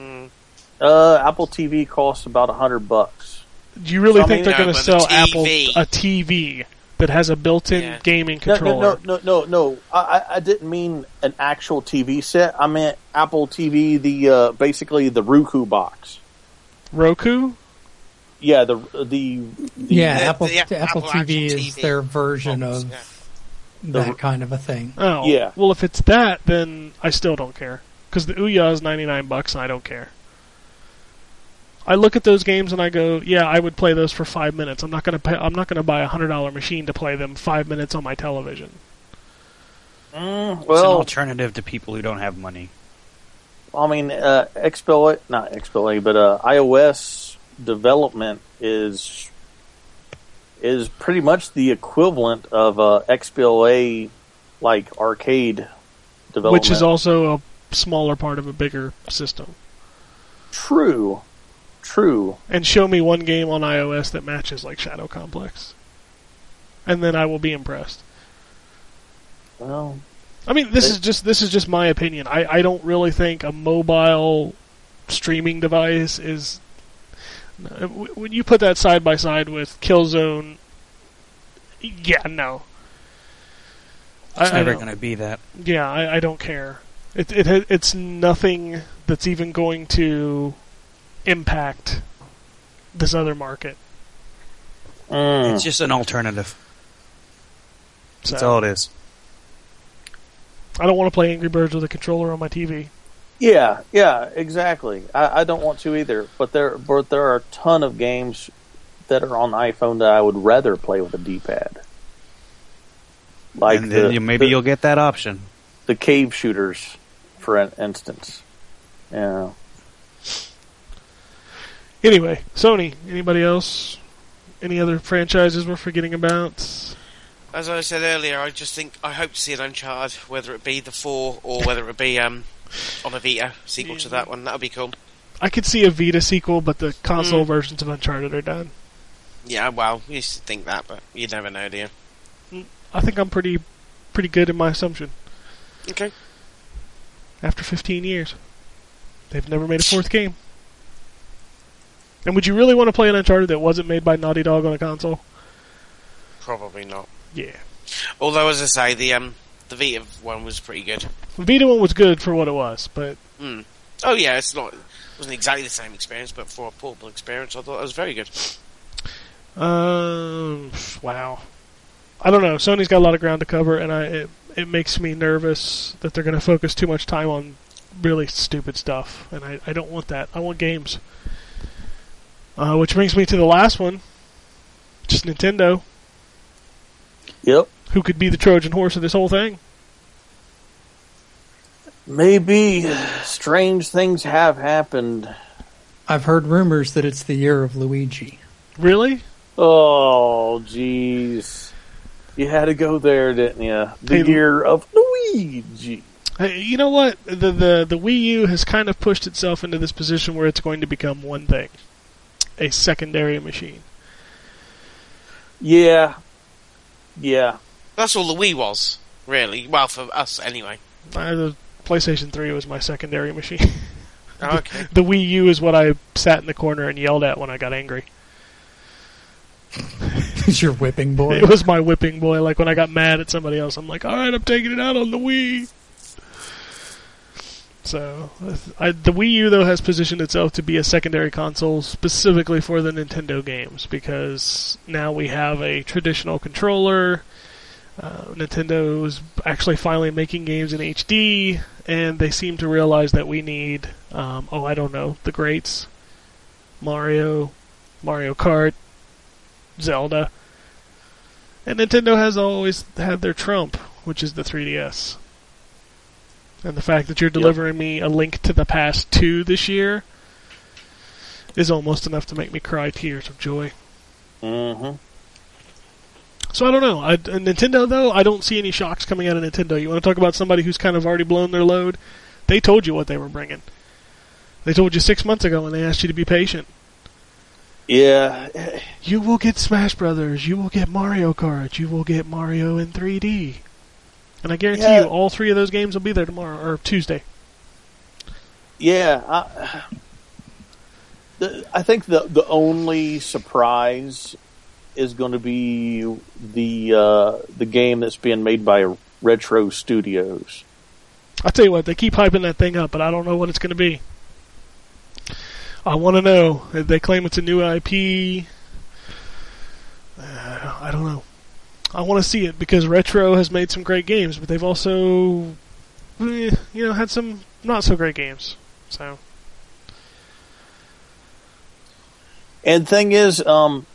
Mm. Uh, Apple TV costs about a hundred bucks. Do you really So, I think mean- they're No, going to but the sell Apple a TV that has a built-in Yeah. gaming controller? no, no, no, no, no. I, I- I didn't mean an actual TV set. I meant Apple TV, the uh, basically the Roku box. Roku? Yeah, the the, the Yeah, The- Apple, the Apple, Apple TV actual is TV their version box, of yeah. that kind of a thing. Oh, Yeah. Well, if it's that, then I still don't care because the Ouya is ninety nine bucks, and I don't care. I look at those games and I go, yeah, I would play those for five minutes. I'm not gonna pay. I'm not gonna buy a hundred dollar machine to play them five minutes on my television. Mm, it's an well, alternative to people who don't have money. I mean, uh, XBLA, not XBLA, but uh, iOS development is is pretty much the equivalent of uh, XBLA like arcade development. which is also a smaller part of a bigger system. true, true. And show me one game on iOS that matches like Shadow Complex, and then I will be impressed. Well, I mean, this It- is just this is just my opinion. I, I don't really think a mobile streaming device is. When you put that side by side with Killzone, yeah, no. It's I- I never going to be that. Yeah, I, I don't care. It it it's nothing that's even going to impact this other market. mm, It's just an alternative. So That's all it is. I don't want to play Angry Birds with a controller on my TV. yeah, yeah, exactly. I, I don't want to either, but there, but there are a ton of games that are on iPhone that I would rather play with a D-pad. Like and the, you, maybe the, you'll get that option. the cave shooters, for an instance. Yeah. Anyway, Sony. Anybody else? Any other franchises we're forgetting about? As I said earlier, I just think I hope to see an Uncharted, whether it be the four or whether it be um, on a Vita sequel to that one. That would be cool. I could see a Vita sequel, but the console Mm. versions of Uncharted are done. Yeah, well, you used to think that, but you never know, do you? I think I'm pretty, pretty good in my assumption. Okay. After 15 years, they've never made a fourth game. And would you really want to play an Uncharted that wasn't made by Naughty Dog on a console? Probably not. Yeah. Although, as I say, the um, the Vita one was pretty good. The Vita one was good for what it was, but Mm. Oh yeah, it's not. It wasn't exactly the same experience, but for a portable experience, I thought it was very good. Um, wow. I don't know. Sony's got a lot of ground to cover, and I it, it makes me nervous that they're going to focus too much time on really stupid stuff, and I, I don't want that. I want games. Uh, which brings me to the last one. Just Nintendo, Yep. who could be the Trojan horse of this whole thing. Maybe strange things have happened. I've heard rumors that it's the year of Luigi. Really? Oh, jeez. You had to go there, didn't you? The Hey, year of Luigi. Hey, you know what? The, the the Wii U has kind of pushed itself into this position where it's going to become one thing, a secondary machine. Yeah. Yeah. That's all the Wii was, really. Well, for us anyway. Uh, the PlayStation 3 was my secondary machine. Oh, okay. the Wii U is what I sat in the corner and yelled at when I got angry. It's your whipping boy. It was my whipping boy. Like when I got mad at somebody else, I'm like, "All right, I'm taking it out on the Wii." So, I, the Wii U though has positioned itself to be a secondary console specifically for the Nintendo games because now we have a traditional controller. Uh, Nintendo is actually finally making games in HD, and they seem to realize that we need, um, oh, I don't know, the greats, Mario, Mario Kart, Zelda. And Nintendo has always had their trump, which is the 3DS. And the fact that you're delivering me a link to the past two this year is almost enough to make me cry tears of joy. Mm-hmm. So I don't know. I, uh, Nintendo though, I don't see any shocks coming out of Nintendo. You want to talk about somebody who's kind of already blown their load? They told you what they were bringing. They told you six months ago when they asked you to be patient. Yeah, You will get Smash Brothers. You will get Mario Kart. You will get Mario in 3D. And I guarantee Yeah. you, all three of those games will be there tomorrow or Tuesday. yeah. I, the, I think the the only surprise is going to be the uh, the game that's being made by Retro Studios. I tell you what, they keep hyping that thing up, but I don't know what it's going to be. I want to know. They claim it's a new IP. Uh, I don't know. I want to see it because Retro has made some great games, but they've also, eh, you know, had some not so great games. So And thing is, um,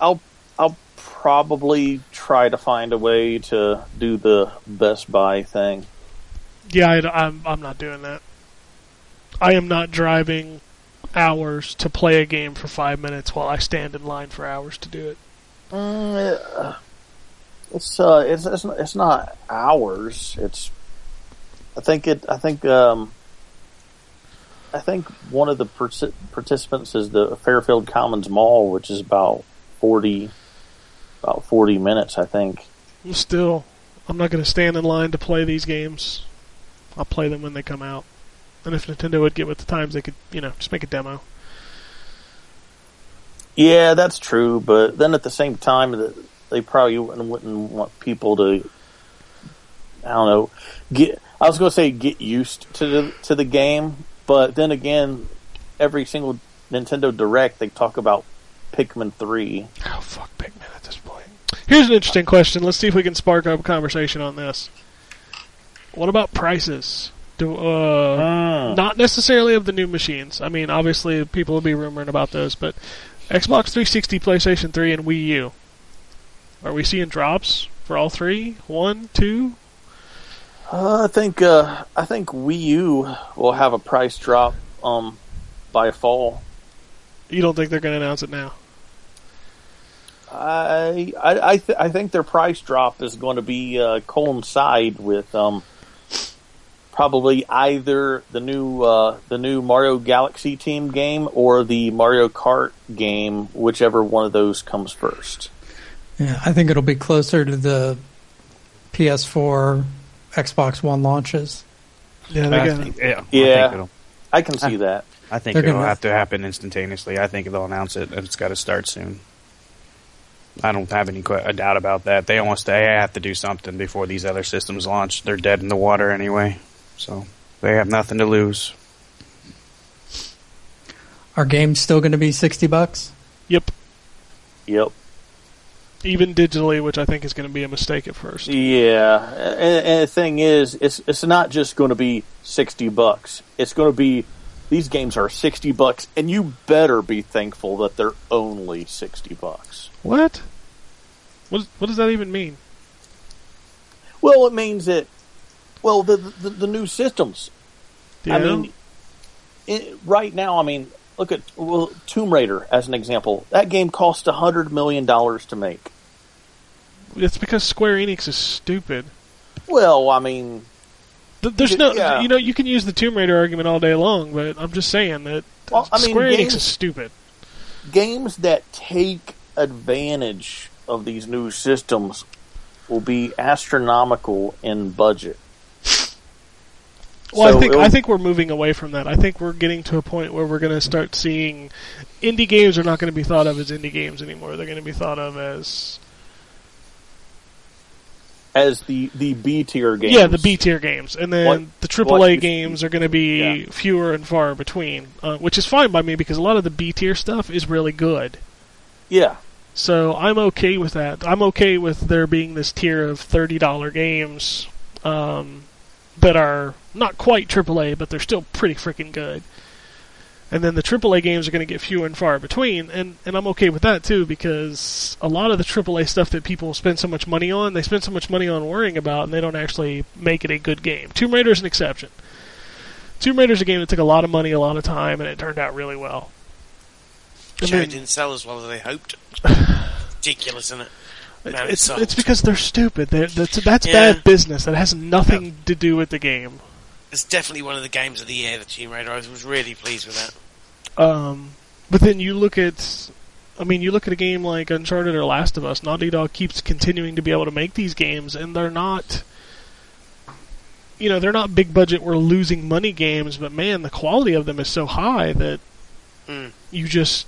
I'll I'll probably try to find a way to do the Best Buy thing. yeah, I, am I'm not doing that. I am not driving hours to play a game for five minutes while I stand in line for hours to do it. Uh, it's uh, it's it's not, it's not hours. It's I think it. I think um, I think one of the partic- participants is the Fairfield Commons Mall, which is about forty about forty minutes. I think. Still, I'm not going to stand in line to play these games. I'll play them when they come out. And if Nintendo would get with the times, they could, you know, just make a demo. Yeah, that's true. But then at the same time, they probably wouldn't, wouldn't want people to. I don't know. Get. I was going to say get used to the to the game, but then again, every single Nintendo Direct they talk about Pikmin three. Oh fuck Pikmin at this point. Here's an interesting question. Let's see if we can spark up a conversation on this. What about prices? Do uh, Hmm. not necessarily of the new machines. I mean, obviously people will be rumoring about those, but Xbox 360, PlayStation 3, and Wii U. Are we seeing drops for all three? One, two? Uh, I think uh, I think Wii U will have a price drop um by fall. You don't think they're going to announce it now? I I I, th- I think their price drop is going to be uh, coincide with um probably either the new uh, the new Mario Galaxy Team game or the Mario Kart game, whichever one of those comes first. Yeah, I think it'll be closer to the PS4, Xbox One launches. Yeah, I got think, yeah, I Yeah. think I can see that. I think They're it'll gonna- have to happen instantaneously. I think they'll announce it, and it's got to start soon. I don't have any que- a doubt about that. They almost they have to do something before these other systems launch. They're dead in the water anyway, so they have nothing to lose. Are games still going to be 60 bucks? Yep. Yep. Even digitally, which I think is going to be a mistake at first. Yeah, and, and the thing is, it's it's not just going to be sixty bucks. It's going to be these games are sixty bucks, and you better be thankful that they're only sixty bucks. What? What, what does that even mean? Well, it means that well the the, the new systems. Do you I mean, it, right now, I mean, look at well, Tomb Raider as an example. That game cost a hundred million dollars to make. it's because Square Enix is stupid. Well, I mean, Th- There's no, yeah. you know, you can use the Tomb Raider argument all day long, but I'm just saying that Well, I mean, Square Enix games- is stupid. games that take advantage of these new systems will be astronomical in budget. Well, So I think I think we're moving away from that. I think we're getting to a point where we're going to start seeing indie games are not going to be thought of as indie games anymore. They're going to be thought of as As the, the B tier games. yeah, the B tier games, and then What- the AAA what games are going to be Yeah. fewer and far between, uh, which is fine by me because a lot of the B tier stuff is really good. Yeah. So I'm okay with that. I'm okay with there being this tier of thirty dollar games um, that are not quite AAA, but they're still pretty freaking good. And then the AAA games are going to get few and far between, and, and I'm okay with that too because a lot of the AAA stuff that people spend so much money on, they spend so much money on worrying about, and they don't actually make it a good game. Tomb Raider is an exception. Tomb Raider is a game that took a lot of money, a lot of time, and it turned out really well. Sure, it didn't sell as well as they hoped. Ridiculous, isn't it? It's it's because they're stupid. They're, that's that's Yeah. bad business. That has nothing to do with the game. It's definitely one of the games of the year, the Tomb Raider. I was really pleased with that. Um, but then you look at, I mean, you look at a game like Uncharted or Last of Us. Naughty Dog keeps continuing to be able to make these games, and they're not, you know, they're not big budget. We're losing money games, but man, the quality of them is so high that Mm. you just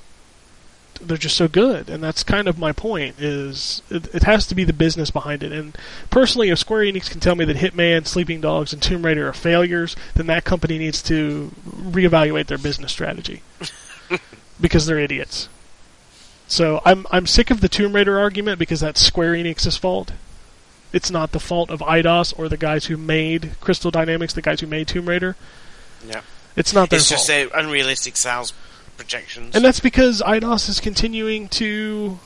they're just so good. And that's kind of my point is it, it has to be the business behind it. And personally if square enix can tell me that hitman sleeping dogs and tomb raider are failures then that company needs to reevaluate their business strategy. Because they're idiots. So i'm i'm sick of the tomb raider argument because that's square enix's fault. It's not the fault of Eidos or the guys who made crystal dynamics the guys who made tomb raider. Yeah. it's not their It's fault. just their unrealistic sales projections. and that's because Eidos is continuing to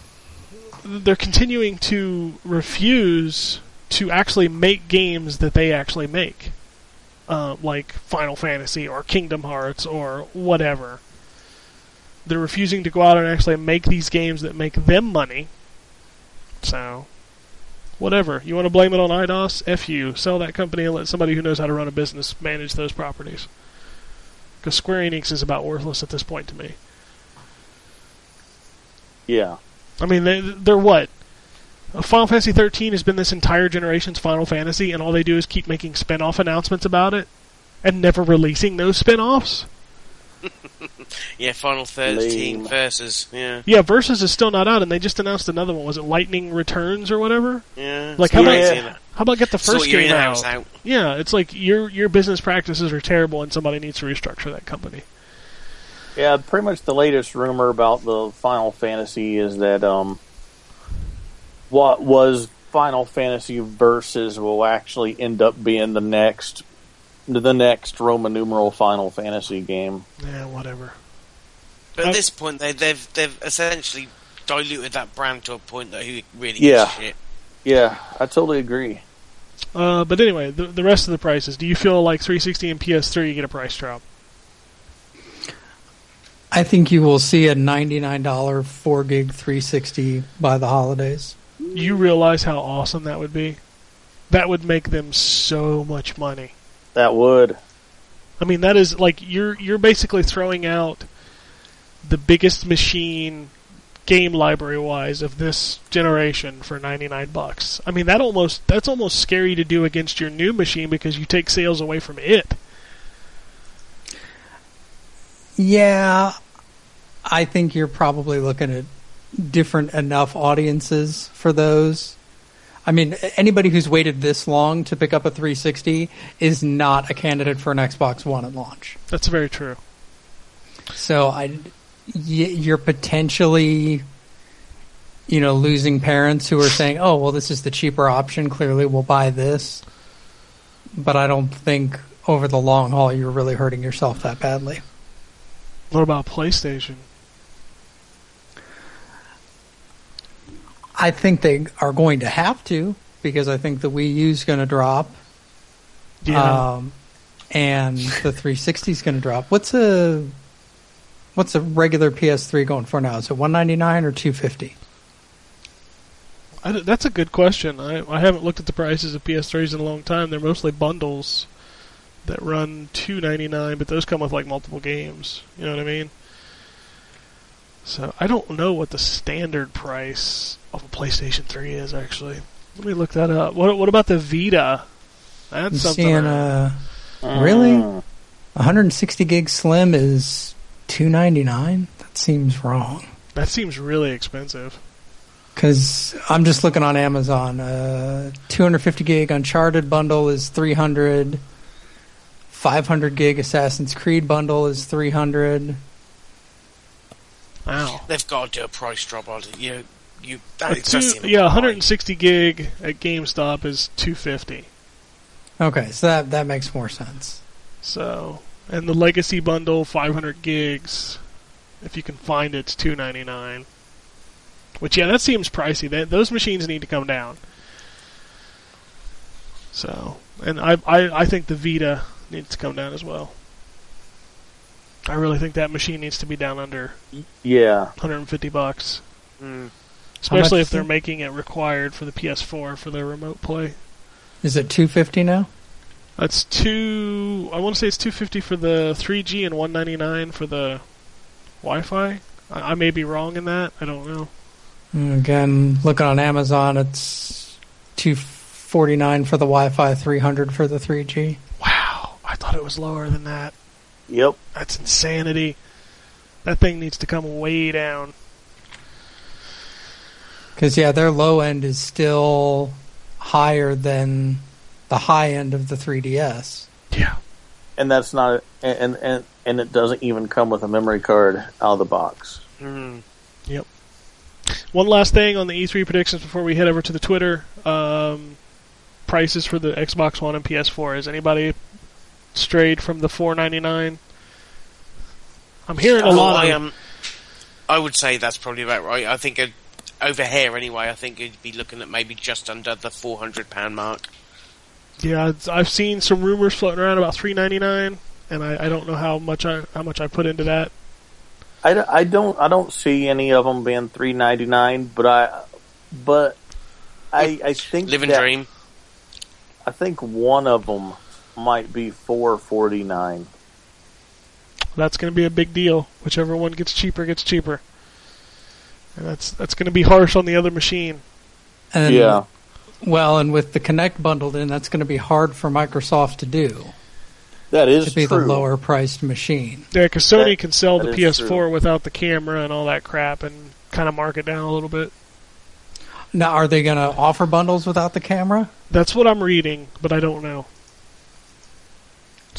they're continuing to refuse to actually make games that they actually make. Uh, like Final Fantasy or Kingdom Hearts or whatever. They're refusing to go out and actually make these games that make them money. So, whatever. You want to blame it on Eidos? F you. Sell that company and let somebody who knows how to run a business manage those properties. Because Square Enix is about worthless at this point to me. Yeah. I mean, they, they're what? Final Fantasy 13 has been this entire generation's Final Fantasy, and all they do is keep making spin off announcements about it and never releasing those spin offs. yeah, Final 13 Lame. versus. Yeah, Yeah, Versus is still not out, and they just announced another one. Was it Lightning Returns or whatever? yeah. Like, how about- crazy, isn't it? How about get the first your game out? out. Yeah, it's like your your business practices are terrible, and somebody needs to restructure that company. Yeah, pretty much the latest rumor about the Final Fantasy is that um, what was Final Fantasy Versus will actually end up being the next the next Roman numeral Final Fantasy game. Yeah, whatever. But at this point, they, they've they've essentially diluted that brand to a point that who really Yeah. gives shit. Yeah, I totally agree. Uh, but anyway, the, the rest of the prices. Do you feel like 360 and PS3 get a price drop? I think you will see a $99 4 gig 360 by the holidays. You realize how awesome that would be? That would make them so much money. That would. I mean, that is like you're you're basically throwing out the biggest machine game library wise of this generation for 99 bucks. I mean, that almost that's almost scary to do against your new machine because you take sales away from it. Yeah, I think you're probably looking at different enough audiences for those. I mean, anybody who's waited this long to pick up a 360 is not a candidate for an Xbox One at launch. That's very true. So I, you're potentially, you know, losing parents who are saying, "Oh, well, this is the cheaper option. Clearly, we'll buy this." But I don't think over the long haul you're really hurting yourself that badly. What about PlayStation? I think they are going to have to because I think the Wii U is going to drop, Yeah. um, and the 360 is going to drop. What's a what's a regular PS3 going for now? Is it 199 or 250? I d that's a good question. I, I haven't looked at the prices of PS3s in a long time. They're mostly bundles that run two ninety nine, but those come with like multiple games. You know what I mean? So I don't know what the standard price of a PlayStation Three is actually. Let me look that up. What what about the Vita? That's I'm something. seeing uh, Really? Mm. 160 gig slim is 299. That seems wrong. that seems really expensive. Because I'm just looking on Amazon. Uh, 250 gig Uncharted bundle is 300. 500 gig Assassin's Creed bundle is 300. Wow. They've got to do a price drop on it. You, you. That two- does seem yeah, high. 160 gig at GameStop is 250. Okay, so that that makes more sense. So And the Legacy bundle, 500 gigs. If you can find it, it's 299. Which yeah, that seems pricey. That, those machines need to come down. So, and I, I I think the Vita needs to come down as well. I really think that machine needs to be down under Yeah. 150 bucks, Mm. especially if they're making it required for the PS4 for their remote play. Is it 250 now? That's two. I want to say it's 250 for the 3G and 199 for the Wi-Fi. I, I may be wrong in that. I don't know. Mm, again, looking on Amazon, it's 249 for the Wi-Fi, 300 for the 3G. Wow, I thought it was lower than that. Yep. That's insanity. That thing needs to come way down. Because yeah, their low end is still higher than the high end of the 3DS. Yeah. And that's not and and and it doesn't even come with a memory card out of the box. Mm. Yep. One last thing on the E3 predictions before we head over to the Twitter. Um, prices for the Xbox One and PS4. Has anybody strayed from the 499? I'm hearing a Oh, lot I, um, I would say that's probably about right. I think it, over here anyway. I think you'd be looking at maybe just under the four hundred pound mark. Yeah, I've seen some rumors floating around about 399, and I, I don't know how much I how much I put into that. I, d- I don't I don't see any of them being three ninety nine, but I but I I think Live and that- dream. I think one of them might be four forty nine. That's going to be a big deal. Whichever one gets cheaper gets cheaper, and that's that's going to be harsh on the other machine. And, Yeah, Well, and with the Kinect bundled in, that's going to be hard for Microsoft to do. that is To be true. the lower priced machine. Yeah, because Sony That- can sell the PS4 true. without the camera and all that crap, and kind of mark it down a little bit. Now, are they going to offer bundles without the camera? That's what I'm reading, but I don't know.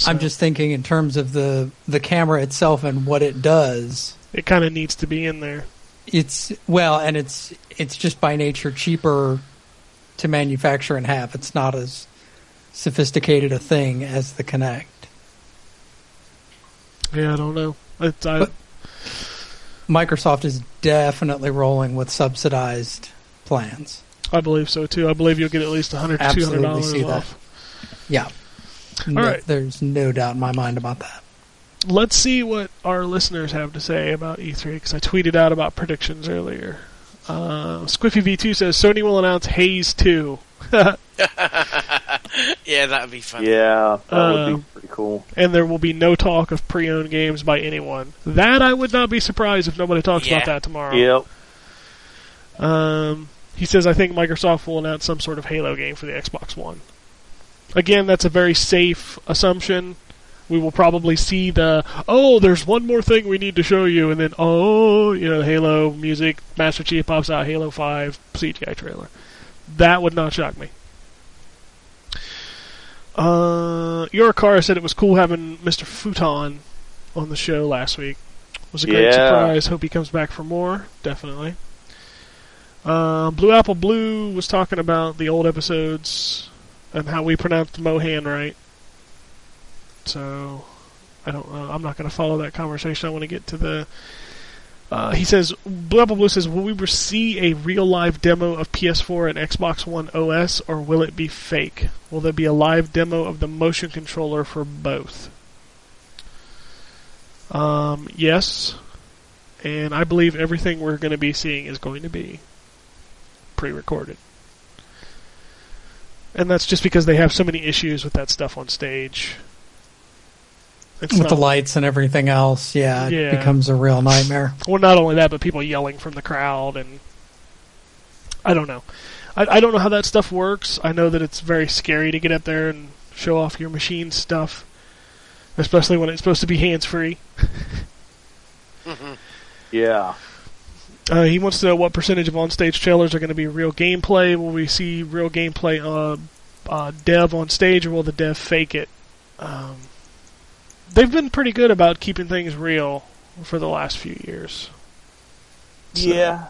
I'm just thinking in terms of the the camera itself and what it does. It kind of needs to be in there. It's well, and it's it's just by nature cheaper to manufacture and have. It's not as sophisticated a thing as the Kinect. Yeah, I don't know. It's, I, Microsoft is definitely rolling with subsidized plans. I believe so too. I believe you'll get at least 100 to 200 Absolutely dollars see that. off. Yeah. No, right. There's no doubt in my mind about that. Let's see what our listeners have to say about E3 because I tweeted out about predictions earlier. Uh, Squiffy V2 says Sony will announce Haze 2. Yeah, that'd be fun. Yeah, that would Uh, be pretty cool. and there will be no talk of pre-owned games by anyone. That I would not be surprised if nobody talks Yeah. about that tomorrow. Yep. Um, he says I think Microsoft will announce some sort of Halo game for the Xbox One. Again, that's a very safe assumption. We will probably see the oh, there's one more thing we need to show you, and then oh, you know, Halo music, Master Chief pops out, Halo Five CGI trailer. That would not shock me. Uh, car said it was cool having Mr. Futon on the show last week. It was a great Yeah. surprise. Hope he comes back for more. Definitely. Uh, Blue Apple Blue was talking about the old episodes and how we pronounced Mohan right. So, I don't know. I'm not going to follow that conversation. I want to get to the. Uh, he says, Blue Apple Blue says, will we see a real live demo of PS4 and Xbox One OS, or will it be fake? Will there be a live demo of the motion controller for both? Um, yes. And I believe everything we're going to be seeing is going to be pre-recorded. And that's just because they have so many issues with that stuff on stage. It's With not, the lights and everything else, yeah, it Yeah. becomes a real nightmare. well, not only that, but people yelling from the crowd, and I don't know. I, I don't know how that stuff works. I know that it's very scary to get up there and show off your machine stuff, especially when it's supposed to be hands-free. Yeah. Uh, he wants to know what percentage of on-stage trailers are going to be real gameplay. Will we see real gameplay uh, uh, dev on stage, or will the dev fake it? Um, they've been pretty good about keeping things real for the last few years. So- Yeah,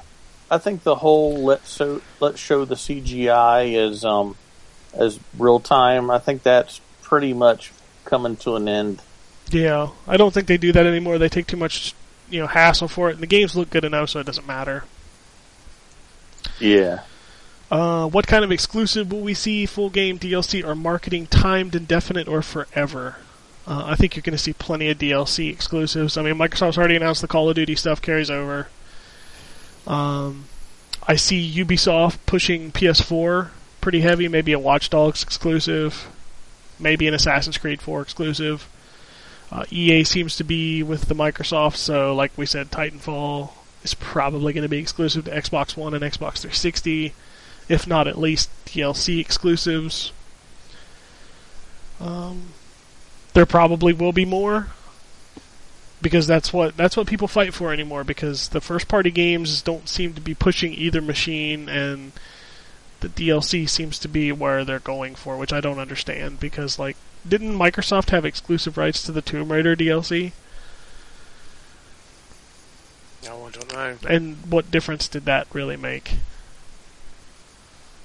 I think the whole let's so let's show the CGI as um as real time. I think that's pretty much coming to an end. Yeah, I don't think they do that anymore. They take too much, you know, hassle for it, and the games look good enough, so it doesn't matter. Yeah. Uh, what kind of exclusive will we see? Full game DLC or marketing timed, indefinite, or forever? Uh, I think you're going to see plenty of DLC exclusives. I mean, Microsoft's already announced the Call of Duty stuff carries over. Um, I see Ubisoft pushing PS4 pretty heavy. Maybe a Watch Dogs exclusive. Maybe an Assassin's Creed 4 exclusive. Uh, EA seems to be with the Microsoft, so like we said, Titanfall is probably going to be exclusive to Xbox One and Xbox 360 if not at least DLC exclusives. Um, there probably will be more because that's what that's what people fight for anymore. Because the first party games don't seem to be pushing either machine, and the DLC seems to be where they're going for, which I don't understand. Because like, didn't Microsoft have exclusive rights to the Tomb Raider DLC? No, I don't know. And what difference did that really make?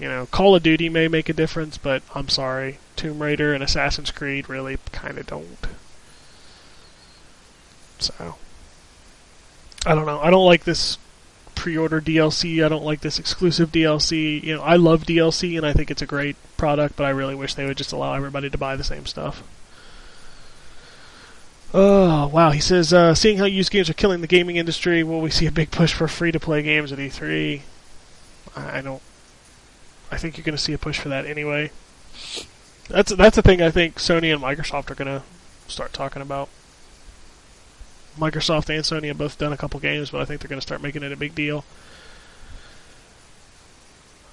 You know, Call of Duty may make a difference, but I'm sorry, Tomb Raider and Assassin's Creed really kind of don't. So, I don't know. I don't like this pre-order DLC. I don't like this exclusive DLC. You know, I love DLC and I think it's a great product, but I really wish they would just allow everybody to buy the same stuff. Oh wow! He says, uh, seeing how used games are killing the gaming industry, will we see a big push for free-to-play games at E3? I I don't. I think you're going to see a push for that anyway. That's that's a thing I think Sony and Microsoft are going to start talking about. Microsoft and Sony have both done a couple games, but I think they're going to start making it a big deal.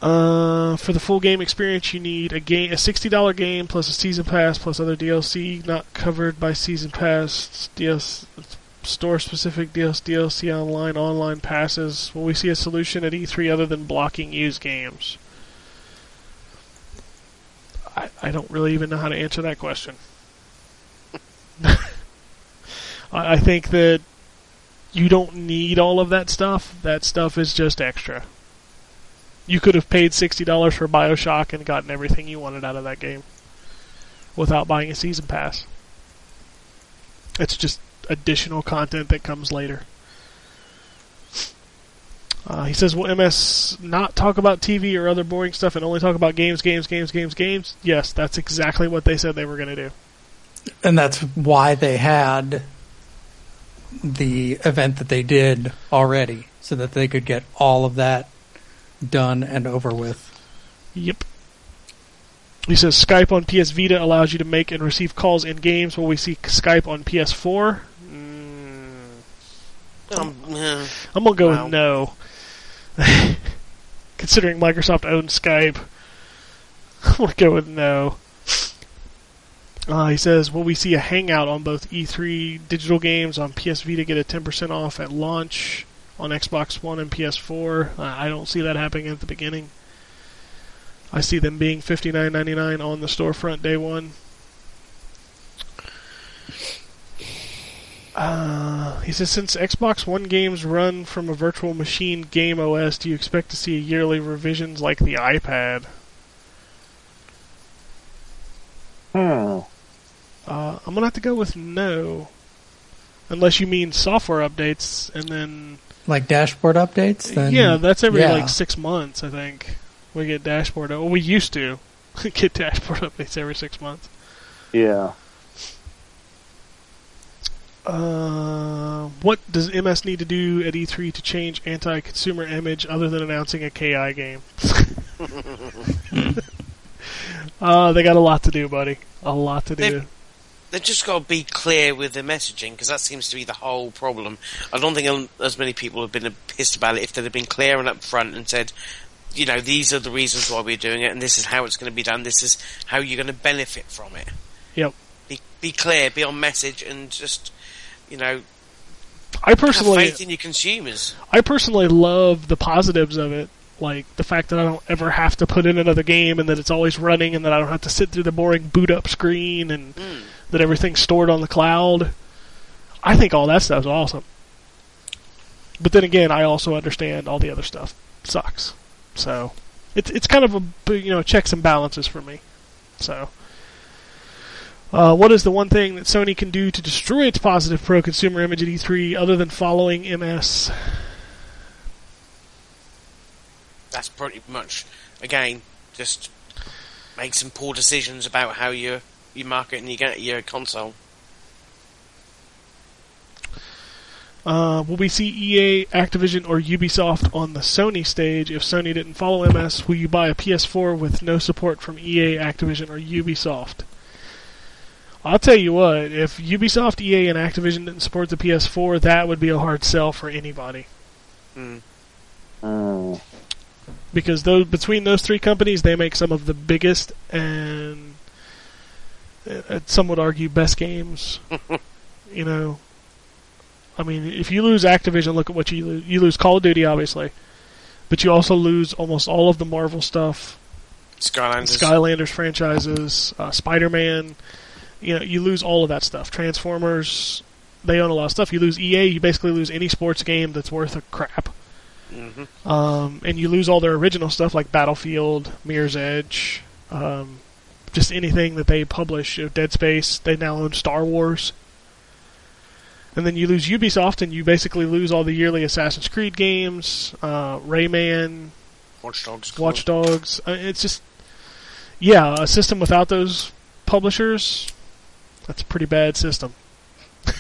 Uh, for the full game experience, you need a game, a sixty dollar game plus a season pass plus other DLC not covered by season pass, DLC, store specific DLC, DLC online, online passes. Will we see a solution at E3 other than blocking used games? I, I don't really even know how to answer that question. I, I think that you don't need all of that stuff. That stuff is just extra. You could have paid sixty dollars for Bioshock and gotten everything you wanted out of that game without buying a season pass. It's just additional content that comes later. Uh, he says, "Will MS not talk about TV or other boring stuff and only talk about games, games, games, games, games?" Yes, that's exactly what they said they were going to do. And that's why they had the event that they did already, so that they could get all of that done and over with. Yep. He says Skype on PS Vita allows you to make and receive calls in games. Will we see Skype on PS4? Mm, Um, yeah. I'm gonna go Wow. with no. Considering Microsoft owns Skype, I'm gonna go with no. Uh, he says, "Will we see a Hangout on both E3 digital games on PS Vita get a 10% off at launch on Xbox One and PS4?" Uh, I don't see that happening at the beginning. I see them being 59.99 on the storefront day one. Uh, he says, since Xbox One games run from a virtual machine game OS, do you expect to see yearly revisions like the iPad? Hmm. Uh, I'm gonna have to go with no, unless you mean software updates, and then Like dashboard updates? Then yeah, that's every yeah. like six months. I think we get dashboard. Well, we used to get dashboard updates every six months. Yeah. Uh, what does MS need to do at E3 to change anti-consumer image other than announcing a KI game? uh, they got a lot to do, buddy. A lot to do. They've- They've just got to be clear with the messaging because that seems to be the whole problem. I don't think um, as many people would have been pissed about it if they'd have been clear and upfront and said, you know, these are the reasons why we're doing it and this is how it's going to be done. This is how you're going to benefit from it. Yep. Be, be clear, be on message, and just, you know, I have personally, faith in your consumers. I personally love the positives of it, like the fact that I don't ever have to put in another game and that it's always running and that I don't have to sit through the boring boot up screen and Mm. that everything's stored on the cloud. I think all that stuff's awesome. But then again, I also understand all the other stuff sucks. So it's it's kind of a you know checks and balances for me. So Uh, what is the one thing that Sony can do to destroy its positive pro-consumer image at E3 other than following MS? That's pretty much again just make some poor decisions about how you you market and you get your console. Uh, will we see EA, Activision, or Ubisoft on the Sony stage? If Sony didn't follow MS, will you buy a PS4 with no support from EA, Activision, or Ubisoft? I'll tell you what, if Ubisoft, EA, and Activision didn't support the PS4, that would be a hard sell for anybody. Mm. Mm. Because those between those three companies, they make some of the biggest and uh, some would argue best games. you know, I mean, if you lose Activision, look at what you lose. You lose Call of Duty, obviously, but you also lose almost all of the Marvel stuff, Skylanders. Skylanders franchises, uh, Spider-Man. You know, you lose all of that stuff. Transformers. They own a lot of stuff. You lose EA, you basically lose any sports game that's worth a crap. hmm Um, and you lose all their original stuff like Battlefield, Mirror's Edge, um, just anything that they publish. You know, Dead Space, they now own Star Wars. And then you lose Ubisoft, and you basically lose all the yearly Assassin's Creed games, uh, Rayman, Watch Dogs. Watch Dogs. Uh, it's just, yeah, a system without those publishers, that's a pretty bad system.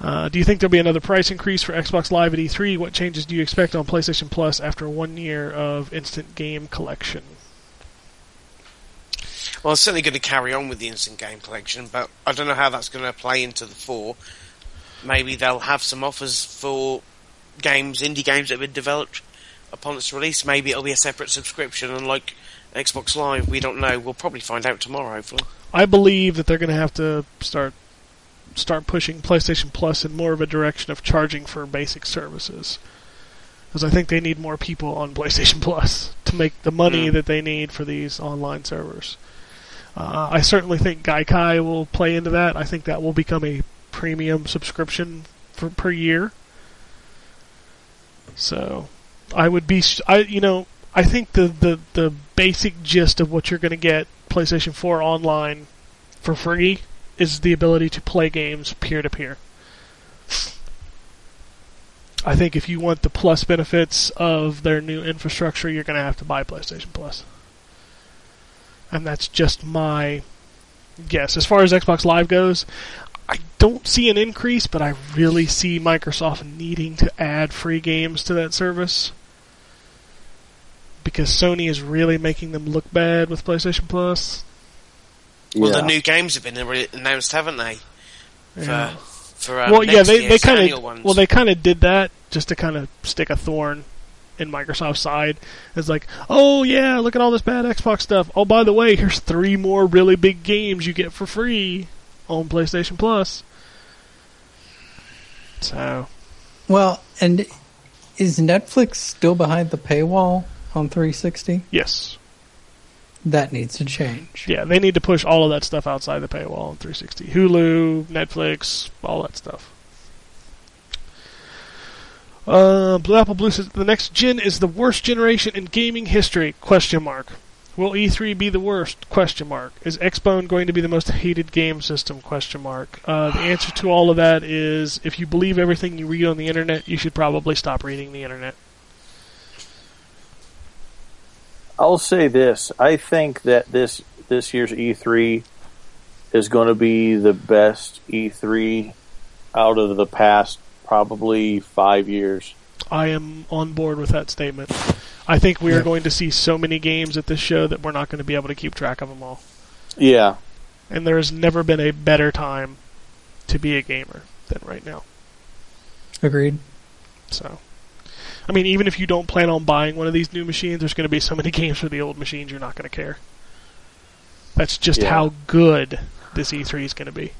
uh, do you think there'll be another price increase for Xbox Live at E3? What changes do you expect on PlayStation Plus after one year of instant game collection? Well, it's certainly going to carry on with the instant game collection, but I don't know how that's going to play into the four. Maybe they'll have some offers for games, indie games that have been developed upon its release. Maybe it'll be a separate subscription, unlike Xbox Live. We don't know. We'll probably find out tomorrow, hopefully. I believe that they're going to have to start start pushing PlayStation Plus in more of a direction of charging for basic services. Because I think they need more people on PlayStation Plus to make the money Mm. that they need for these online servers. Uh, I certainly think Gaikai will play into that. I think that will become a premium subscription for per year. So, I would be, I you know, I think the the the basic gist of what you're going to get PlayStation 4 online for free is the ability to play games peer to peer. I think if you want the plus benefits of their new infrastructure, you're going to have to buy PlayStation Plus. And that's just my guess. As far as Xbox Live goes, I don't see an increase, but I really see Microsoft needing to add free games to that service. Because Sony is really making them look bad with PlayStation Plus. Well, Yeah. the new games have been announced, haven't they? For, Yeah. for um, well, yeah, they they kind of well they kind of did that just to kind of stick a thorn in Microsoft's side. It's like, oh yeah, look at all this bad Xbox stuff. Oh, by the way, here's three more really big games you get for free on PlayStation Plus. So Well, and is Netflix still behind the paywall on 360? yes, That needs to change. yeah, they need to push all of that stuff outside the paywall on 360. Hulu, Netflix, all that stuff. Uh, Blue Apple Blue says the next gen is the worst generation in gaming history? Question mark. Will E3 be the worst? Question mark. Is Xbone going to be the most hated game system? Question mark. Uh, the answer to all of that is if you believe everything you read on the internet, you should probably stop reading the internet. I'll say this: I think that this this year's E3 is going to be the best E3 out of the past probably five years. I am on board with that statement. I think we are going to see so many games at this show that we're not going to be able to keep track of them all. Yeah, And there has never been a better time to be a gamer than right now. Agreed. So, I mean, even if you don't plan on buying one of these new machines, there's going to be so many games for the old machines you're not going to care. That's just Yeah. how good this E3 is going to be.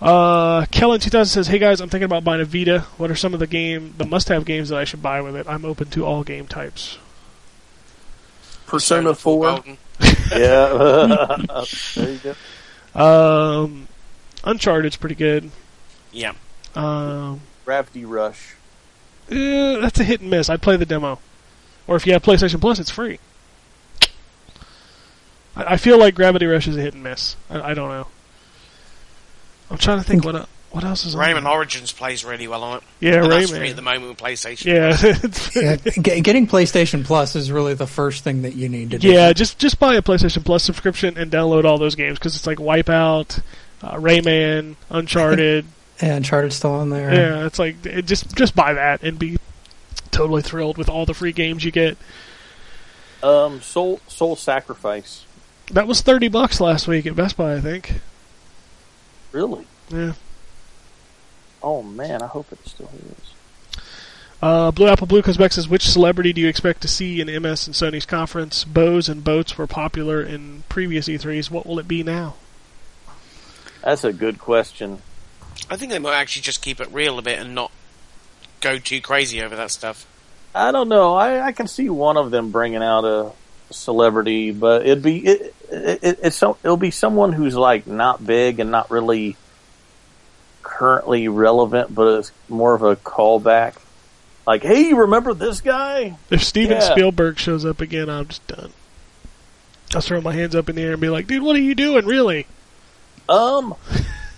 Uh, Kellen 2000 says, "Hey guys, I'm thinking about buying a Vita. What are some of the game, the must-have games that I should buy with it? I'm open to all game types." Persona Four. Yeah, there you go. Um, Uncharted's pretty good. Yeah. Um, Gravity Rush. Eh, that's a hit and miss. I'd play the demo, or if you have PlayStation Plus, it's free. I I, I feel like Gravity Rush is a hit and miss. I, I don't know. I'm trying to think what el- what else is on Rayman there. Origins plays really well on it. Yeah, and that's free Rayman. at the moment with PlayStation. Yeah, Yeah, getting PlayStation Plus is really the first thing that you need to do. yeah. Just just buy a PlayStation Plus subscription and download all those games because it's like Wipeout, uh, Rayman, Uncharted. And Uncharted's still on there. yeah, it's like it, just just buy that and be totally thrilled with all the free games you get. Um, Soul Soul Sacrifice. That was thirty bucks last week at Best Buy, I think. Really? Yeah. Oh man, I hope it still is. Uh, Blue Apple Blue comes back says, which celebrity do you expect to see in MS and Sony's conference? Bows and boats were popular in previous E3s. What will it be now? That's a good question. I think they might actually just keep it real a bit and not go too crazy over that stuff. I don't know. I, I can see one of them bringing out a celebrity, but it'd be it, it, it it's so, it'll be someone who's like not big and not really currently relevant, but it's more of a callback. Like, hey, you remember this guy? If Steven Yeah. Spielberg shows up again, I'm just done. I'll throw my hands up in the air and be like, dude, what are you doing, really? Um,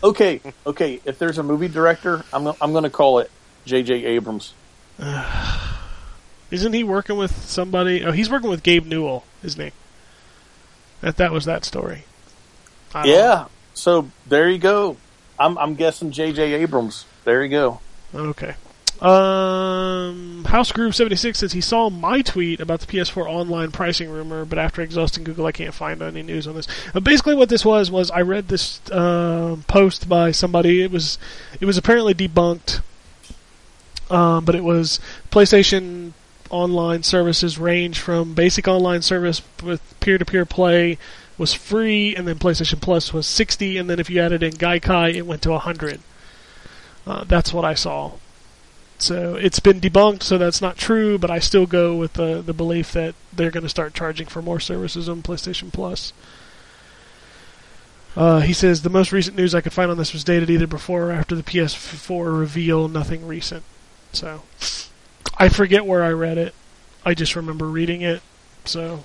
okay, okay. If there's a movie director, I'm I'm going to call it J.J. Abrams. Isn't he working with somebody? Oh, he's working with Gabe Newell, isn't he? That that was that story. Yeah. So there you go. I'm I'm guessing J.J. Abrams. There you go. Okay. Um, House Groove seventy six says he saw my tweet about the PS4 online pricing rumor, but after exhausting Google, I can't find any news on this. Uh, basically, what this was was I read this uh, post by somebody. It was it was apparently debunked, um, but it was PlayStation online services range from basic online service with peer to peer play was free, and then PlayStation Plus was sixty, and then if you added in Gaikai, it went to hundred. Uh, that's what I saw. So it's been debunked, so that's not true. But I still go with the the belief that they're going to start charging for more services on PlayStation Plus. Uh, he says the most recent news I could find on this was dated either before or after the PS4 reveal. Nothing recent. So I forget where I read it. I just remember reading it. So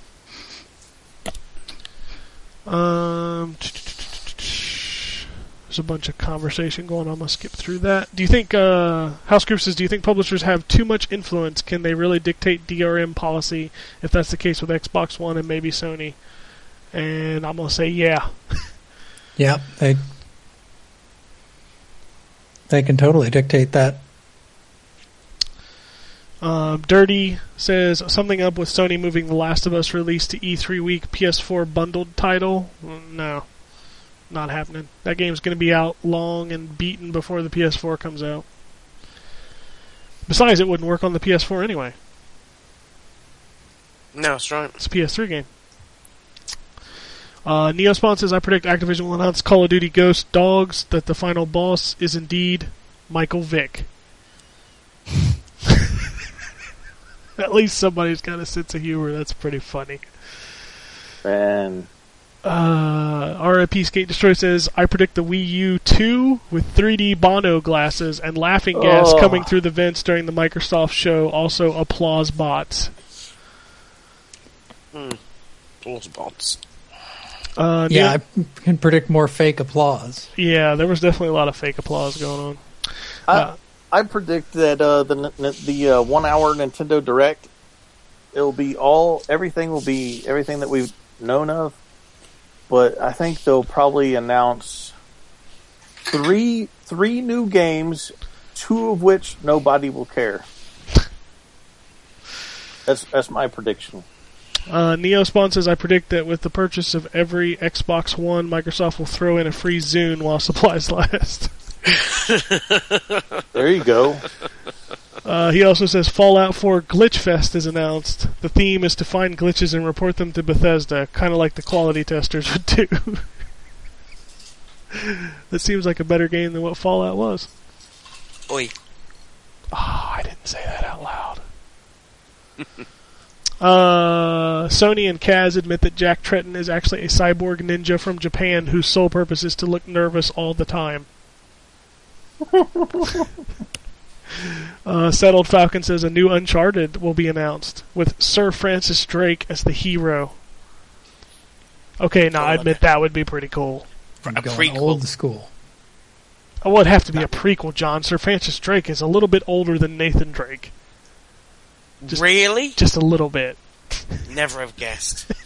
um, there's a bunch of conversation going on. I'm gonna skip through that. Do you think uh, House Group says? Do you think publishers have too much influence? Can they really dictate DRM policy? If that's the case with Xbox One and maybe Sony, and I'm gonna say yeah. yeah, they they can totally dictate that. Um, Dirty says something up with Sony moving The Last of Us release to E3 week PS4 bundled title. Mm, No, not happening. That game's going to be out long and beaten before the PS4 comes out. Besides, it wouldn't work on the PS4 anyway. No, it's right. It's a PS3 game. Uh, Neospawn says, I predict Activision will announce Call of Duty Ghost Dogs that the final boss is indeed Michael Vick. At least somebody's got a sense of humor. That's pretty funny. And Uh, RIP Skate Destroy says, I predict the Wii U 2 with 3D Bono glasses and laughing gas Oh. coming through the vents during the Microsoft show. Also, applause bots. Balls bots. Uh, Yeah, Neo- I can predict more fake applause. yeah, there was definitely a lot of fake applause going on. I, Uh, I predict that uh, the the uh, one hour Nintendo Direct, it'll be all everything will be everything that we've known of, but I think they'll probably announce three three new games, two of which nobody will care. That's that's my prediction. Uh, Neospawn says, I predict that with the purchase of every Xbox One, Microsoft will throw in a free Zune while supplies last. There you go. Uh, he also says Fallout 4 Glitch Fest is announced. The theme is to find glitches and report them to Bethesda, kind of like the quality testers would do. that seems like a better game than what Fallout was. Oi. Oh, I didn't say that out loud. uh, Sony and Kaz admit that Jack Tretton is actually a cyborg ninja from Japan whose sole purpose is to look nervous all the time. uh, Settled Falcon says a new Uncharted will be announced with Sir Francis Drake as the hero. Okay, now I admit that would be pretty cool. I'm a going prequel. old school. Oh, well, it'd have to be a prequel, John. Sir Francis Drake is a little bit older than Nathan Drake. Just- really? Just a little bit. Never have guessed.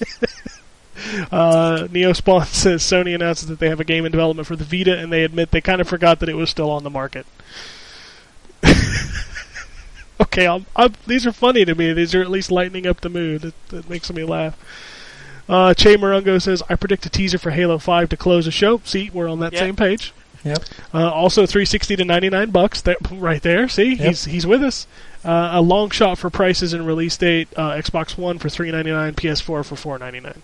Uh, Neospawn says Sony announces that they have a game in development for the Vita, and they admit they kind of forgot that it was still on the market. Okay, I'm, I'm, these are funny to me. These are at least lightening up the mood. It, that makes me laugh. Uh, Che Morongo says, I predict a teaser for Halo 5 to close the show. See, we're on that Yeah. same page. Yep. Uh, also, 360 to 99 bucks. There, right there. See, he's he's with us. Uh, a long shot for prices and release date. Uh, Xbox One for 399, PS4 for 499.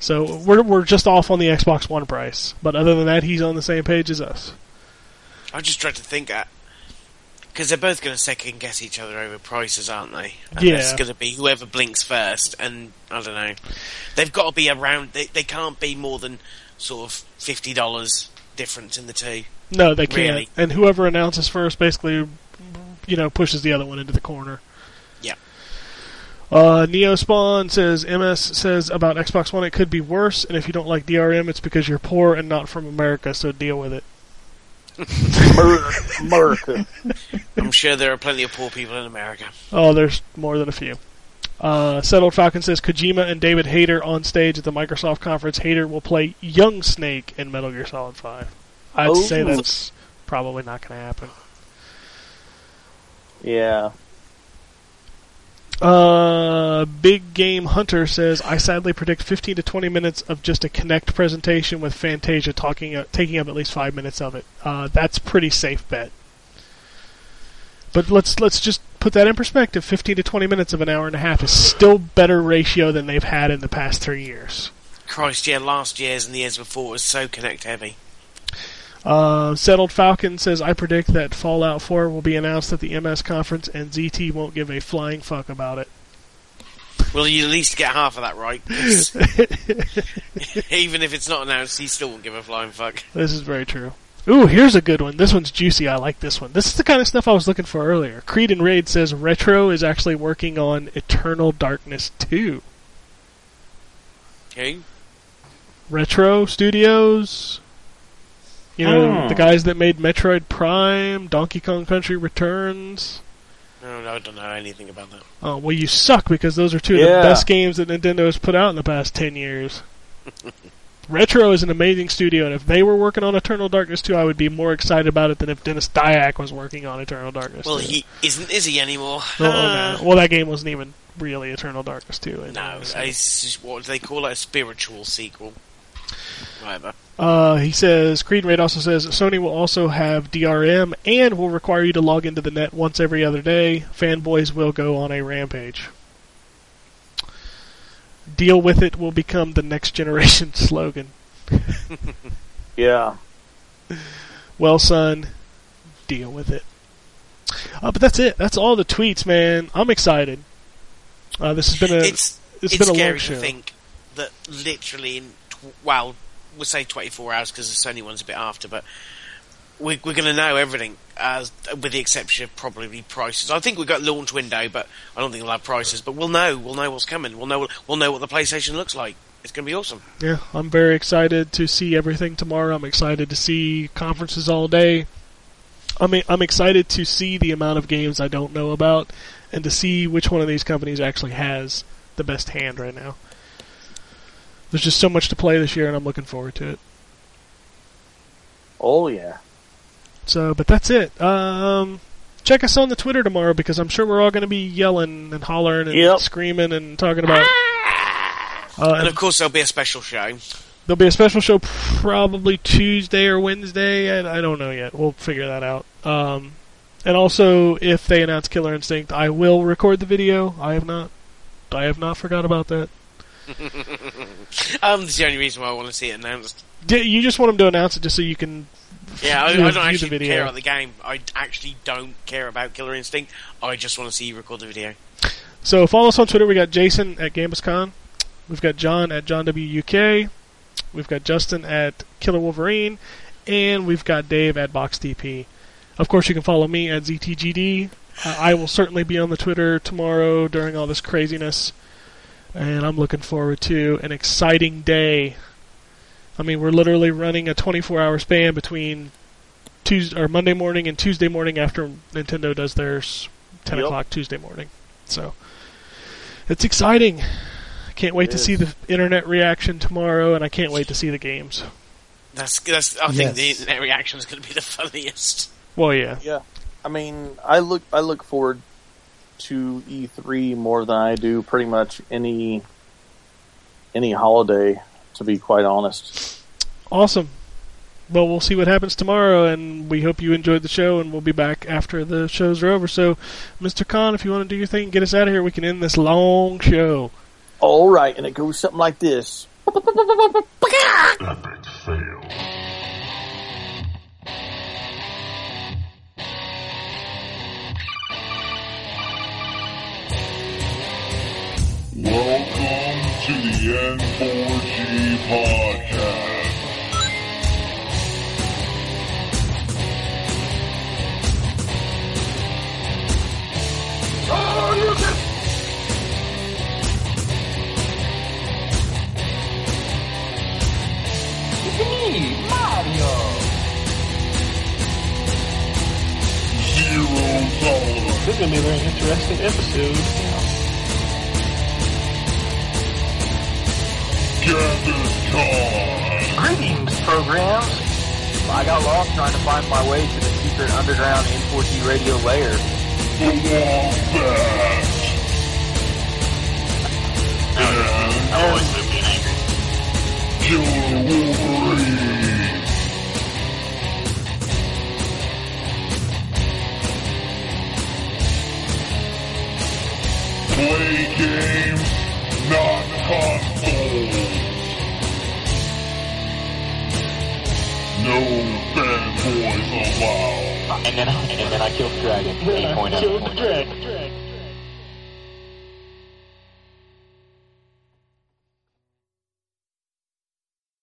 So we're we're just off on the Xbox One price, but other than that, he's on the same page as us. I just dread to think that. Because they're both going to second guess each other over prices, aren't they? And Yeah. It's going to be whoever blinks first, and I don't know. They've got to be around. They, they can't be more than sort of fifty dollars difference in the two. No, they can't. Really? And whoever announces first, basically, you know, pushes the other one into the corner. Yeah. Uh, Neospawn says MS says about Xbox One it could be worse, and if you don't like DRM, it's because you're poor and not from America. So deal with it. America. I'm sure there are plenty of poor people in America. Oh, there's more than a few. Uh, Settled Falcon says Kojima and David Hayter on stage at the Microsoft conference. Hayter will play young Snake in Metal Gear Solid 5. I'd Oh. say that's probably not going to happen. Yeah. Uh, Big Game Hunter says I sadly predict 15 to 20 minutes of just a Kinect presentation with Fantasia talking, uh, taking up at least five minutes of it. Uh, that's pretty safe bet. But let's let's just put that in perspective. 15 to 20 minutes of an hour and a half is still better ratio than they've had in the past three years. Christ, yeah, last year's and the years before was so Kinect heavy. Uh, Settled Falcon says I predict that Fallout 4 will be announced at the MS conference and ZT won't give a flying fuck about it. Well, you at least get half of that right. even if it's not announced, he still won't give a flying fuck. This is very true. Ooh, here's a good one. This one's juicy. I like this one. This is the kind of stuff I was looking for earlier. Creed and Raid says Retro is actually working on Eternal Darkness 2. Okay. Retro Studios. You know, Hmm. the guys that made Metroid Prime, Donkey Kong Country Returns. No, no, I don't know anything about that. Oh, well, you suck because those are two of the best games that Nintendo has put out in the past 10 years. Retro is an amazing studio, and if they were working on Eternal Darkness 2, I would be more excited about it than if Dennis Dyack was working on Eternal Darkness Well, 2. he isn't, is he anymore? Oh, oh, no. Well, that game wasn't even really Eternal Darkness 2. No, it's just, what do they call it? A spiritual sequel. Whatever. Uh, he says, Creed Raid also says Sony will also have DRM and will require you to log into the net once every other day. Fanboys will go on a rampage. Deal with it will become the next generation slogan. Yeah. Well, son, deal with it. Uh, but that's it. That's all the tweets, man. I'm excited. Uh, this has been a it's it's it's been a long scary show. to think that literally in tw- well, we'll say 24 hours because the Sony one's a bit after, but we're, we're going to know everything, as with the exception of probably prices. I think we've got launch window, but I don't think we'll have prices. But we'll know. We'll know what's coming. We'll know. We'll know what the PlayStation looks like. It's going to be awesome. Yeah, I'm very excited to see everything tomorrow. I'm excited to see conferences all day. I mean, I'm excited to see the amount of games I don't know about, and to see which one of these companies actually has the best hand right now. There's just so much to play this year, and I'm looking forward to it. Oh yeah. So, but that's it. Um, check us on the Twitter tomorrow because I'm sure we're all going to be yelling and hollering and Yep. screaming and talking about. Uh, And of course, there'll be a special show. There'll be a special show probably Tuesday or Wednesday. I, I don't know yet. We'll figure that out. Um, and also, if they announce Killer Instinct, I will record the video. I have not. I have not forgot about that. Um, that's the only reason why I want to see it announced. D- You just want them to announce it just so you can. Yeah, I, I don't actually care about the game. I actually don't care about Killer Instinct. I just want to see you record the video. So follow us on Twitter. We got Jason at GambusCon. We've got John at John WUK. We've got Justin at Killer Wolverine, and we've got Dave at BoxDP. Of course, you can follow me at ZTGD. Uh, I will certainly be on the Twitter tomorrow during all this craziness. And I'm looking forward to an exciting day. I mean, we're literally running a 24-hour span between Tuesday or Monday morning and Tuesday morning after Nintendo does theirs 10 Yep. o'clock Tuesday morning. So it's exciting. I can't wait It to is. see the internet reaction tomorrow, and I can't wait to see the games. That's that's. I think the internet reaction is going to be the funniest. Well, yeah, Yeah, I mean, I look I look forward to E3 more than I do pretty much any any holiday. To be quite honest, awesome. Well, we'll see what happens tomorrow, and we hope you enjoyed the show, and we'll be back after the shows are over. So, Mr. Khan, if you want to do your thing, get us out of here. We can end this long show. all right, and it goes something like this. Epic fail. To the N4G podcast. Mario! Zero tolerance. This is to be a very interesting episode. Greetings, programs. I got lost trying to find my way to the secret underground N4G radio layer. The Wombat. And Killer Wolverine. Play games, not consoles. No fanboys allowed. And then, and then I killed the dragon. 8.0. Drag, drag.